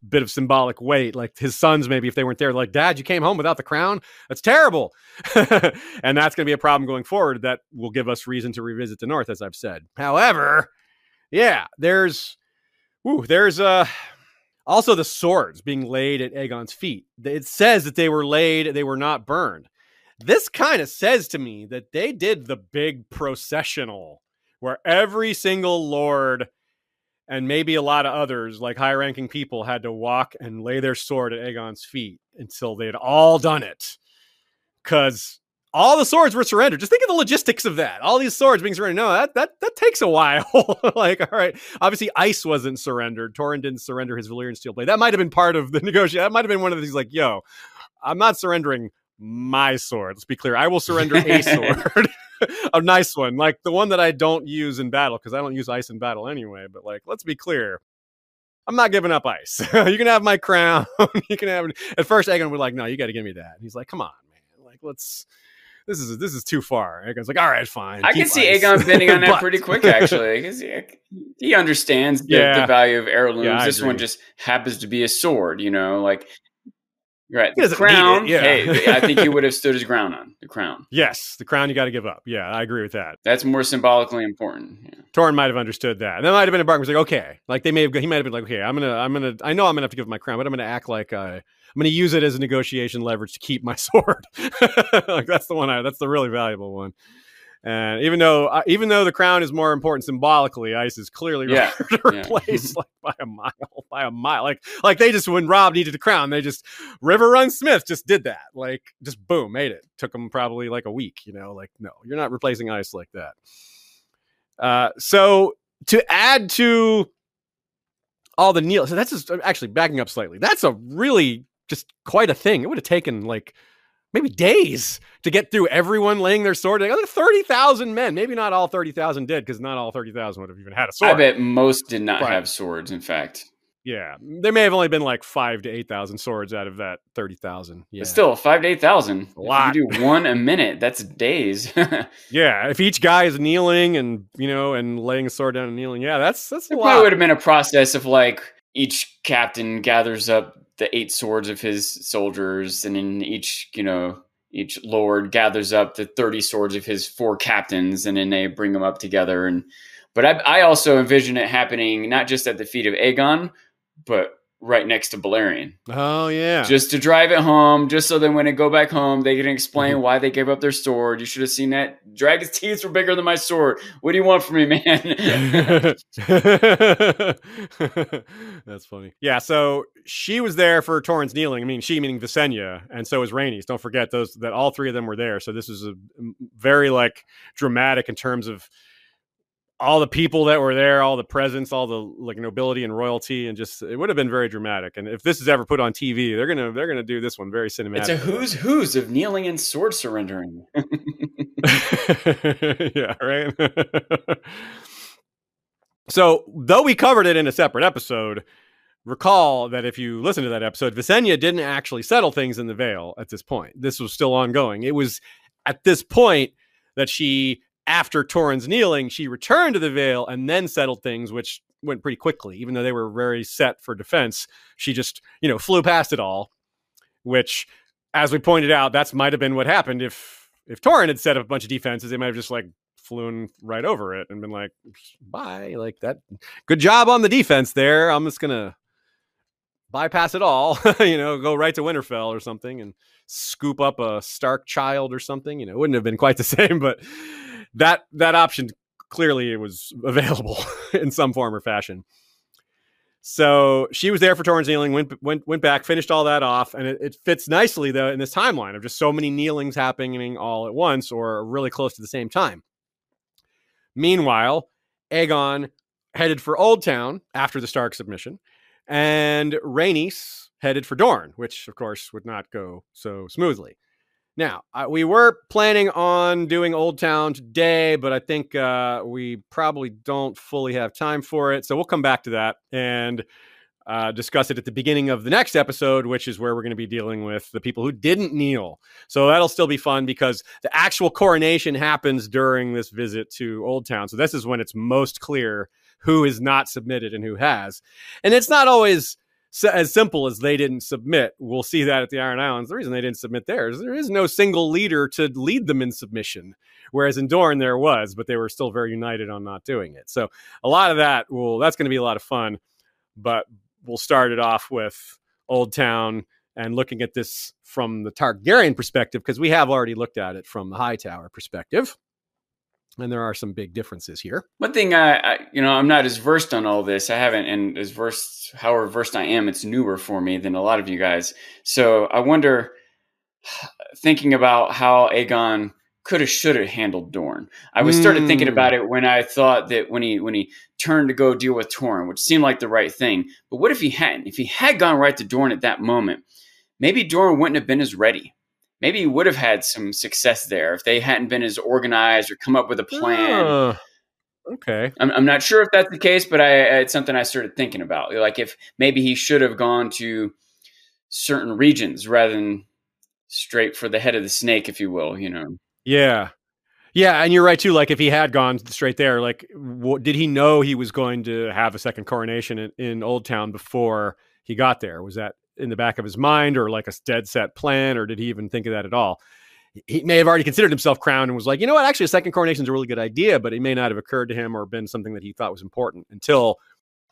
bit of symbolic weight. Like his sons, maybe if they weren't there, like, Dad, you came home without the crown. That's terrible. and that's going to be a problem going forward that will give us reason to revisit the North, as I've said. However, yeah, there's, ooh, there's uh, also the swords being laid at Aegon's feet. It says that they were laid, they were not burned. This kind of says to me that they did the big processional where every single lord and maybe a lot of others, like high ranking people, had to walk and lay their sword at Aegon's feet until they had all done it. Because all the swords were surrendered. Just think of the logistics of that. All these swords being surrendered. No, that that that takes a while. like, all right, obviously ice wasn't surrendered. Torrhen didn't surrender his Valyrian steel blade. That might have been part of the negotiation. That might have been one of these like, yo, I'm not surrendering my sword. Let's be clear. I will surrender a sword. a nice one, like the one that I don't use in battle because I don't use ice in battle anyway. But like, let's be clear. I'm not giving up ice. you can have my crown. you can have. It. At first, Aegon was like, "No, you got to give me that." And he's like, "Come on, man. Like, let's." This is this is too far. Aegon's like, "All right, fine." I can see ice. Aegon bending on that pretty quick, actually, because he, he, understands the, yeah. the, value of heirlooms. Yeah, this one just happens to be a sword, you know, like Right. The crown. Yeah. Hey, I think he would have stood his ground on the crown. Yes, the crown you got to give up. Yeah, I agree with that. That's more symbolically important. Yeah. Might have understood that. And that might have been a Barton was like, okay, like they may have. He might have been like, okay, I'm gonna, I'm gonna, I know I'm gonna have to give my crown, but I'm gonna act like uh, I'm gonna use it as a negotiation leverage to keep my sword. like that's the one. I, that's the really valuable one. And even though uh, even though the crown is more important symbolically, ice is clearly yeah. to replace yeah. like by a mile, by a mile. Like like they just when Robb needed the crown, they just Riverrun Smith just did that. Like just boom, made it. Took them probably like a week. You know, like no, you're not replacing ice like that. Uh, so to add to all the kneel, so that's just actually backing up slightly. That's a really just quite a thing. It would have taken like maybe days to get through everyone laying their sword. Like, 30,000 men. Maybe not all 30,000 did because not all 30,000 would have even had a sword. I bet most did not have swords, in fact. Yeah. There may have only been like five to 8,000 swords out of that 30,000. Yeah. But still, five to 8,000. A lot. you do one a minute, that's days. yeah. If each guy is kneeling and, you know, and laying a sword down and kneeling, yeah, that's, that's a it lot. probably would have been a process of like each captain gathers up the eight swords of his soldiers, and in each, you know, each lord gathers up the 30 swords of his four captains and then they bring them up together and but I, I, also envision it happening not just at the feet of aegon but right next to Balerion. Oh yeah. Just to drive it home, just so that when they go back home, they can explain mm-hmm. why they gave up their sword. You should have seen that. Dragon's teeth were bigger than my sword. What do you want from me, man? That's funny. Yeah, so she was there for Torrhen's kneeling. I mean, she meaning Visenya, and so was Rhaenys. Don't forget those that all three of them were there. So this is a very like dramatic in terms of all the people that were there, all the presence, all the like nobility and royalty, and just it would have been very dramatic. And if this is ever put on TV, they're gonna they're gonna do this one very cinematic. It's a who's who's of kneeling and sword surrendering. yeah, right. so though we covered it in a separate episode, recall that if you listen to that episode, Visenya didn't actually settle things in the Vale at this point. This was still ongoing. It was at this point that she after Torrhen's kneeling, she returned to the Vale and then settled things, which went pretty quickly. Even though they were very set for defense, she just, you know, flew past it all. Which, as we pointed out, that's might have been what happened if if Torrhen had set up a bunch of defenses. They might have just like flown right over it and been like, "Bye." Like that. Good job on the defense there. I'm just gonna bypass it all. you know, go right to Winterfell or something and scoop up a Stark child or something. You know, it wouldn't have been quite the same, but that that option clearly was available in some form or fashion. So she was there for Torrhen's kneeling, went went went back, finished all that off, and it, it, fits nicely though in this timeline of just so many kneelings happening all at once or really close to the same time. Meanwhile, Aegon headed for Oldtown after the Stark submission, and Rhaenys headed for Dorne, which of course would not go so smoothly. Now, uh, we were planning on doing Oldtown today, but I think uh, we probably don't fully have time for it. So we'll come back to that and uh, discuss it at the beginning of the next episode, which is where we're going to be dealing with the people who didn't kneel. So that'll still be fun because the actual coronation happens during this visit to Oldtown. So this is when it's most clear who is not submitted and who has. And it's not always as simple as they didn't submit. We'll see that at the Iron Islands. The reason they didn't submit there is there is no single leader to lead them in submission, whereas in Dorne there was, but they were still very united on not doing it. So a lot of that will that's going to be a lot of fun. But we'll start it off with Oldtown and looking at this from the Targaryen perspective because we have already looked at it from the Hightower perspective and there are some big differences here. One thing I, I, you know, I'm not as versed on all this. I haven't, and as versed, however versed I am, it's newer for me than a lot of you guys. So I wonder, thinking about how Aegon could have, should have handled Dorne. I was mm. started thinking hmm. about it when I thought that when he when he turned to go deal with Torrhen, which seemed like the right thing. But what if he hadn't? If he had gone right to Dorne at that moment, maybe Dorne wouldn't have been as ready maybe he would have had some success there if they hadn't been as organized or come up with a plan. Uh, okay. I'm, I'm, not sure if that's the case, but I, it's something I started thinking about. Like if maybe he should have gone to certain regions rather than straight for the head of the snake, if you will, you know? Yeah. Yeah, and you're right too. Like if he had gone straight there, like what, did he know he was going to have a second coronation in, in Oldtown before he got there? Was that in the back of his mind or like a dead set plan, or did he even think of that at all? He may have already considered himself crowned and was like, you know what, actually, a second coronation is a really good idea, but it may not have occurred to him or been something that he thought was important until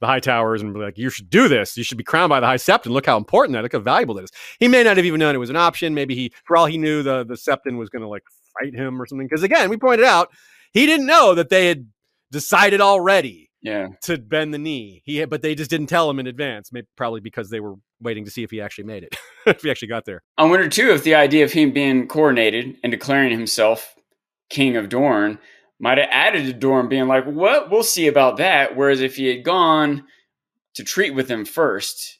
the Hightowers and be like, you should do this. You should be crowned by the high septon. Look how important that, look how valuable that is. He may not have even known it was an option. Maybe he, for all he knew, the, the septon was going to like fight him or something. Because again, we pointed out, he didn't know that they had decided already yeah to bend the knee he but they just didn't tell him in advance maybe probably because they were waiting to see if he actually made it if he actually got there. I wonder too if the idea of him being coronated and declaring himself king of dorne might have added to dorne being like what we'll see about that. Whereas if he had gone to treat with him first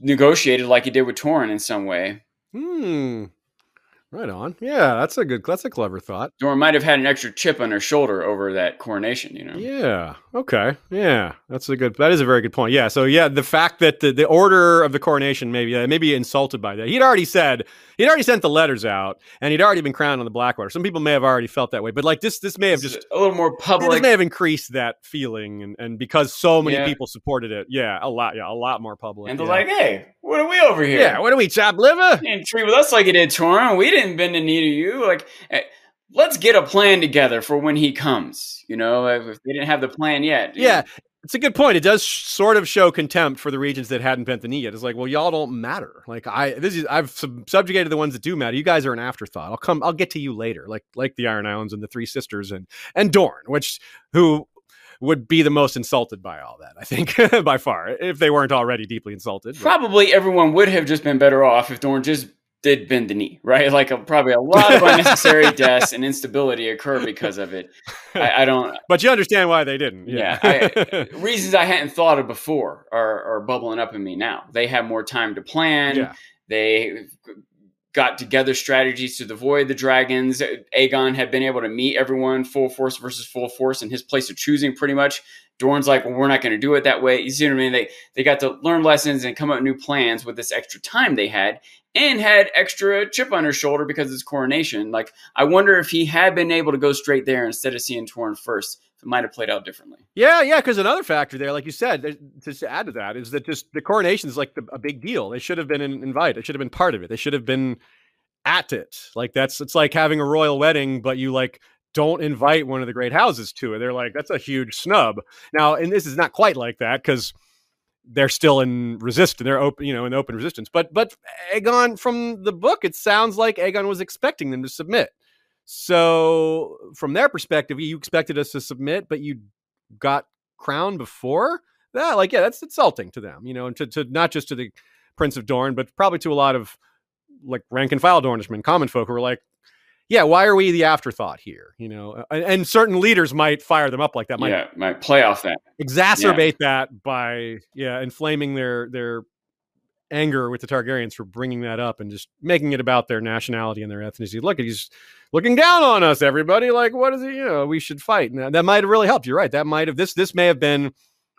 negotiated like he did with Torrhen in some way hmm Right on. Yeah, that's a good. That's a clever thought. Dora might have had an extra chip on her shoulder over that coronation. You know. Yeah. Okay. Yeah, that's a good. That is a very good point. Yeah. So yeah, the fact that the, the order of the coronation maybe uh, maybe insulted by that. He'd already said he'd already sent the letters out, and he'd already been crowned on the Blackwater. Some people may have already felt that way, but like this, this may have just a little more public. This may have increased that feeling, and and because so many yeah. people supported it, yeah, a lot, yeah, a lot more public. And they're yeah. like, hey, what are we over here? Yeah, what are we, chop liver? You didn't treat with us like you did Torrhen. We didn't bend the knee to you. Like, eh, let's get a plan together for when he comes. You know, if they didn't have the plan yet. Yeah. Know. It's a good point. It does sort of show contempt for the regions that hadn't bent the knee yet. It's like, well, y'all don't matter. Like I, this is I've sub- subjugated the ones that do matter. You guys are an afterthought. I'll come. I'll get to you later. Like like the Iron Islands and the Three Sisters and and Dorne, which who would be the most insulted by all that, I think, by far, if they weren't already deeply insulted. But. Probably everyone would have just been better off if Dorne just did bend the knee, right? Like a, probably a lot of unnecessary deaths and instability occur because of it. I, I don't. But you understand why they didn't. Yeah. yeah I, reasons I hadn't thought of before are, are bubbling up in me now. They have more time to plan. Yeah. They got together strategies to avoid the dragons. Aegon had been able to meet everyone full force versus full force in his place of choosing, pretty much. Dorne's like, well, we're not going to do it that way. You see what I mean? They they got to learn lessons and come up with new plans with this extra time they had, and had extra chip on her shoulder because of his coronation. Like, I wonder if he had been able to go straight there instead of seeing Torrhen first it might have played out differently. Yeah, yeah. Because another factor there, like you said, just to add to that, is that just the coronation is like the, a big deal. They should have been invited. They should have been part of it. They should have been at it. Like that's it's like having a royal wedding, but you like don't invite one of the great houses to it. They're like that's a huge snub. Now, and this is not quite like that because they're still in resistance. They're open, you know, in open resistance. But but Aegon from the book, it sounds like Aegon was expecting them to submit. So from their perspective, you expected us to submit, but you got crowned before that like yeah, that's insulting to them, you know, and to, to not just to the Prince of Dorne, but probably to a lot of like rank and file Dornishmen, common folk who are like, yeah, why are we the afterthought here? You know, uh, and, and certain leaders might fire them up like that, might yeah, might play off that. exacerbate that by yeah, inflaming their their anger with the Targaryens for bringing that up and just making it about their nationality and their ethnicity. Look, he's looking down on us, everybody. Like, what is it? You know, we should fight. And that- that might have really helped. You're right. That might have this this may have been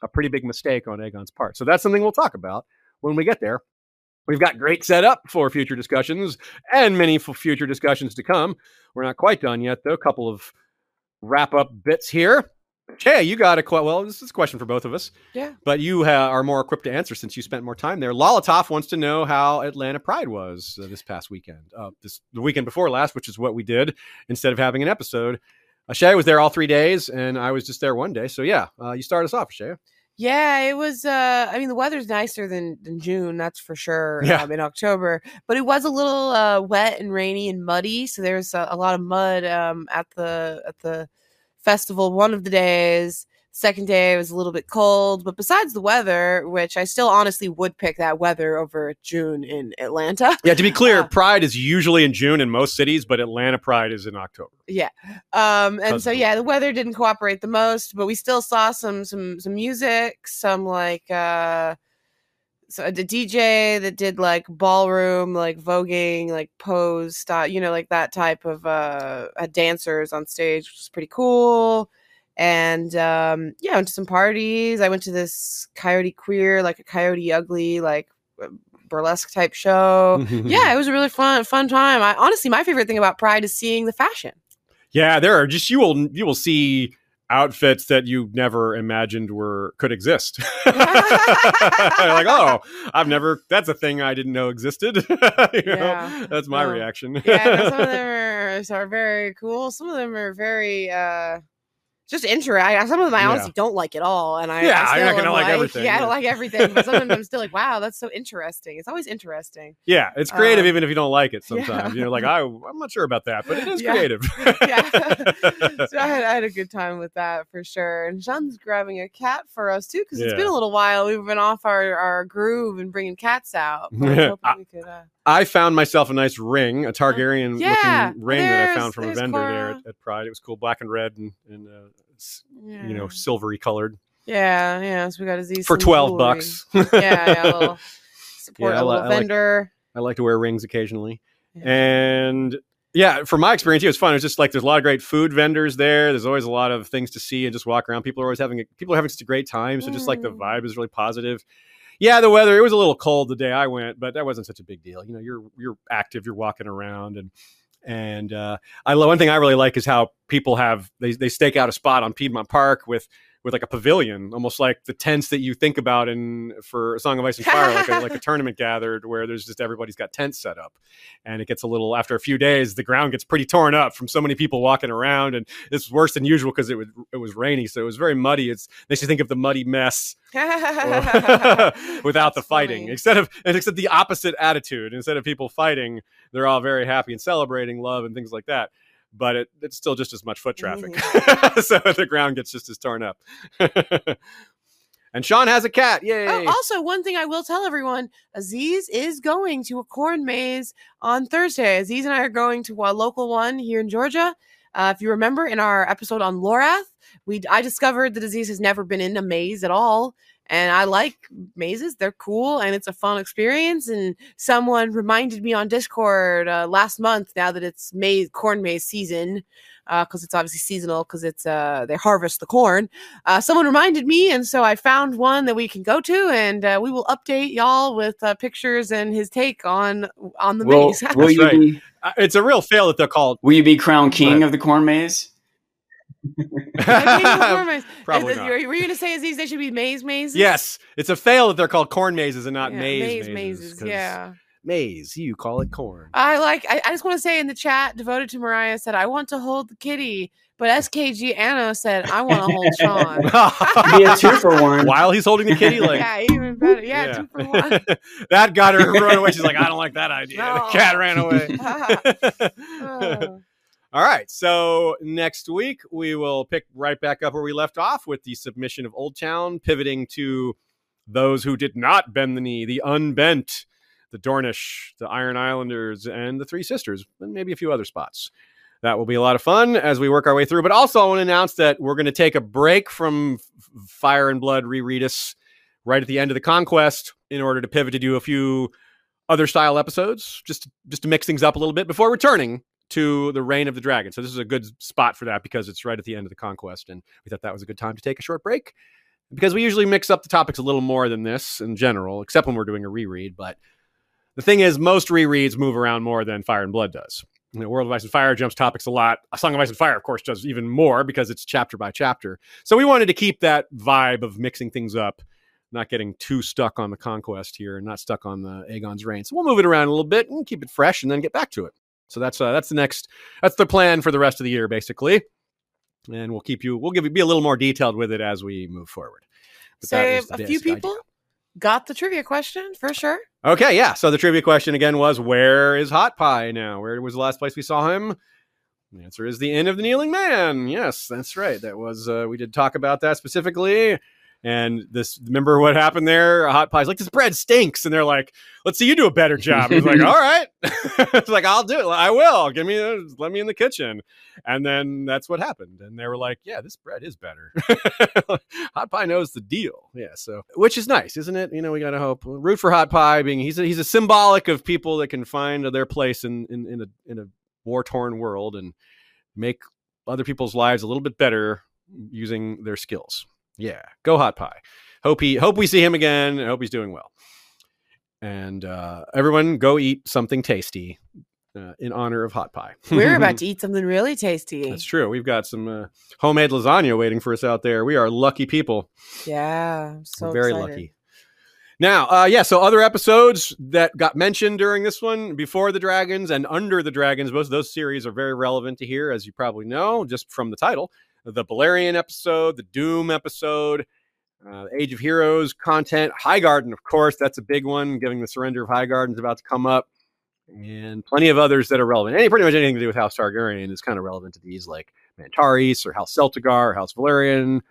a pretty big mistake on Aegon's part. So that's something we'll talk about when we get there. We've got great setup for future discussions and many future discussions to come. We're not quite done yet, though. A couple of wrap up bits here. Jay, you got a que- well. This is a question for both of us, Yeah. but you ha- are more equipped to answer since you spent more time there. Lolitoff wants to know how Atlanta Pride was uh, this past weekend, uh, this the weekend before last, which is what we did instead of having an episode. Uh, Shay was there all three days, and I was just there one day. So yeah, uh, you start us off, Shay. Yeah, it was. Uh, I mean, the weather's nicer than, than June, that's for sure. Yeah. Um, in October, but it was a little uh, wet and rainy and muddy. So there's a, a lot of mud um, at the at the festival. One of the days. Second day was a little bit cold, but besides the weather, which I still honestly would pick that weather over June in Atlanta. Yeah, to be clear, Uh, Pride is usually in June in most cities, but Atlanta Pride is in October. Yeah. Um and so yeah, the weather didn't cooperate the most, but we still saw some some some music, some like uh so the DJ that did like ballroom, like voguing, like pose style, you know, like that type of uh dancers on stage, which was pretty cool. And um yeah, I went to some parties. I went to this Coyote Queer, like a Coyote Ugly, like uh, burlesque type show. yeah, it was a really fun fun time. I honestly my favorite thing about Pride is seeing the fashion. Yeah, there are just you will you will see outfits that you never imagined were could exist. like, oh, I've never that's a thing I didn't know existed. You know, That's my No. reaction. yeah, some of them are, are very cool. Some of them are very uh just interesting. Some of them I Yeah. honestly don't like at all, and I Yeah, I still not gonna am like everything, Yeah, I don't like everything, but some of them I'm still like, wow, that's so interesting. It's always interesting. Yeah, it's creative Um, even if you don't like it yeah. sometimes. You're like, I, I'm not sure about that, but it is Yeah. creative. Yeah. so I had, I had a good time with that for sure. And Sean's grabbing a cat for us too, because it's been a little while. We've been off our, our groove and bringing cats out. But I Yeah. we could, uh, I found myself a nice ring, a Targaryen Yeah, looking ring that I found from a vendor there at, at Pride. It was cool, black and red and, and uh, yeah. you know, silvery colored yeah, yeah. So we got see for 12 jewelry. bucks. yeah, yeah, a little support Yeah, a li- little I like- vendor. I like to wear rings occasionally. And yeah, from my experience, it was fun. It was just like there's a lot of great food vendors there. There's always a lot of things to see and just walk around. People are always having a, people are having such a great time. So just like the Mm. vibe is really positive. Yeah, the weather it was a little cold the day I went, but that wasn't such a big deal. You know, you're you're active, you're walking around, and and uh, I lo- one thing I really like is how people have they they stake out a spot on Piedmont Park with with like a pavilion, almost like the tents that you think about in for a Song of Ice and Fire, like a, like a tournament gathered where there's just everybody's got tents set up, and it gets a little after a few days the ground gets pretty torn up from so many people walking around, and it's worse than usual because it was it was rainy, so it was very muddy. It's makes you think of the muddy mess without the fighting. funny. Instead of and except the opposite attitude. Instead of people fighting, they're all very happy and celebrating love and things like that. But it, it's still just as much foot traffic, Mm-hmm. so the ground gets just as torn up. and Sean has a cat. Yay! Oh, also, one thing I will tell everyone: Aziz is going to a corn maze on Thursday. Aziz and I are going to a local one here in Georgia. Uh, if you remember, in our episode on Lorath, we I discovered that Aziz has never been in a maze at all, and I like mazes; they're cool and it's a fun experience. And someone reminded me on Discord uh, last month, now that it's maze corn maze season, because it's obviously seasonal because it's uh they harvest the corn uh, someone reminded me, and so I found one that we can go to, and uh, we will update y'all with uh, pictures and his take on on the Will, maze. will you right. be Uh, it's a real fail that they're called. will you be crowned king Right. of the corn maze? I think the corn maze- Probably Is- not. Were you going to say these they should be maze mazes? Yes, it's a fail that they're called corn mazes and not Yeah, maze maze mazes. 'cause Yeah, maze. You call it corn. I like. I, I just want to say in the chat, devoted to Mariah said, "I want to hold the kitty," but SKG Anna said, "I want to hold Sean." Be a two for one. While he's holding the kitty, like yeah, even better. Yeah, two for one. that got her to run away. She's like, I don't like that idea. No. The cat ran away. Oh. All right. So next week we will pick right back up where we left off with the submission of Oldtown, pivoting to those who did not bend the knee, the unbent, the Dornish, the Iron Islanders, and the Three Sisters, and maybe a few other spots. That will be a lot of fun as we work our way through. But also, I want to announce that we're going to take a break from Fire and Blood reread us right at the end of the conquest in order to pivot to do a few other style episodes, just just to mix things up a little bit before returning to the reign of the dragon. So this is a good spot for that because it's right at the end of the conquest, and we thought that was a good time to take a short break because we usually mix up the topics a little more than this in general, except when we're doing a reread. But the thing is, most rereads move around more than Fire and Blood does. You know, World of Ice and Fire jumps topics a lot. A Song of Ice and Fire, of course, does even more because it's chapter by chapter. So we wanted to keep that vibe of mixing things up, not getting too stuck on the conquest here, and not stuck on the Aegon's reign. So we'll move it around a little bit and keep it fresh, and then get back to it. So that's uh, that's the next that's the plan for the rest of the year, basically. And we'll keep you we'll give you be a little more detailed with it as we move forward. But so a few people idea. got the trivia question for sure. Okay, yeah. So the trivia question again was where is Hot Pie now? Where was the last place we saw him? The answer is the Inn of the Kneeling Man. Yes, that's right. That was uh, we did talk about that specifically. And this, remember what happened there? Hot Pie's like, this bread stinks. And they're like, let's see you do a better job. He's like, all right. it's like, I'll do it. I will. Give me, a, let me in the kitchen. And then that's what happened. And they were like, yeah, this bread is better. Hot Pie knows the deal. Yeah. So, which is nice, isn't it? You know, we got to hope. Root for Hot Pie being, he's a, he's a symbolic of people that can find their place in, in, in a, in a war torn world and make other people's lives a little bit better using their skills. Yeah, go hot pie. Hope he hope we see him again. I hope he's doing well. And uh, everyone, go eat something tasty uh, in honor of hot pie. We're about to eat something really tasty. That's true. We've got some uh, homemade lasagna waiting for us out there. We are lucky people. Yeah, so very excited. lucky. Now, uh, yeah, so other episodes that got mentioned during this one, Before the Dragons and Under the Dragons, both of those series are very relevant to here, as you probably know, just from the title the Balerion episode, the Doom episode, uh, Age of Heroes content, Highgarden, of course, that's a big one. Giving the surrender of Highgarden is about to come up, and plenty of others that are relevant. Any pretty much anything to do with House Targaryen is kind of relevant to these, like Mantarys or House Celtigar, or House Velaryon,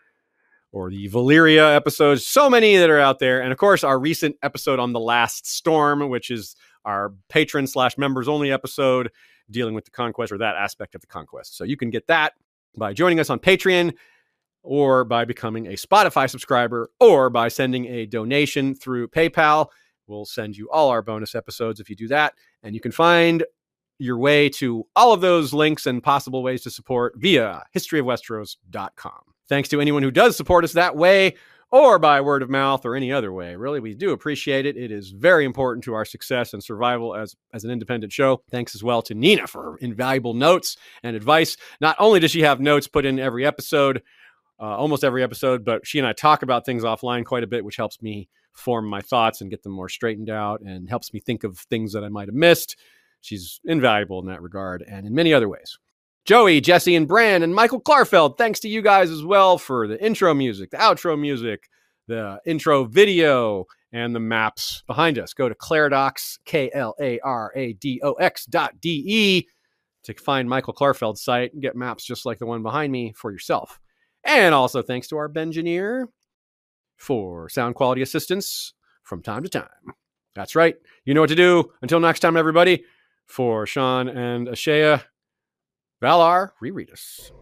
or the Valyria episodes. So many that are out there, and of course, our recent episode on the Last Storm, which is our patron slash members only episode dealing with the conquest or that aspect of the conquest. So you can get that by joining us on Patreon or by becoming a Spotify subscriber or by sending a donation through PayPal. We'll send you all our bonus episodes if you do that. And you can find your way to all of those links and possible ways to support via historyofwesteros.com. Thanks to anyone who does support us that way or by word of mouth or any other way. Really, we do appreciate it. It is very important to our success and survival as, as an independent show. Thanks as well to Nina for invaluable notes and advice. Not only does she have notes put in every episode, uh, almost every episode, but she and I talk about things offline quite a bit, which helps me form my thoughts and get them more straightened out and helps me think of things that I might have missed. She's invaluable in that regard and in many other ways. Joey, Jesse, and Bran, and Michael Klarfeld. Thanks to you guys as well for the intro music, the outro music, the intro video, and the maps behind us. Go to Klaradox, K L A R A D O X dot D E to find Michael Klarfeld's site and get maps just like the one behind me for yourself. And also thanks to our Bengineer for sound quality assistance from time to time. That's right. You know what to do. Until next time, everybody, for Sean and Ashea, Valar, reread us.